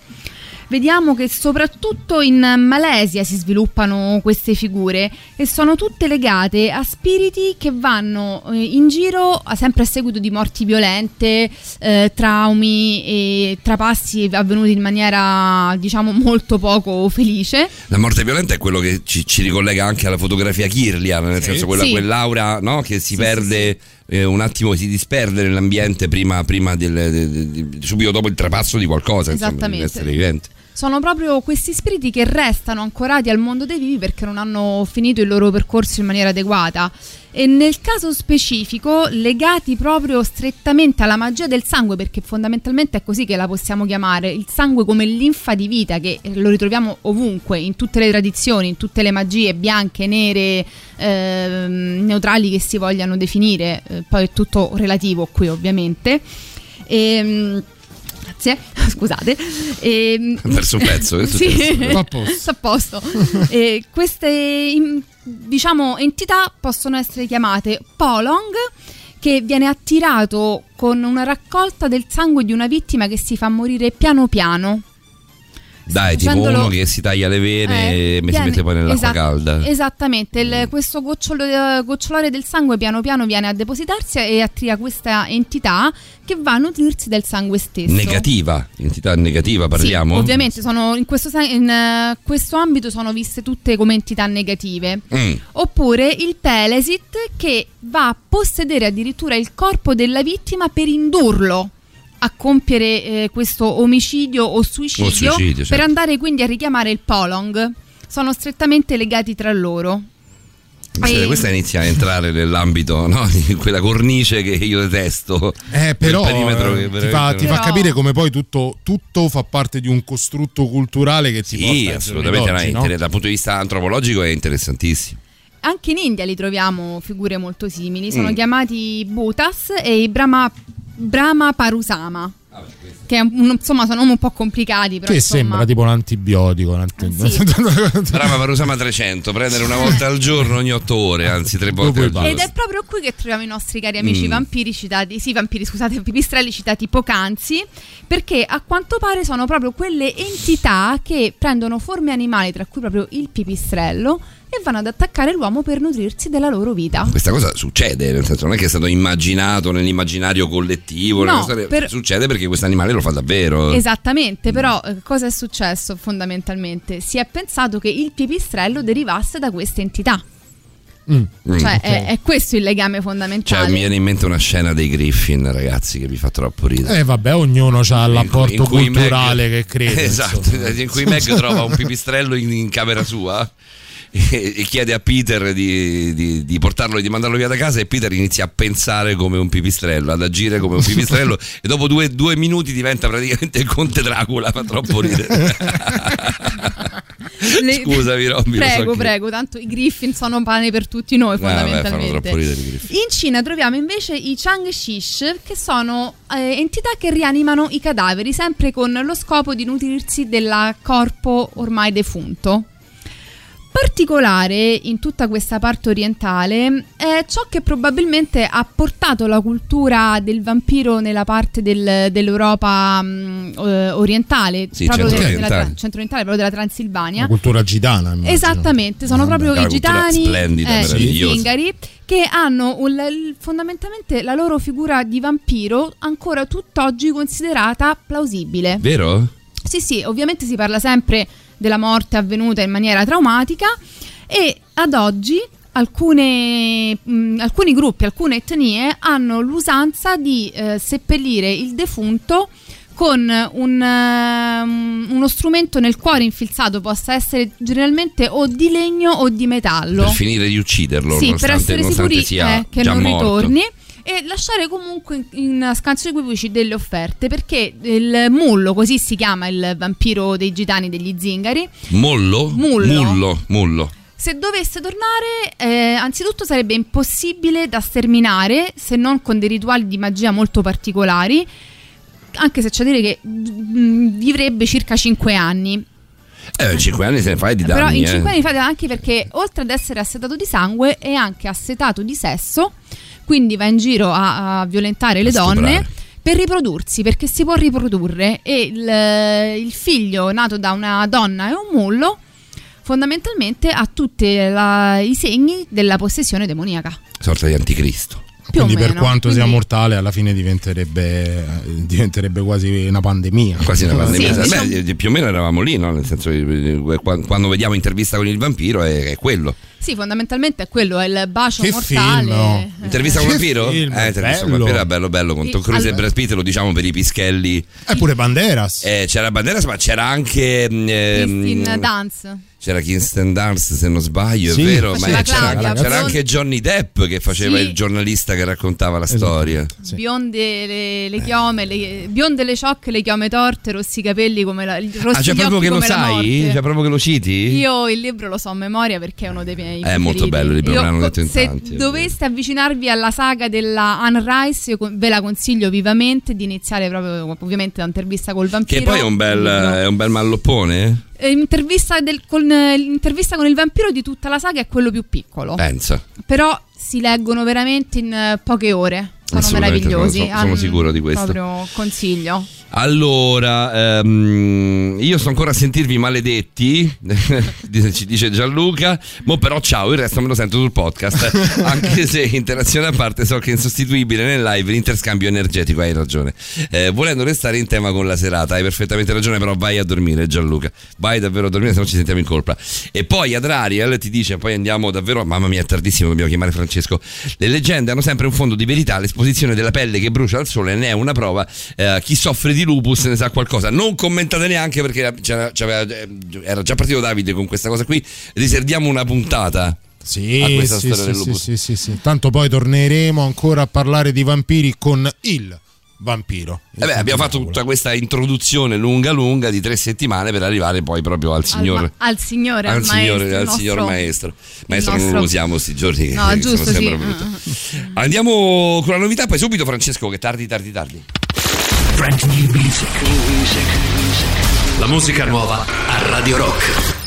Vediamo che soprattutto in Malesia si sviluppano queste figure e sono tutte legate a spiriti che vanno eh, in giro a- sempre a seguito di morti violente, eh, traumi e trapassi avvenuti in maniera diciamo molto poco felice. La morte violenta è quello che ci, ci ricollega anche alla fotografia Kirlian, nel Sì. senso quella, Sì. quell'aura no, che si perde eh, un attimo, si disperde nell'ambiente prima, prima del, de- de- de- subito dopo il trapasso di qualcosa, insomma, di Esattamente. essere vivente. Sono proprio questi spiriti che restano ancorati al mondo dei vivi perché non hanno finito il loro percorso in maniera adeguata. E nel caso specifico, legati proprio strettamente alla magia del sangue, perché fondamentalmente è così che la possiamo chiamare, il sangue come linfa di vita, che lo ritroviamo ovunque, in tutte le tradizioni, in tutte le magie bianche, nere, ehm, neutrali che si vogliano definire, eh, poi è tutto relativo qui ovviamente. Ehm, Grazie, scusate. Ehm, Ha perso un pezzo, sì, successo? A posto. a posto. E queste diciamo entità possono essere chiamate Polong che viene attirato con una raccolta del sangue di una vittima che si fa morire piano piano. Dai, tipo facendolo- uno che si taglia le vene Eh, e si viene- mette poi nell'acqua esat- calda. Esattamente, il- questo gocciolo- eh, gocciolare del sangue piano piano viene a depositarsi e attira questa entità che va a nutrirsi del sangue stesso. Negativa, entità negativa parliamo? Sì, ovviamente sono in, questo, in eh, questo ambito sono viste tutte come entità negative. Mm. Oppure il Pelesit che va a possedere addirittura il corpo della vittima per indurlo a compiere eh, questo omicidio o suicidio, O suicidio, per certo. andare quindi a richiamare il Polong. Sono strettamente legati tra loro. Questa, E- questa inizia a entrare nell'ambito no? di quella cornice che io detesto. Eh, però perimetro che eh, ti, fa, ti fa capire come poi tutto, tutto fa parte di un costrutto culturale che ti porta Sì, ai assolutamente. d'oggi, no, Dal punto di vista antropologico è interessantissimo. Anche in India li troviamo figure molto simili. Sono Mm. chiamati Bhutas e i Brahma, Brahma Parusama. Ah, Che un- insomma sono nomi un po' complicati. Però, Che insomma, sembra tipo un antibiotico. un anti- Brava Parusama 300, prendere una volta al giorno ogni otto ore, anzi tre volte al giorno. Ed è proprio qui che troviamo i nostri cari amici Mm. vampiri citati, sì, vampiri, scusate, pipistrelli citati poc'anzi, perché a quanto pare sono proprio quelle entità che prendono forme animali, tra cui proprio il pipistrello, e vanno ad attaccare l'uomo per nutrirsi della loro vita. Questa cosa succede, nel senso non è che è stato immaginato nell'immaginario collettivo, No, storia- per- succede perché questo animale lo fa davvero. Esattamente, però eh, cosa è successo fondamentalmente? Si è pensato che il pipistrello derivasse da queste entità. Mm, Cioè ok. è, è questo il legame Cioè, fondamentale. mi viene in mente una scena dei Griffin, ragazzi, che mi fa troppo ridere. Eh vabbè, ognuno ha l'apporto in cui culturale Meg- che crede. Esatto, insomma. in cui Meg trova un pipistrello in, in camera sua e, chiede a Peter di, di- di portarlo e di mandarlo via da casa e Peter inizia a pensare come un pipistrello, ad agire come un pipistrello e dopo due, due minuti diventa praticamente il conte Dracula, fa troppo ridere. Le- Scusami Robby, lo so Prego, che- prego, tanto i Griffin sono pane per tutti noi fanno fondamentalmente. i Griffin. In Cina troviamo invece i Chang Shish, che sono eh, entità che rianimano i cadaveri, sempre con lo scopo di nutrirsi del corpo ormai defunto. Particolare in tutta questa parte orientale è ciò che probabilmente ha portato la cultura del vampiro nella parte del- dell'Europa mh, eh, orientale, Sì, proprio de- della centro-orientale. tra- centro-orientale, proprio della Transilvania. La cultura gitana. immagino. Esattamente, sono Ah, proprio i gitani, splendida, eh, i zingari, che hanno un- fondamentalmente la loro figura di vampiro ancora tutt'oggi considerata plausibile. Vero? Sì, sì, ovviamente si parla sempre della morte avvenuta in maniera traumatica e ad oggi alcune, mh, alcuni gruppi, alcune etnie hanno l'usanza di eh, seppellire il defunto con un, ehm, uno strumento nel cuore infilzato, possa essere generalmente o di legno o di metallo. Per finire di ucciderlo, Sì, per essere sicuri eh, che non morto. ritorni. E lasciare comunque in, scanso equivoci delle offerte perché il mullo, così si chiama il vampiro dei gitani degli zingari, Mollo? Mullo. Mullo, mullo. se dovesse tornare, eh, anzitutto sarebbe impossibile da sterminare se non con dei rituali di magia molto particolari, anche se c'è da dire che mm, vivrebbe circa 5 anni. Eh, 5 anni se ne fai di danni. Però in eh. 5 anni fate anche perché oltre ad essere assetato di sangue è anche assetato di sesso, quindi va in giro a, a violentare le A stuprare. donne per riprodursi, perché si può riprodurre e il, il figlio nato da una donna e un mullo fondamentalmente ha tutti i segni della possessione demoniaca. Sorta di anticristo. Più Quindi per quanto sia quindi- mortale, alla fine diventerebbe, diventerebbe quasi una pandemia. Quasi una pandemia. Sì, Beh, diciamo- più o meno eravamo lì, no? Nel senso che eh, qua- quando vediamo intervista con il vampiro è, è quello. Sì, fondamentalmente è quello, è il bacio Che mortale. film, no? Intervista con il vampiro? film, eh, intervista con vampiro era bello bello con Tom Cruise e allora- Brad Pitt, lo diciamo per i pischelli. E pure Banderas. Eh, c'era Banderas, ma c'era anche mm, ehm, Christine Dance. C'era Kirsten Dunst se non sbaglio, Sì. è vero, ma c'era, Claudia, c'era Bion- anche Johnny Depp che faceva Sì. il giornalista che raccontava la Esatto. storia. Sì. Bionde le, le chiome, le, bionde le ciocche, le chiome torte, rossi i capelli come la, rossi Ah, c'è proprio che lo sai? C'è proprio che lo citi? Io il libro lo so a memoria perché è uno dei miei È molto bello il libro, Io me l'hanno detto in Se tanti, doveste avvicinarvi alla saga della Anne Rice, io ve la consiglio vivamente di iniziare proprio ovviamente da intervista col vampiro. Che poi è un bel, è un bel malloppone? Eh, intervista, del- con, eh, l'intervista con il vampiro di tutta la saga è quello più piccolo. Pensa. Però si leggono veramente in eh, poche ore. Sono meravigliosi. sono- sono Han- sicuro di questo. Proprio consiglio. Allora, ehm, io sto ancora a sentirvi maledetti, ci dice Gianluca, mo però ciao, il resto me lo sento sul podcast, anche se interazione a parte so che è insostituibile nel live l'interscambio energetico, hai ragione. Eh, volendo restare in tema con la serata, hai perfettamente ragione, però vai a dormire Gianluca, vai davvero a dormire, se no ci sentiamo in colpa. E poi Adrariel ti dice, poi andiamo davvero, mamma mia è tardissimo, dobbiamo chiamare Francesco, le leggende hanno sempre un fondo di verità, l'esposizione della pelle che brucia al sole ne è una prova, Eh, chi soffre di lupus ne sa qualcosa, non commentate neanche perché c'era- c'aveva- eh, era già partito Davide con questa cosa qui, riserviamo una puntata. Sì, a questa sì, storia sì, del sì, lupus. sì, sì, sì. Tanto poi torneremo ancora a parlare di vampiri con il vampiro. Il Eh beh, abbiamo fatto tutta questa introduzione lunga lunga di tre settimane per arrivare poi proprio al signor... Al, ma- al signore, al, al signore, maestro, al il signor nostro- maestro. Maestro non nostro- lo usiamo sti giorni. No, giusto, sì. Andiamo con la novità, poi subito Francesco che tardi, tardi, tardi. La musica nuova a Radio Rock.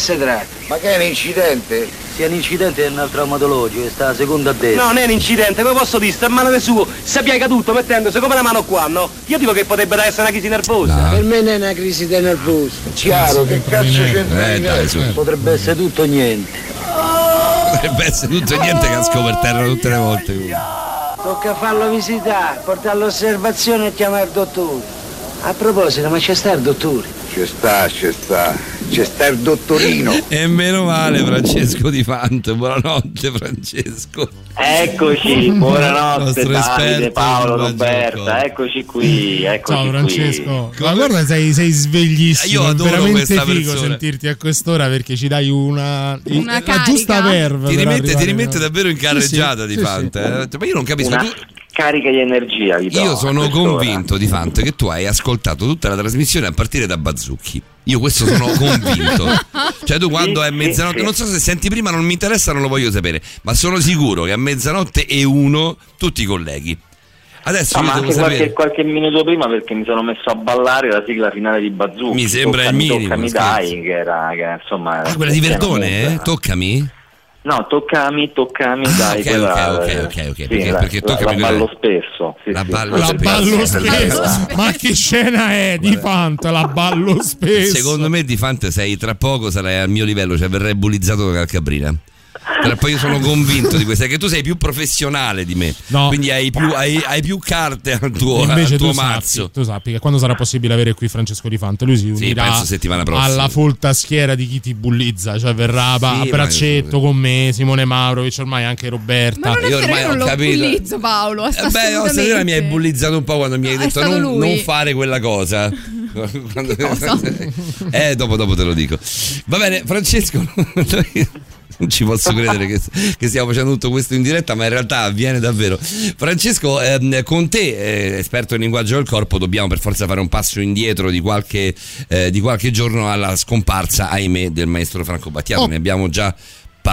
Si tratta? Ma che è un incidente? Sia un incidente è un traumatologico, sta a seconda a destra. No, non è un incidente, come posso dire? Sta a mano del suo, si piega tutto mettendosi come la mano qua, no? Io dico che potrebbe essere una crisi nervosa. Per me non è una crisi di nervoso. Chiaro, che cazzo c'entra Eh, dai, su. Potrebbe essere tutto o niente. Potrebbe essere tutto e niente casco per terra tutte le volte. Tocca farlo visitare, portarlo all'osservazione e chiamare il dottore. A proposito, ma c'è sta il dottore? Ci sta, ci sta, ci sta il dottorino. E meno male Francesco Di Fanto, buonanotte Francesco. Eccoci, buonanotte nostro Davide, esperto Paolo, Roberta, eccoci qui, eccoci Ciao qui. Francesco. Ma guarda, sei, sei sveglissimo. Io è adoro veramente questa figo persona. sentirti a quest'ora perché ci dai una, Una la carica. giusta verve. Ti rimette, ti rimette davvero in carreggiata Sì, di sì, Fante. eh? Ma io non capisco. Una Tu, carica di energia io sono convinto di Fante che tu hai ascoltato tutta la trasmissione a partire da Bazzucchi. Io questo sono convinto. Cioè tu quando è mezzanotte, non so se senti prima, non mi interessa, non lo voglio sapere, ma sono sicuro che a mezzanotte e uno tutti i colleghi. Adesso No, ma anche qualche, qualche minuto prima perché mi sono messo a ballare la sigla finale di Bazooka. Mi sembra il Toccami, minimo, Toccami dai, che era, che, insomma... Ah, quella di Verdone, eh? Toccami? No, toccami, toccami, dai. ok, quella, ok, ok, eh, ok, ok, sì, perché- la, perché la- toccami la quella- ballo spesso. Sì, La ballo sì, La sì, ballo spesso. Ma che scena è di Fanta? La ballo spesso. Secondo me di Fante sei tra poco sarai al mio livello, cioè verrai bullizzato da Calcabrina. Tra poi io sono convinto di questo, è che tu sei più professionale di me, No. quindi hai più, hai- hai più carte al tuo, Invece al tuo tu mazzo. sappi, tu sappi che quando sarà possibile avere qui Francesco Di Fante, lui si unirà prossima. alla folta schiera di chi ti bullizza, cioè verrà Sì, a braccetto con me, Simone Maurovic, ormai anche Roberta. Ma non è Io vero, ormai non ho lo capito. bullizzo Paolo, Eh beh, oh, stasera mi hai bullizzato un po' quando mi hai detto non, non fare quella cosa. Quando- eh, dopo, dopo te lo dico. Va bene, Francesco, non ci posso credere che, che stiamo facendo tutto questo in diretta, ma in realtà avviene davvero. Francesco, ehm, con te, eh, esperto in linguaggio del corpo, dobbiamo per forza fare un passo indietro di qualche, eh, di qualche giorno alla scomparsa, ahimè, del maestro Franco Battiato. Oh. Ne abbiamo già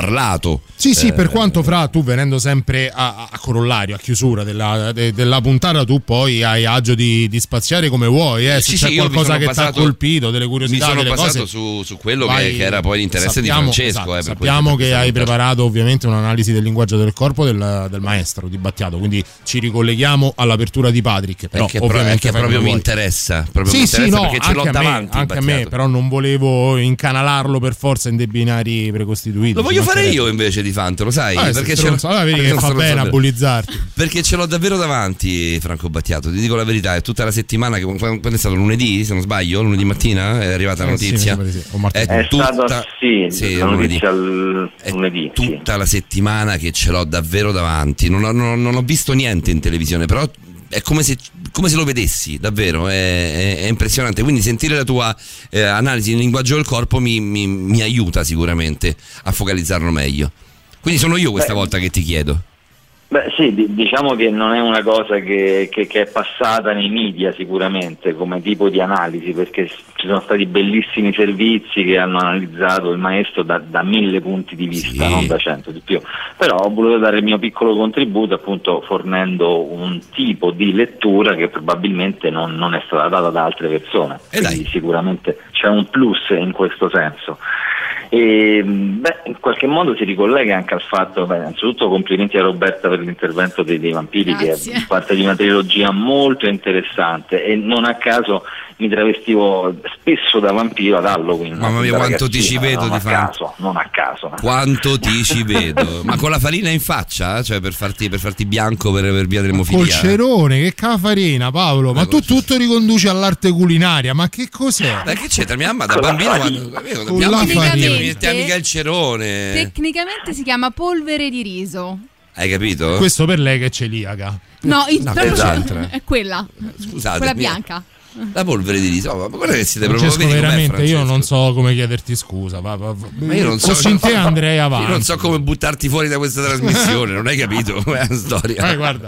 parlato. Sì, sì, Eh, per quanto fra tu venendo sempre a, a corollario, a chiusura della, de- della puntata, tu poi hai agio di, di spaziare come vuoi, eh, se Sì, c'è sì, mi qualcosa sono che ti ha colpito, delle Mi curiosità, sono delle basato cose. su, su quello vai- che, era poi l'interesse di sappiamo- Francesco. esatto, eh, per sappiamo che hai preparato ovviamente un'analisi del linguaggio del corpo del, del maestro di Battiato, quindi ci ricolleghiamo all'apertura di Patrick. Però Perché, ovviamente perché proprio mi interessa. Proprio Sì, mi sì, interessa no, perché ce l'ho anche a me, davanti. anche a me, però non volevo incanalarlo per forza in dei binari precostituiti. Lo voglio fare mancherebbe. io invece di Fanto, lo sai? Ah, perché ce l'ho- allora vedi che fa bene a bullizzarti. Perché ce l'ho davvero davanti, Franco Battiato. Ti dico la verità, è tutta la settimana che quando è stato lunedì, se non sbaglio, lunedì mattina è arrivata la Eh, notizia. sì. È stato, sì, lunedì. al tutta la settimana che ce l'ho davvero davanti. Non ho, non- non ho visto niente in televisione, però è come se, come se lo vedessi, davvero, è, è- è impressionante. Quindi sentire la tua eh, analisi in linguaggio del corpo mi, mi- mi aiuta sicuramente a focalizzarlo meglio. Quindi sono io questa Beh. volta che ti chiedo. Beh sì, di- diciamo che non è una cosa che, che- che è passata nei media sicuramente come tipo di analisi, perché ci sono stati bellissimi servizi che hanno analizzato il maestro da, da mille punti di vista, Sì. non da cento di più. Però ho voluto dare il mio piccolo contributo appunto fornendo un tipo di lettura che probabilmente non, non è stata data da altre persone. Quindi sicuramente c'è un plus in questo senso. E, beh, in qualche modo si ricollega anche al fatto, beh, innanzitutto complimenti a Roberta per l'intervento dei, dei vampiri Grazie. che è parte di una trilogia molto interessante e non a caso mi travestivo spesso da vampiro ad Halloween. Mamma mia, quanto ti ci vedo non di caso, non a caso. Quanto ti ci vedo? Ma con la farina in faccia? Cioè per farti, per farti bianco per, per via dell'emofilia? Col cerone, che cafarina, Paolo. Ma tu tutto riconduci all'arte culinaria, ma che cos'è? Ma che c'entra? Mia mamma da bambino Con la farina. mica il cerone. Tecnicamente si chiama polvere di riso. Hai capito? Questo per lei che è celiaca. No, il- No, esatto. è quella. Scusate, Quella mia- bianca. La polvere di riso, ma guarda che siete proprio Francesco, veramente, io non so come chiederti scusa. Va, va. Ma io non so, in te andrei Io avanti. non so come buttarti fuori da questa trasmissione, non hai capito com'è la storia. Eh, guarda,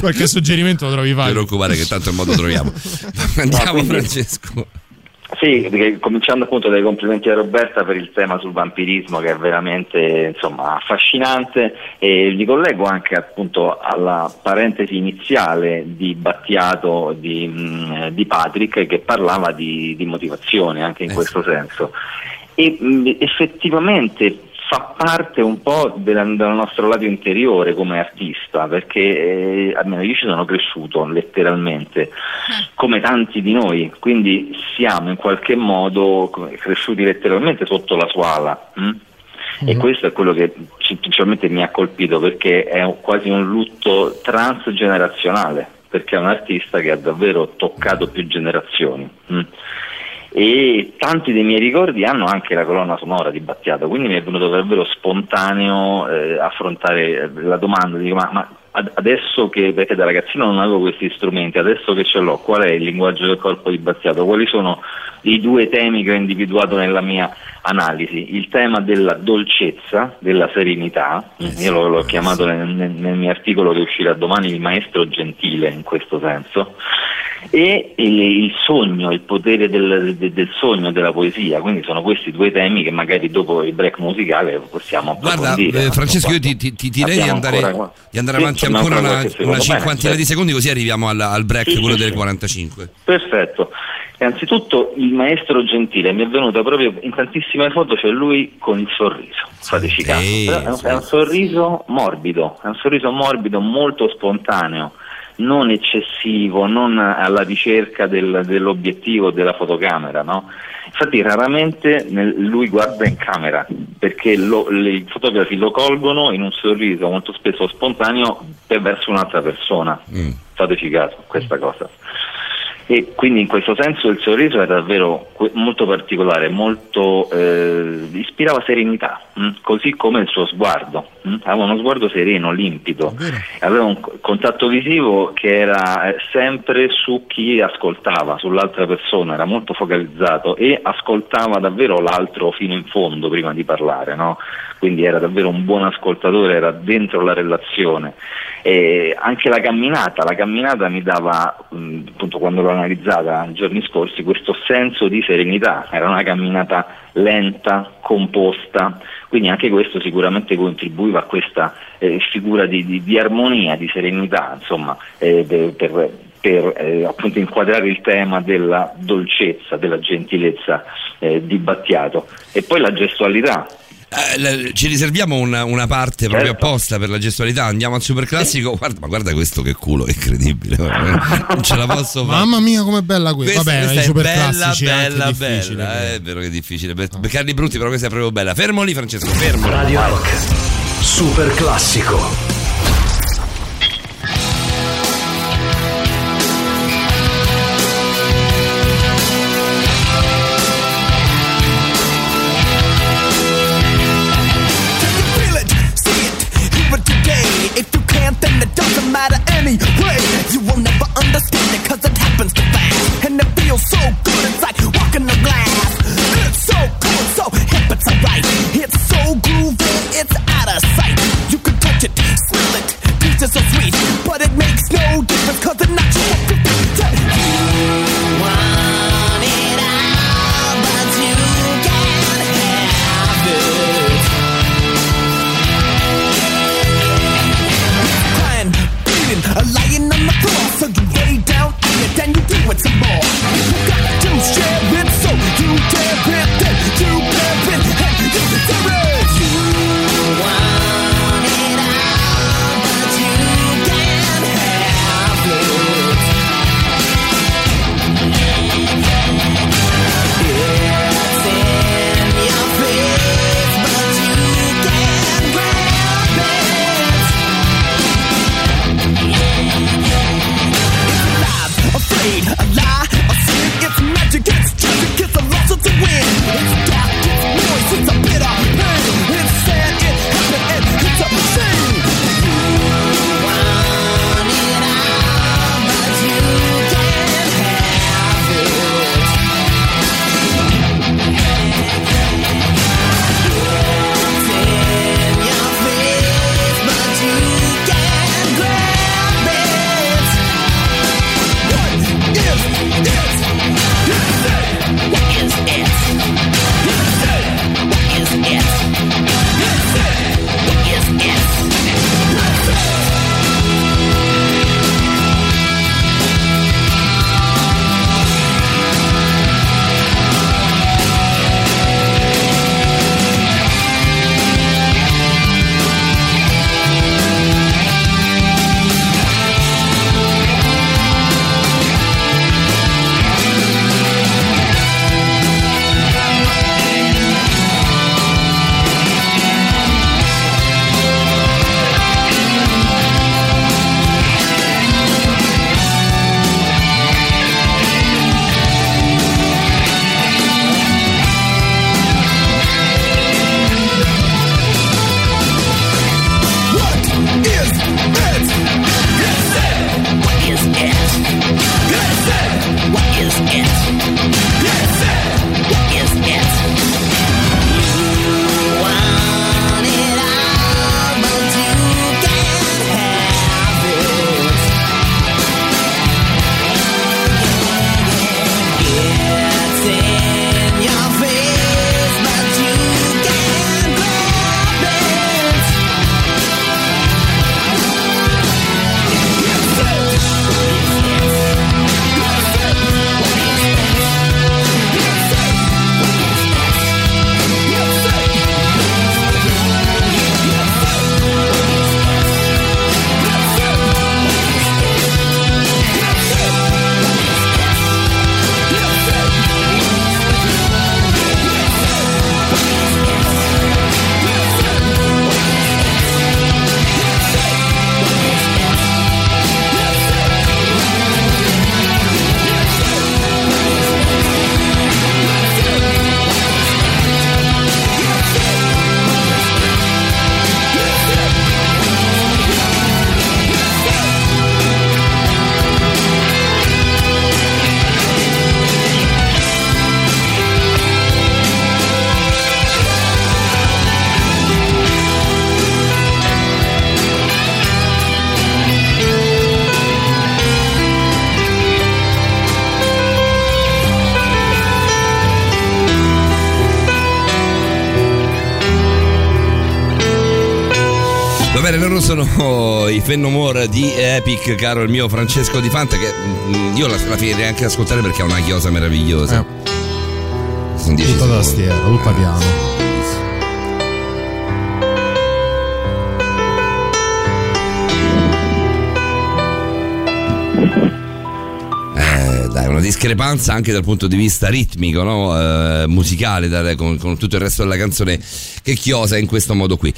qualche suggerimento lo trovi Non ti facile. preoccupare che tanto il modo troviamo. Andiamo quindi- Francesco. Sì, cominciando appunto dai complimenti a Roberta per il tema sul vampirismo che è veramente insomma, affascinante e mi collego anche appunto alla parentesi iniziale di Battiato di, di Patrick che parlava di, di motivazione anche in questo senso. E mh, effettivamente fa parte un po' della- del nostro lato interiore come artista perché eh, almeno io ci sono cresciuto letteralmente come tanti di noi quindi siamo in qualche modo cresciuti letteralmente sotto la sua ala mm? e questo è quello che ci- principalmente mi ha colpito perché è un- quasi un lutto transgenerazionale perché è un artista che ha davvero toccato più generazioni mm? E tanti dei miei ricordi hanno anche la colonna sonora di Battiato, quindi mi è venuto davvero spontaneo eh, affrontare la domanda, dico, ma, ma ad- adesso che, perché da ragazzino non avevo questi strumenti, adesso che ce l'ho, qual è il linguaggio del corpo di Battiato? Quali sono i due temi che ho individuato nella mia analisi? Il tema della dolcezza, della serenità, io l'ho, l'ho chiamato nel, nel- mio articolo che uscirà domani il maestro gentile in questo senso, e il, il sogno, il potere del, de- del sogno, della poesia, quindi sono questi due temi che magari dopo il break musicale possiamo Guarda, approfondire. eh, Francesco, io ti, ti- ti direi di andare, ancora di andare Sì, avanti ancora una, una Bene, cinquantina di certo. secondi, così arriviamo alla- al break, Sì, quello sì, delle sì. 45. Perfetto. Innanzitutto il maestro Gentile mi è venuto proprio in tantissime foto, c'è lui con il sorriso, fateci caso. È, un, è un sorriso morbido, è un sorriso morbido, molto spontaneo, non eccessivo, non alla ricerca del- dell'obiettivo della fotocamera, no? Infatti raramente nel- lui guarda in camera perché lo- le- i fotografi lo colgono in un sorriso molto spesso spontaneo verso un'altra persona. Fateci caso questa cosa. E quindi in questo senso il sorriso era davvero molto particolare, molto, eh, ispirava serenità, mh? così come il suo sguardo. Mh? Aveva uno sguardo sereno, limpido, aveva un co- contatto visivo che era eh, sempre su chi ascoltava, sull'altra persona, era molto focalizzato e ascoltava davvero l'altro fino in fondo prima di parlare, no? quindi era davvero un buon ascoltatore, era dentro la relazione. E anche la camminata, la camminata mi dava, mh, appunto quando l'ho analizzata nei giorni scorsi, questo senso di serenità, era una camminata lenta, composta, quindi anche questo sicuramente contribuiva a questa eh, figura di, di- di armonia, di serenità, insomma, eh, per, per- eh, appunto inquadrare il tema della dolcezza, della gentilezza eh, di Battiato. E poi la gestualità, Eh, ci riserviamo una, una parte proprio Certo. apposta per la gestualità. Andiamo al super classico. Guarda, ma guarda questo che culo, è incredibile. guarda, Non ce la posso fare. Mamma mia, com'è bella questa. Vabbè, questa è super bella, anche bella, difficile. bella. eh, È vero che è difficile. Per, per Carli Brutti, però questa è proprio bella. Fermo lì, Francesco, fermo. Radio Rock. Super classico. Fennomore di Epic, caro il mio Francesco Di Fanta, che mm, io la, la finirei anche ad ascoltare perché ha una chiosa meravigliosa. Sono dieci Tutta secondi. tastiera, tutta piano. Eh, dai, una discrepanza anche dal punto di vista ritmico, no? Eh, musicale, dai, con, con tutto il resto della canzone che chiosa in questo modo qui.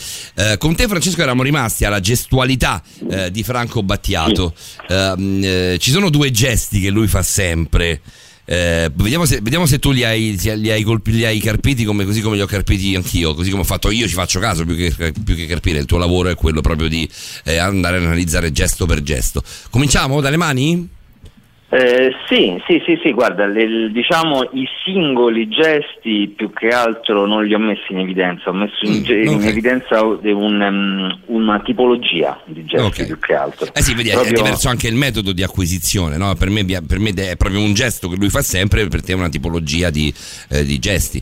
Eh, con te, Francesco, eravamo rimasti alla gestualità eh, di Franco Battiato. Ehm, eh, ci sono due gesti che lui fa sempre. Eh, vediamo, se, vediamo se tu li hai, li hai, colpi- li hai carpiti come, così come li ho carpiti anch'io, così come ho fatto io, ci faccio caso più che, più che carpire. Il tuo lavoro è quello proprio di eh, andare a analizzare gesto per gesto. Cominciamo dalle mani? Eh, sì, sì, sì, sì, guarda, le- diciamo i singoli gesti più che altro non li ho messi in evidenza, ho messo in, ge- in ok. evidenza un, um, una tipologia di gesti più che altro. Eh sì, vedi, è- è Proprio- diverso anche il metodo di acquisizione, no? Per me, per me è proprio un gesto che lui fa sempre, per te è una tipologia di, eh, di gesti.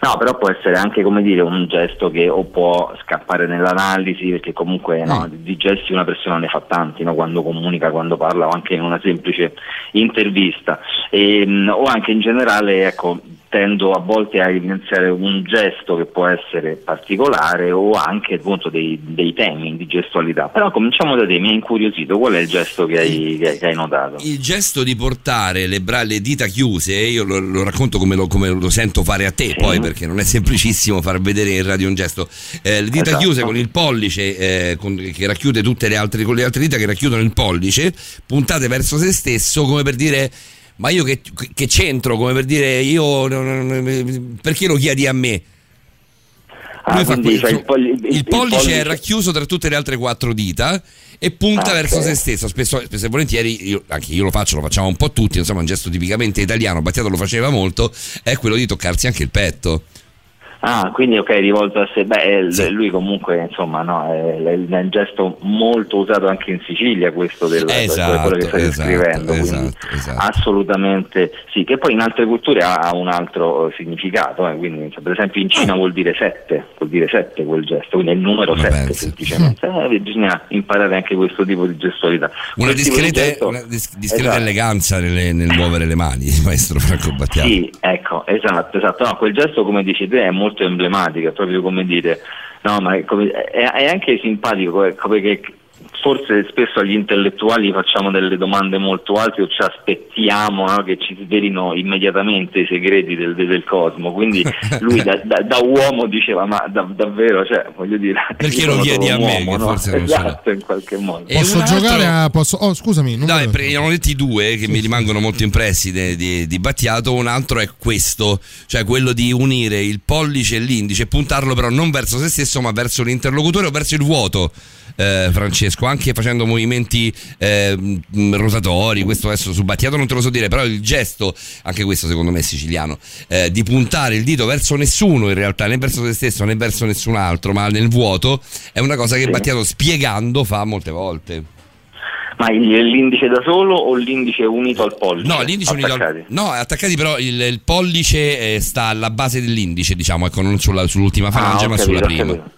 No, però può essere anche come dire un gesto che o può scappare nell'analisi, perché comunque no, di di gesti una persona ne fa tanti, no? quando comunica, quando parla o anche in una semplice intervista. Ehm, o anche in generale, ecco, tendo a volte a evidenziare un gesto che può essere particolare o anche appunto dei, dei temi di gestualità. Però cominciamo da te, mi ha incuriosito, qual è il gesto che hai, che hai- che hai notato? Il gesto di portare le, bra- le dita chiuse, io lo, lo racconto come lo, come lo sento fare a te, poi perché non è semplicissimo far vedere in radio un gesto. Eh, le dita Esatto. chiuse con il pollice eh, con- che racchiude tutte le altre, con le altre dita che racchiudono il pollice, puntate verso se stesso come per dire. Ma io che, che c'entro? Come per dire io perché lo chiedi a me? Ah, quindi fai il polli- il- il il pollice pollice- è racchiuso tra tutte le altre quattro dita e punta Ah, verso ok. se stesso. Spesso, spesso e volentieri, io- anche io lo faccio, lo facciamo un po' tutti. Insomma, un gesto tipicamente italiano. Battiato lo faceva molto. È quello di toccarsi anche il petto. Ah, quindi ok, rivolto a sé. Beh, eh, lui comunque, insomma, no, è, è un gesto molto usato anche in Sicilia questo del Esatto, quello che stai esatto, descrivendo. quindi esatto, esatto. assolutamente sì, che poi in altre culture ha, un altro eh, significato, eh, quindi cioè, per esempio in Cina vuol dire sette, vuol dire sette quel gesto, quindi è il numero sette semplicemente. Eh, bisogna imparare anche questo tipo di gestualità. Una Quel discreta, gesto- una dis- discreta Esatto. eleganza nelle- nel muovere le mani, maestro Franco Battiato. Sì, ecco, esatto, esatto. No, quel gesto, come dici te, è molto emblematico, è proprio come dire, no, ma è, come- è- è anche simpatico, ecco, perché forse spesso agli intellettuali facciamo delle domande molto alte o ci aspettiamo no, che ci svelino immediatamente i segreti del, del cosmo. Quindi lui da, da- da uomo diceva, ma da- davvero, cioè, voglio dire... Perché lo chiedi a me, uomo, no? forse non sono- Esatto, in qualche modo. E Posso un altro- giocare a. Posso... Oh, scusami. Non Dai, ne erano detti due che mi rimangono molto impressi de- di, di Battiato. Un altro è questo, cioè quello di unire il pollice e l'indice e puntarlo però non verso se stesso, ma verso l'interlocutore o verso il vuoto. Eh, Francesco, anche facendo movimenti eh, mh, rotatori, questo adesso su Battiato non te lo so dire, però il gesto, anche questo secondo me è siciliano, eh, di puntare il dito verso nessuno in realtà, né verso se stesso né verso nessun altro, ma nel vuoto, è una cosa che Sì. Battiato spiegando fa molte volte. Ma l'indice da solo o l'indice unito al pollice? No, l'indice unito al- Attaccati? no, attaccati però il, il pollice eh, sta alla base dell'indice, diciamo, ecco, non sulla- sull'ultima falange, Ah, ma capito, sulla prima. capito.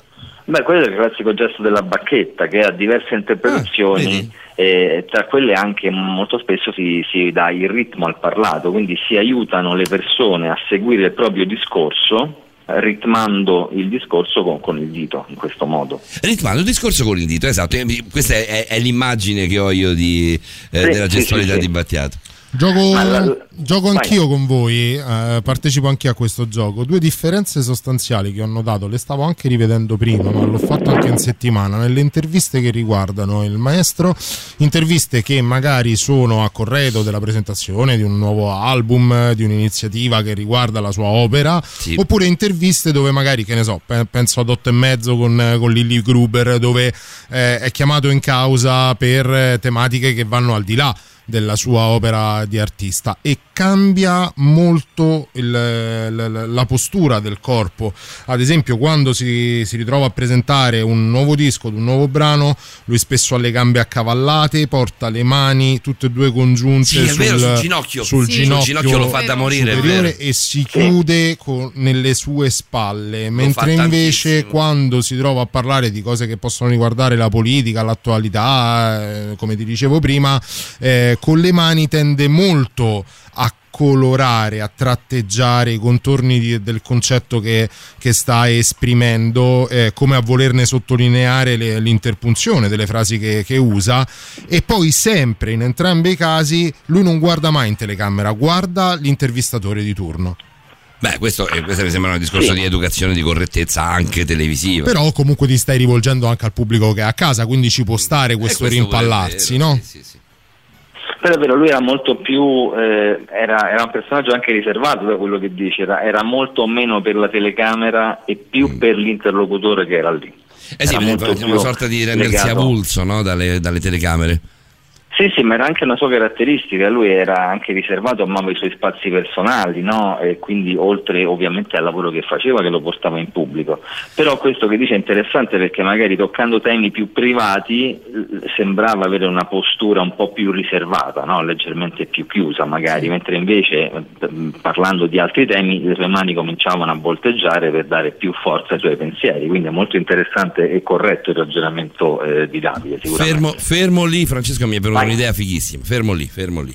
Beh, quello è il classico gesto della bacchetta che ha diverse Ah, interpretazioni e tra quelle anche molto spesso si, si dà il ritmo al parlato, quindi si aiutano le persone a seguire il proprio discorso ritmando il discorso con, con il dito in questo modo. Ritmando il discorso con il dito, esatto. eh, Questa è, è- è l'immagine che ho io di, eh, Sì, della gestualità sì, sì. di Battiato. Gioco, la- gioco anch'io con voi, eh, partecipo anche a questo gioco. Due differenze sostanziali che ho notato, le stavo anche rivedendo prima, ma l'ho fatto anche in settimana, nelle interviste che riguardano il maestro, interviste che magari sono a corredo della presentazione di un nuovo album, di un'iniziativa che riguarda la sua opera, oppure interviste dove magari, che ne so, pe- penso ad otto e mezzo con, con Lilly Gruber, dove eh, è chiamato in causa per eh, tematiche che vanno al di là della sua opera di artista e cambia molto il- la, postura del corpo. Ad esempio, quando si, si ritrova a presentare un nuovo disco, un nuovo brano, lui spesso ha le gambe accavallate, porta le mani tutte e due congiunte Sì, è vero, sul ginocchio. sul Sì. Sul ginocchio ginocchio lo fa da morire, e si chiude con- nelle sue spalle, mentre invece quando si trova a parlare di cose che possono riguardare la politica, l'attualità, eh, come ti dicevo prima, eh, con le mani tende molto a colorare, a tratteggiare i contorni di- del concetto che, che sta esprimendo, eh, come a volerne sottolineare le- l'interpunzione delle frasi che, che usa e poi sempre in entrambi i casi lui non guarda mai in telecamera, guarda l'intervistatore di turno. Beh, questo, eh, questo mi sembra un discorso di educazione, di correttezza anche televisiva. Però comunque ti stai rivolgendo anche al pubblico che è a casa, quindi ci può stare questo, questo pure è rimpallarsi, vero, no? Però è vero, lui era molto più, eh, era, era un personaggio anche riservato da quello che dice, era, era molto meno per la telecamera e più per l'interlocutore che era lì. Eh sì, Era una sorta di rendersi legato- avulso no? dalle, dalle telecamere. Sì, sì, ma era anche una sua caratteristica, lui era anche riservato, amava i suoi spazi personali, no? E quindi oltre ovviamente al lavoro che faceva che lo portava in pubblico. Però questo che dice è interessante perché magari toccando temi più privati sembrava avere una postura un po' più riservata, no? leggermente più chiusa magari, mentre invece parlando di altri temi le sue mani cominciavano a volteggiare per dare più forza ai suoi pensieri, quindi è molto interessante e corretto il ragionamento eh, di Davide sicuramente. Fermo, fermo lì, Francesco, mi è venuta un'idea fighissima. Fermo lì, fermo lì.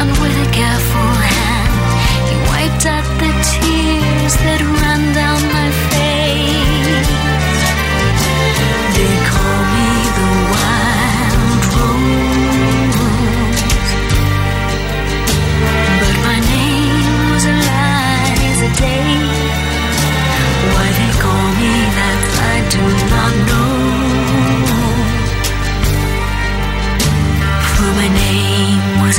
and with a careful hand, he wiped out the tears that ran down my face. They call me the wild rose. But my name was Day. Why they call me that I do not know. For my name was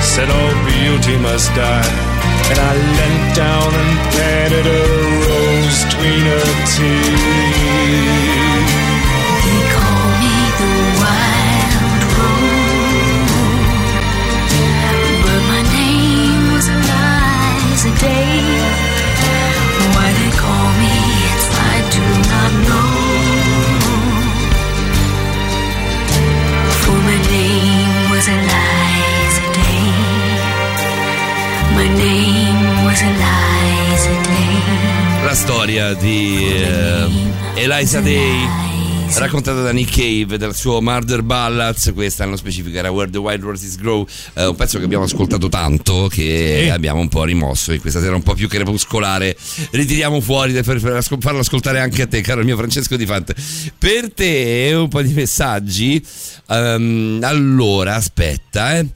said all beauty must die. And I leant down and planted a rose between her teeth. Storia di eh, Eliza Day raccontata da Nick Cave dal suo Murder Ballads. Questa nello specifico era Where the Wild Roses Grow eh, un pezzo che abbiamo ascoltato tanto che abbiamo un po' rimosso e questa sera un po' più crepuscolare. Ritiriamo fuori per farlo ascoltare anche a te caro mio Francesco Di Fante. Per te un po' di messaggi. Ehm, allora aspetta eh.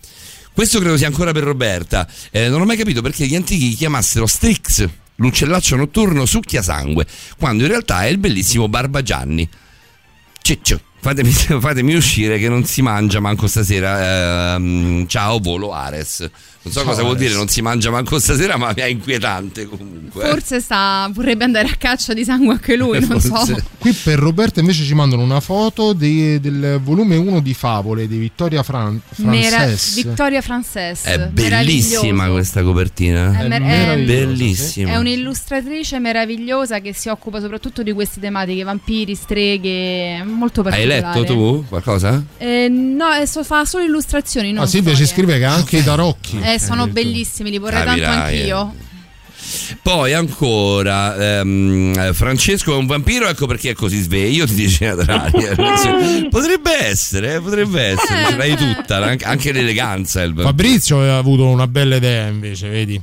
Questo credo sia ancora per Roberta. Eh, non ho mai capito perché gli antichi chiamassero Strix, l'uccellaccio notturno succhiasangue, quando in realtà è il bellissimo Barbagianni. Ciccio, fatemi, fatemi uscire che non si mangia manco stasera. Ehm, ciao, volo Ares. Non so Ciao, cosa vuol dire non si mangia manco stasera, ma mi è inquietante comunque. Forse sta, vorrebbe andare a caccia di sangue anche lui, non so. Qui per Roberta invece ci mandano una foto di- del volume 1 di Favole di Vittoria Fran- Mera- Frances. Vittoria Frances. È bellissima questa copertina. È mer- è- bellissima. È un'illustratrice meravigliosa che si occupa soprattutto di queste tematiche, vampiri, streghe, molto Hai particolare. letto tu qualcosa? Eh, no, eh, so- fa solo illustrazioni, non Ah, Silvia ci scrive che anche i tarocchi. Eh, sono bellissimi, li vorrei Capirai, tanto anch'io. Poi ancora ehm, Francesco è un vampiro, ecco perché è così sveglio, ti dice Adraria. potrebbe essere, eh, potrebbe essere, ce l'hai tutta, anche, anche l'eleganza. Fabrizio aveva avuto una bella idea invece, vedi?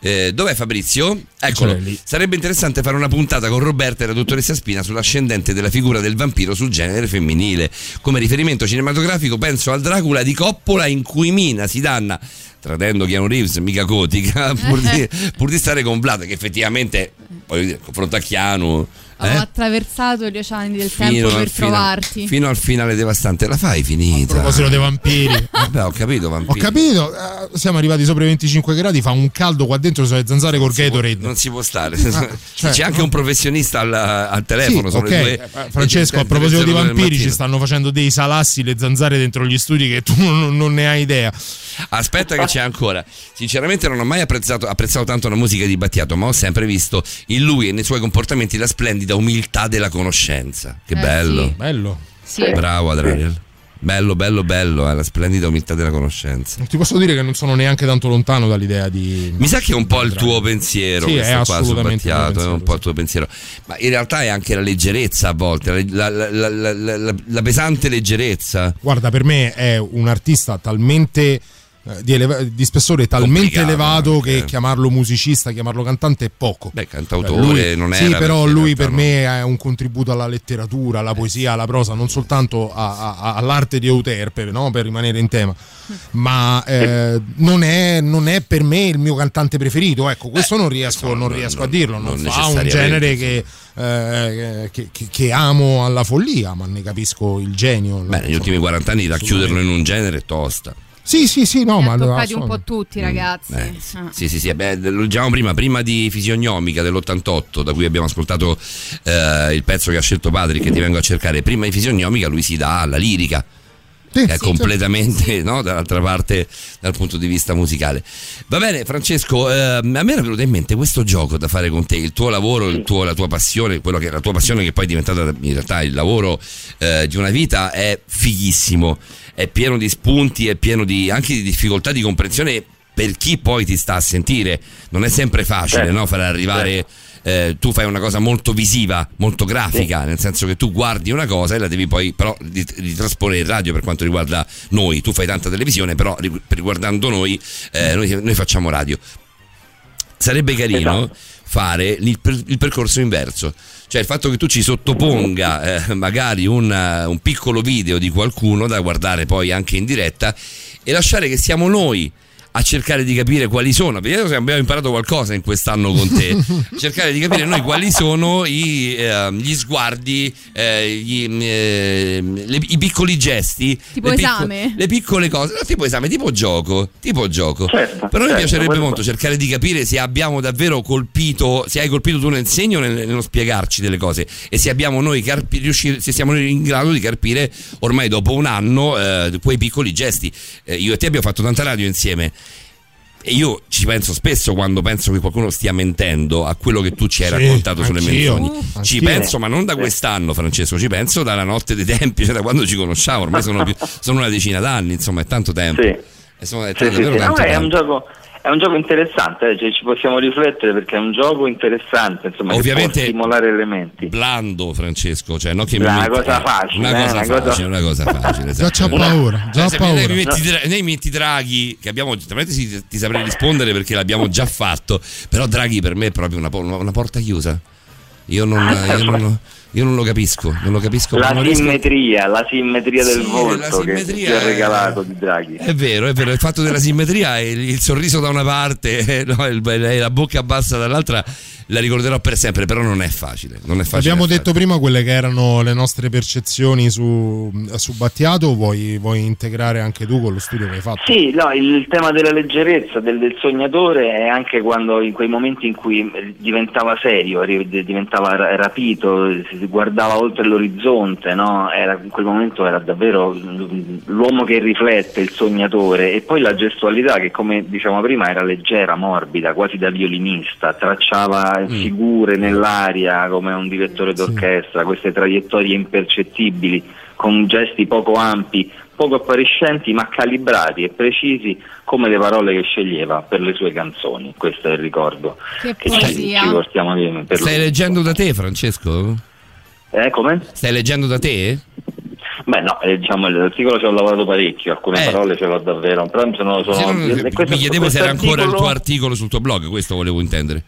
Eh, dov'è Fabrizio? Eccolo. Lì. Sarebbe interessante fare una puntata con Roberta e la dottoressa Spina sull'ascendente della figura del vampiro sul genere femminile. Come riferimento cinematografico penso al Dracula di Coppola in cui Mina si danna, tradendo Keanu Reeves, mica gotica, pur di, pur di stare con Vlad, che effettivamente, dire, confronto a Keanu... Ho eh, attraversato gli oceani del tempo al per fina- trovarti. fino al finale devastante. La fai finita? A proposito dei vampiri. Vabbè, ho capito, Ho vampiri. capito, eh, siamo arrivati sopra i 25 gradi, fa un caldo qua dentro sulle zanzare col Gatorade. Non si può stare. cioè, C'è anche no. un professionista al, al telefono. Sì, sono ok. le due- Eh, Francesco, a le proposito di 02 del vampiri, ci stanno facendo dei salassi, le zanzare dentro gli studi che tu non, non ne hai idea. Aspetta che c'è ancora. Sinceramente non ho mai apprezzato, apprezzato tanto la musica di Battiato, ma ho sempre visto in lui e nei suoi comportamenti la splendida umiltà della conoscenza. Che Eh, bello. sì. Bello. Sì. Bravo Adriel. Bello, bello, bello, eh, la splendida umiltà della conoscenza. Non ti posso dire che non sono neanche tanto lontano dall'idea di. Mi sa che è un po' il tuo pensiero Sì, questo è qua su assolutamente il mio Battiato, è un po' il tuo pensiero. Ma in realtà è anche la leggerezza a volte, la, la- la- la- la- la- la pesante leggerezza. Guarda, per me è un artista talmente. Eh, Di, eleva- di spessore talmente Complicato elevato anche. che chiamarlo musicista, chiamarlo cantante è poco. Beh, cantautore Lui- non Sì, era. però lui per no. me è un contributo alla letteratura, alla poesia, alla prosa, non soltanto a- a- all'arte di Euterpe, no? per rimanere in tema, ma eh, non, è, non è per me il mio cantante preferito. Ecco, questo non riesco, non riesco a dirlo. Non, non fa un genere sì. che, eh, che- che- che amo alla follia, ma ne capisco il genio. Beh, negli ultimi 40 anni racchiuderlo in un genere è tosta. Sì, sì, sì, no, ma toccati un po' tutti, ragazzi. Eh, Ah. Sì, sì, sì, beh, lo diciamo prima, prima di Fisiognomica dell'88, da cui abbiamo ascoltato eh, il pezzo che ha scelto Patrick, che ti vengo a cercare. Prima di Fisiognomica lui si dà alla lirica. Che è completamente no, dall'altra parte dal punto di vista musicale. Va bene, Francesco, eh, a me era venuto in mente questo gioco da fare con te, il tuo lavoro, il tuo- la tua passione, quello che la tua passione che poi è diventata in realtà il lavoro eh, di una vita è fighissimo, è pieno di spunti, è pieno di, anche di difficoltà di comprensione per chi poi ti sta a sentire. Non è sempre facile Certo, no, far arrivare eh, tu fai una cosa molto visiva, molto grafica, nel senso che tu guardi una cosa e la devi poi però rit- ritrasporre in radio per quanto riguarda noi. Tu fai tanta televisione, però ri- riguardando noi, eh, noi, noi facciamo radio. Sarebbe carino Esatto. fare il, il percorso inverso. Cioè il fatto che tu ci sottoponga eh, magari un, eh, un piccolo video di qualcuno da guardare poi anche in diretta e lasciare che siamo noi a cercare di capire quali sono, vediamo se abbiamo imparato qualcosa in quest'anno con te, cercare di capire noi quali sono i, eh, gli sguardi, eh, gli, eh, le- i piccoli gesti, Tipo le picco- esame? le piccole cose, no, tipo esame, tipo gioco, tipo gioco. Certo, Però mi certo, piacerebbe quello- molto cercare di capire se abbiamo davvero colpito, se hai colpito tu nel segno nel- nello spiegarci delle cose e se abbiamo noi carpi- riusci- se siamo noi in grado di carpire ormai dopo un anno eh, quei piccoli gesti. Eh, io e te abbiamo fatto tanta radio insieme. E io ci penso spesso quando penso che qualcuno stia mentendo a quello che tu ci hai Sì, raccontato sulle anch'io. Ci anch'io. penso, ma non da quest'anno, Francesco, ci penso dalla notte dei tempi, cioè da quando ci conosciamo, ormai sono, più- sono una decina d'anni, insomma, è tanto tempo. Sì. E sono- è Sì, sì, sì. tanto No, è, un gioco, è un gioco interessante, eh, cioè ci possiamo riflettere perché è un gioco interessante, insomma, Ovviamente- che può stimolare elementi. Blando, Francesco, cioè non che mi Una metti- cosa facile, una eh, cosa una cosa- facile, una cosa facile. Già esatto. c'ha paura, già Eh, paura. mi metti, Draghi, che abbiamo, giustamente sì, ti saprei rispondere perché l'abbiamo già fatto, però Draghi per me è proprio una, una porta chiusa. Io non, io non- io non lo capisco, non lo capisco. La non riesco- simmetria, la simmetria del Sì, volto la che simmetria ti ha è- regalato di Draghi. È vero, è vero, il fatto della simmetria e il, il sorriso da una parte e la bocca bassa dall'altra la ricorderò per sempre, però non è facile. Non è facile Abbiamo detto prima quelle che erano le nostre percezioni su, su Battiato, vuoi, vuoi integrare anche tu con lo studio che hai fatto? Sì, no, il tema della leggerezza, del, del sognatore è anche quando in quei momenti in cui eh, diventava serio, ri- diventava ra- rapito, si guardava oltre l'orizzonte, no? Era- in quel momento era davvero l'uomo che riflette, il sognatore e poi la gestualità che come diciamo prima era leggera, morbida, quasi da violinista, tracciava figure nell'aria come un direttore d'orchestra, queste traiettorie impercettibili con gesti poco ampi, poco appariscenti ma calibrati e precisi come le parole che sceglieva per le sue canzoni. Questo è il ricordo Che che ci, ci portiamo via per Stai lui. leggendo da te, Francesco? Eh, come? Stai leggendo da te? Beh no, eh, diciamo l'articolo ci ho lavorato parecchio, alcune parole ce l'ho davvero, però sono, sono Se non- questo- mi chiedevo se era ancora il tuo articolo sul tuo blog, questo volevo intendere.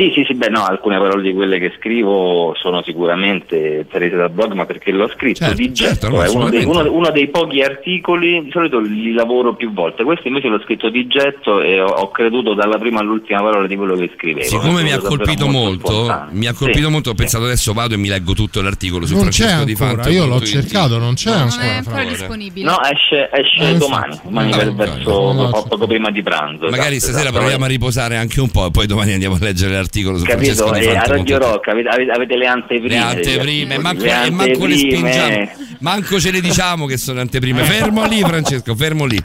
Sì, sì, sì, beh no, alcune parole di quelle che scrivo sono sicuramente prese dal blog, ma perché l'ho scritto Certo, di certo, getto, no, è uno dei, uno- uno dei pochi articoli, di solito li lavoro più volte, questo invece l'ho scritto di getto e ho, ho creduto dalla prima all'ultima parola di quello che scrivevo. Siccome mi ha colpito molto, spontaneo. mi ha Sì. colpito molto, ho pensato adesso vado e mi leggo tutto l'articolo su Non c'è Francesco di Fanta. io l'ho cercato, non c'è Non ancora. è ancora Fra. disponibile. No, esce, esce Eh, domani, domani Ah, verso No, po- poco prima di pranzo. Magari esatto, stasera esatto. proviamo a riposare anche un po' e poi domani andiamo a leggere l'articolo su Capito? Francesco di E a Fanta. Radio. Rock avete, le anteprime. Le anteprime, manco, articoli. e manco le anteprime. spingiamo, manco ce le diciamo che sono anteprime. Fermo lì, Francesco, fermo lì.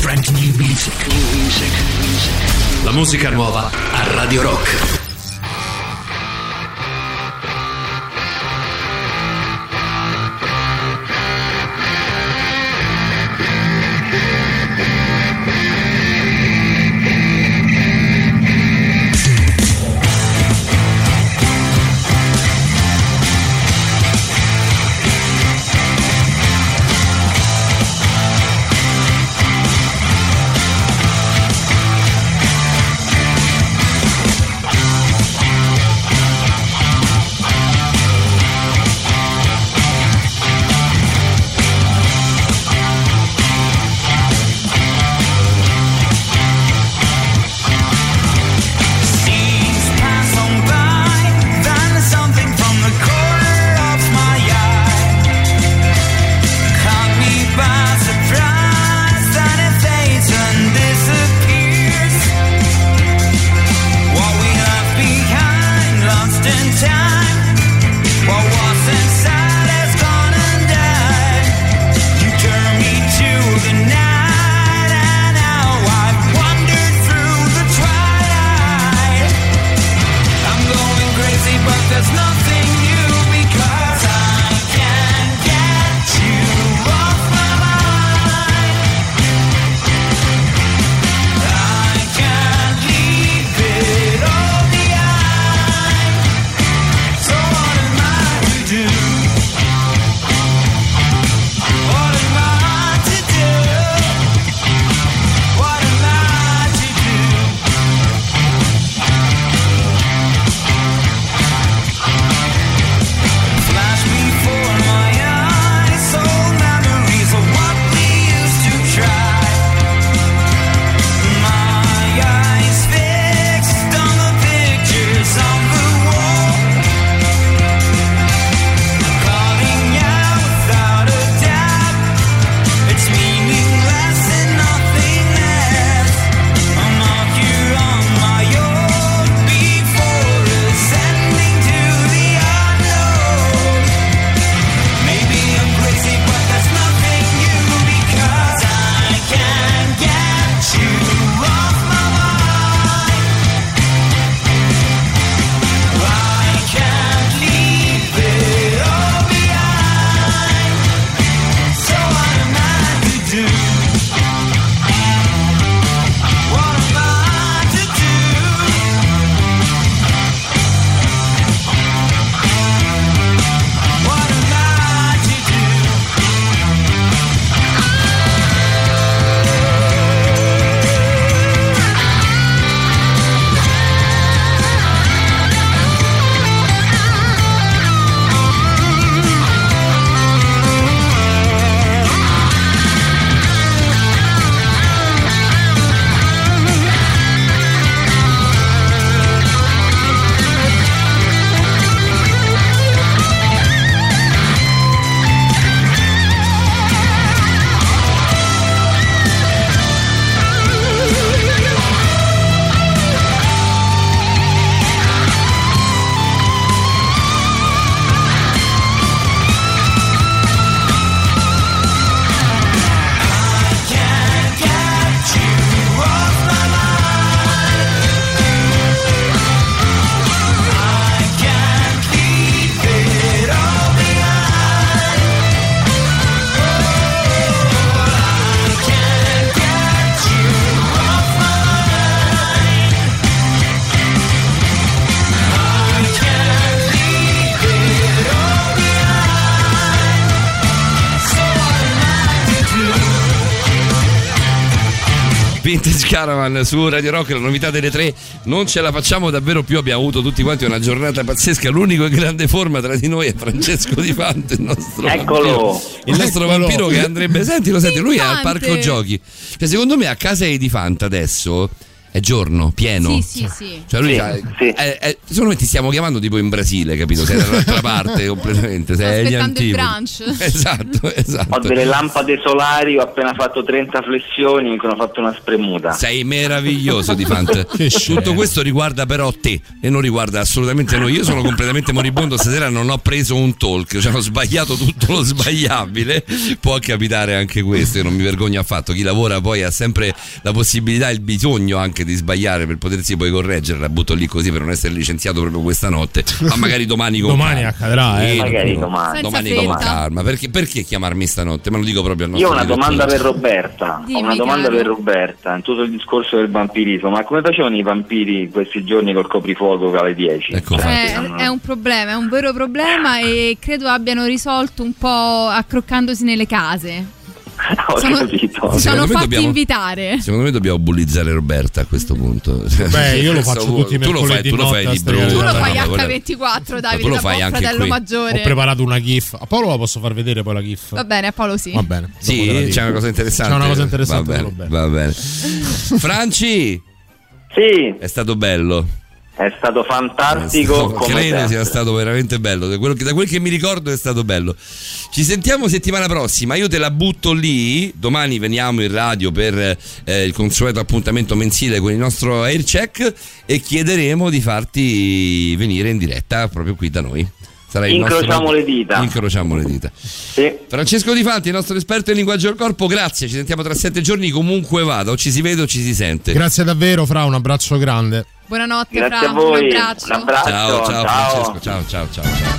Brand new music. La musica nuova a Radio Rock. Caravan su Radio Rock, la novità delle tre. Non ce la facciamo davvero più. Abbiamo avuto tutti quanti una giornata pazzesca. L'unico in grande forma tra di noi è Francesco Di Fante, il nostro Eccolo. vampiro. Il nostro Eccolo. vampiro che andrebbe. Senti, lo senti, lui è al Fante. parco giochi. Che secondo me a casa di Fanta adesso. È giorno, pieno. Sì, sì, sì. Cioè lui Sì, sì. eh, eh, secondo me ti stiamo chiamando tipo in Brasile, capito? Sei dall'altra parte completamente. Sei aspettando il brunch. Esatto, esatto. Ho delle lampade solari, ho appena fatto 30 flessioni, mi sono fatto una spremuta. Sei meraviglioso di Fant. Tutto questo riguarda però te e non riguarda assolutamente noi. Io sono completamente moribondo, stasera non ho preso un talk, cioè ho sbagliato tutto lo sbagliabile. Può capitare anche questo, io non mi vergogno affatto. Chi lavora poi ha sempre la possibilità e il bisogno anche di sbagliare per potersi poi correggere. La butto lì così per non essere licenziato proprio questa notte. Ma magari domani con Domani calma. accadrà, eh. Magari no, domani. domani con calma. Perché, perché chiamarmi stanotte? Ma lo dico proprio al Io nostro ho una domanda per. Roberta, Dimmi, ho una domanda caro. per Roberta, in tutto il discorso del vampirismo, ma come facevano i vampiri questi giorni col coprifuoco alle 10? Ecco, Cioè, Eh, non- è un problema, è un vero problema e credo abbiano risolto un po' accroccandosi nelle case. Ho sono- capito. Sono fatti dobbiamo- invitare. Secondo me dobbiamo bullizzare Roberta a questo punto. Beh, io lo faccio Questo- tutti i tu lo fai, mercoledì tu lo fai di brutto. Tu lo fai no, quella- H24, Davide, tu lo fai anche fratello qui. maggiore. Ho preparato una GIF. A Paolo la posso far vedere poi la GIF. Va bene, a Paolo sì. Va bene. Sì, c'è una cosa interessante. C'è una cosa interessante. Va bene. va bene. Franci, Sì, è stato bello. È stato fantastico come Credo sempre. sia stato veramente bello. Da, quello che- da quel che mi ricordo è stato bello. Ci sentiamo settimana prossima. Io te la butto lì. Domani veniamo in radio per eh, il consueto appuntamento mensile con il nostro air check e chiederemo di farti venire in diretta proprio qui da noi. Sarai il nostro- Incrociamo le dita. Incrociamo le dita. Sì. Francesco Di Fanti, il nostro esperto in linguaggio del corpo, grazie. Ci sentiamo tra sette giorni. Comunque vada, o ci si vede o ci si sente. Grazie davvero, Fra. Un abbraccio grande. Buonanotte, Grazie Fra. a voi, Un abbraccio. un abbraccio. Ciao, ciao, ciao. Francesco. Ciao, ciao, ciao, ciao.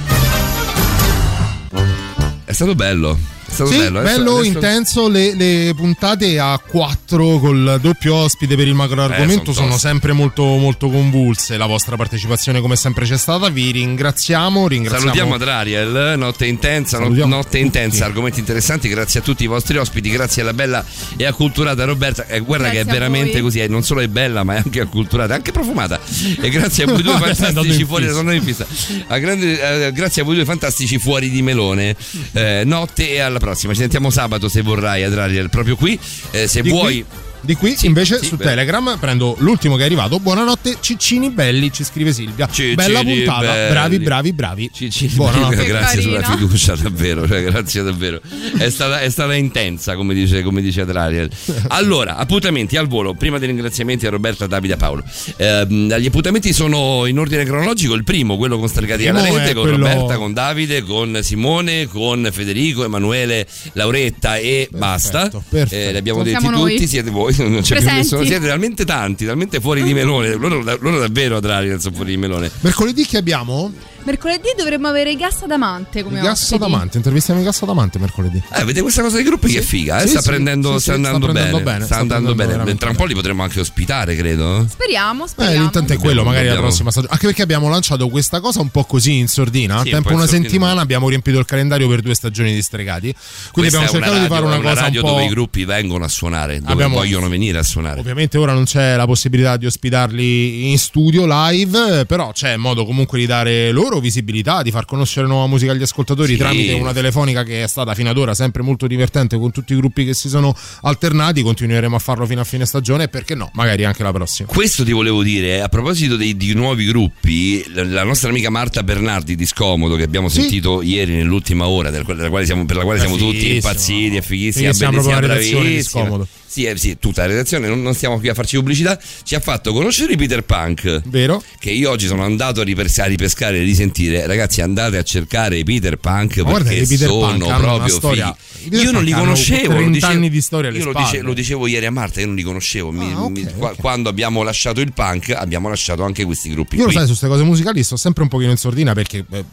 È stato bello. Stato Sì, bello. bello, Adesso- adesso- intenso. Le, le puntate a 4 col doppio ospite per il macro argomento Eh, son sono toste. sempre molto, molto convulse. La vostra partecipazione, come sempre, c'è stata. Vi ringraziamo. ringraziamo Salutiamo Adriel, notte intensa, Salutiamo notte intensa, argomenti interessanti, grazie a tutti i vostri ospiti, grazie alla bella e acculturata Roberta, eh, guarda Grazie che è veramente voi. così, eh, non solo è bella ma è anche acculturata, anche profumata e grazie a voi due fantastici fuori, sono in fissa. A grande- eh, grazie a voi due fantastici fuori di melone, Eh, notte e alla prossima, ci sentiamo sabato se vorrai Adriel, proprio qui, Eh, se Di vuoi... qui- Di qui invece sì, su beh. Telegram prendo l'ultimo che è arrivato. Buonanotte, ciccini belli, ci scrive Silvia. Ciccini Bella puntata, belli. bravi, bravi, bravi. Ciccini, Buonanotte. grazie sulla carino. fiducia, davvero. Cioè, grazie davvero. È stata, è stata intensa, come dice, come dice Adriel. Allora, appuntamenti al volo. Prima dei ringraziamenti a Roberta, Davide e Paolo. Ehm, gli appuntamenti sono in ordine cronologico. Il primo, quello con Stregati alla rete, con quello- Roberta, con Davide, con Simone, con Federico, Emanuele, Lauretta e basta. perfetto. Eh, li abbiamo detti Siamo noi. tutti, siete voi, non c'è più nessuno. Siete talmente tanti, talmente fuori di melone. Loro, loro davvero, Adriel, sono fuori di melone. Mercoledì che abbiamo? Mercoledì dovremmo avere Gas Adamante come Il Gas. Adamante. Intervistiamo il Gas Adamante mercoledì. Eh, vedete questa cosa dei gruppi che è figa, eh? Sì, sta, sì, prendendo, sì, sta sì, andando sta prendendo bene, bene, sta sta andando bene. veramente Tra un po' li potremmo anche ospitare, credo. Speriamo, Eh, speriamo. l'intanto è quello, magari la dobbiamo- prossima stagione. Anche perché abbiamo lanciato questa cosa un po' così in sordina. A Sì, un tempo po' in una sordina. settimana abbiamo riempito il calendario per due stagioni di stregati. Quindi Questa abbiamo cercato una di fare radio- una è cosa un radio po'. dove i gruppi vengono a suonare, dove Abbiamo- vogliono venire a suonare. Ovviamente ora non c'è la possibilità di ospitarli in studio live, eh, però c'è modo comunque di dare loro visibilità, di far conoscere nuova musica agli ascoltatori Sì. tramite una telefonica che è stata fino ad ora sempre molto divertente con tutti i gruppi che si sono alternati. Continueremo a farlo fino a fine stagione e perché no, magari anche la prossima. Questo ti volevo dire, a proposito dei, di nuovi gruppi, la, nostra amica Marta Bernardi di Scomodo, che abbiamo Sì. sentito ieri nell'ultima ora, del- della quale siamo- per la quale siamo tutti impazziti, è fighissima, proprio bellissima, redazione di bravissima. Scomodo. Sì, eh, sì, tutta la redazione, non, non stiamo qui a farci pubblicità, ci ha fatto conoscere i Peter Punk. Vero? Che io oggi sono andato a, ripescare, a ripescare e risentire. Ragazzi, andate a cercare i Peter Punk guarda perché i Peter sono Punk proprio storia- fighi. i Peter Io non li conoscevo. 30 lo dicevo- anni di storia alle io lo, dice- lo dicevo ieri a Marta, io non li conoscevo. Mi- Ah, mi- ok. qua- Quando abbiamo lasciato il punk, abbiamo lasciato anche questi gruppi. Io lo qui. sai, su queste cose musicali sto sempre un pochino in sordina perché eh,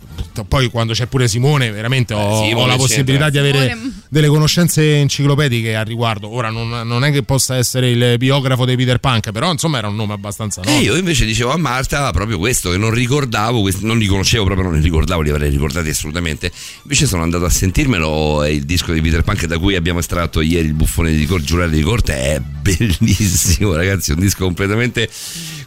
poi quando c'è pure Simone, veramente ho, Simone ho la c'entra. possibilità di avere Simone- delle conoscenze enciclopediche a riguardo. Ora non, non è che possa essere il biografo di Peter Punk, però insomma era un nome abbastanza noto. E io invece dicevo a Marta proprio questo, che non ricordavo, non li conoscevo proprio, non li ricordavo, li avrei ricordati assolutamente. Invece sono andato a sentirmelo e il disco di Peter Punk da cui abbiamo estratto ieri il buffone di Cor- giurare di corte è bellissimo, ragazzi, un disco completamente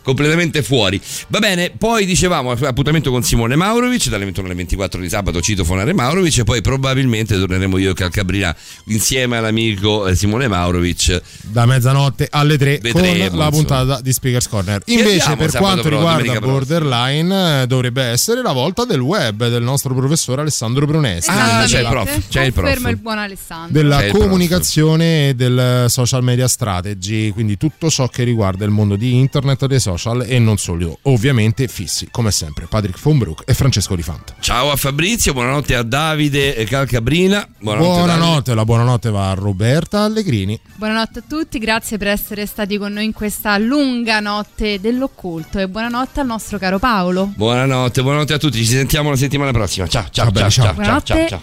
completamente fuori. Va bene, poi dicevamo appuntamento con Simone Maurovic dalle 21 alle 24 di sabato citofonare Maurovic e poi probabilmente torneremo io e Calcabrina insieme all'amico eh, Simone Maurovic Da mezzanotte alle 3 con Vedremo, la insomma. puntata di Speakers Corner. Invece, per quanto pro- riguarda domenica prossima? Borderline, eh, dovrebbe essere la volta del web del nostro professore Alessandro Brunesti. Ah, c'è il prof, c'è il prof. Confermo il buon Alessandro. della comunicazione e del social media strategy, quindi tutto ciò che riguarda il mondo di internet, dei social e non solo. Ovviamente fissi, come sempre, Patrick Fonbrook e Francesco Di Fanta. Ciao a Fabrizio, buonanotte a Davide e Calcabrina. Buonanotte, Buonanotte, la buonanotte va a Roberta Allegrini. Buonanotte a tutti, grazie per essere stati con noi in questa lunga notte dell'occulto e buonanotte al nostro caro Paolo. Buonanotte, buonanotte a tutti, ci sentiamo la settimana prossima. Ciao, ciao, ciao, belli, ciao, ciao. ciao, ciao.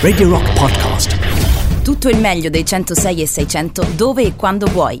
Radio Rock Podcast. Tutto il meglio dei 106 e 600 dove e quando vuoi.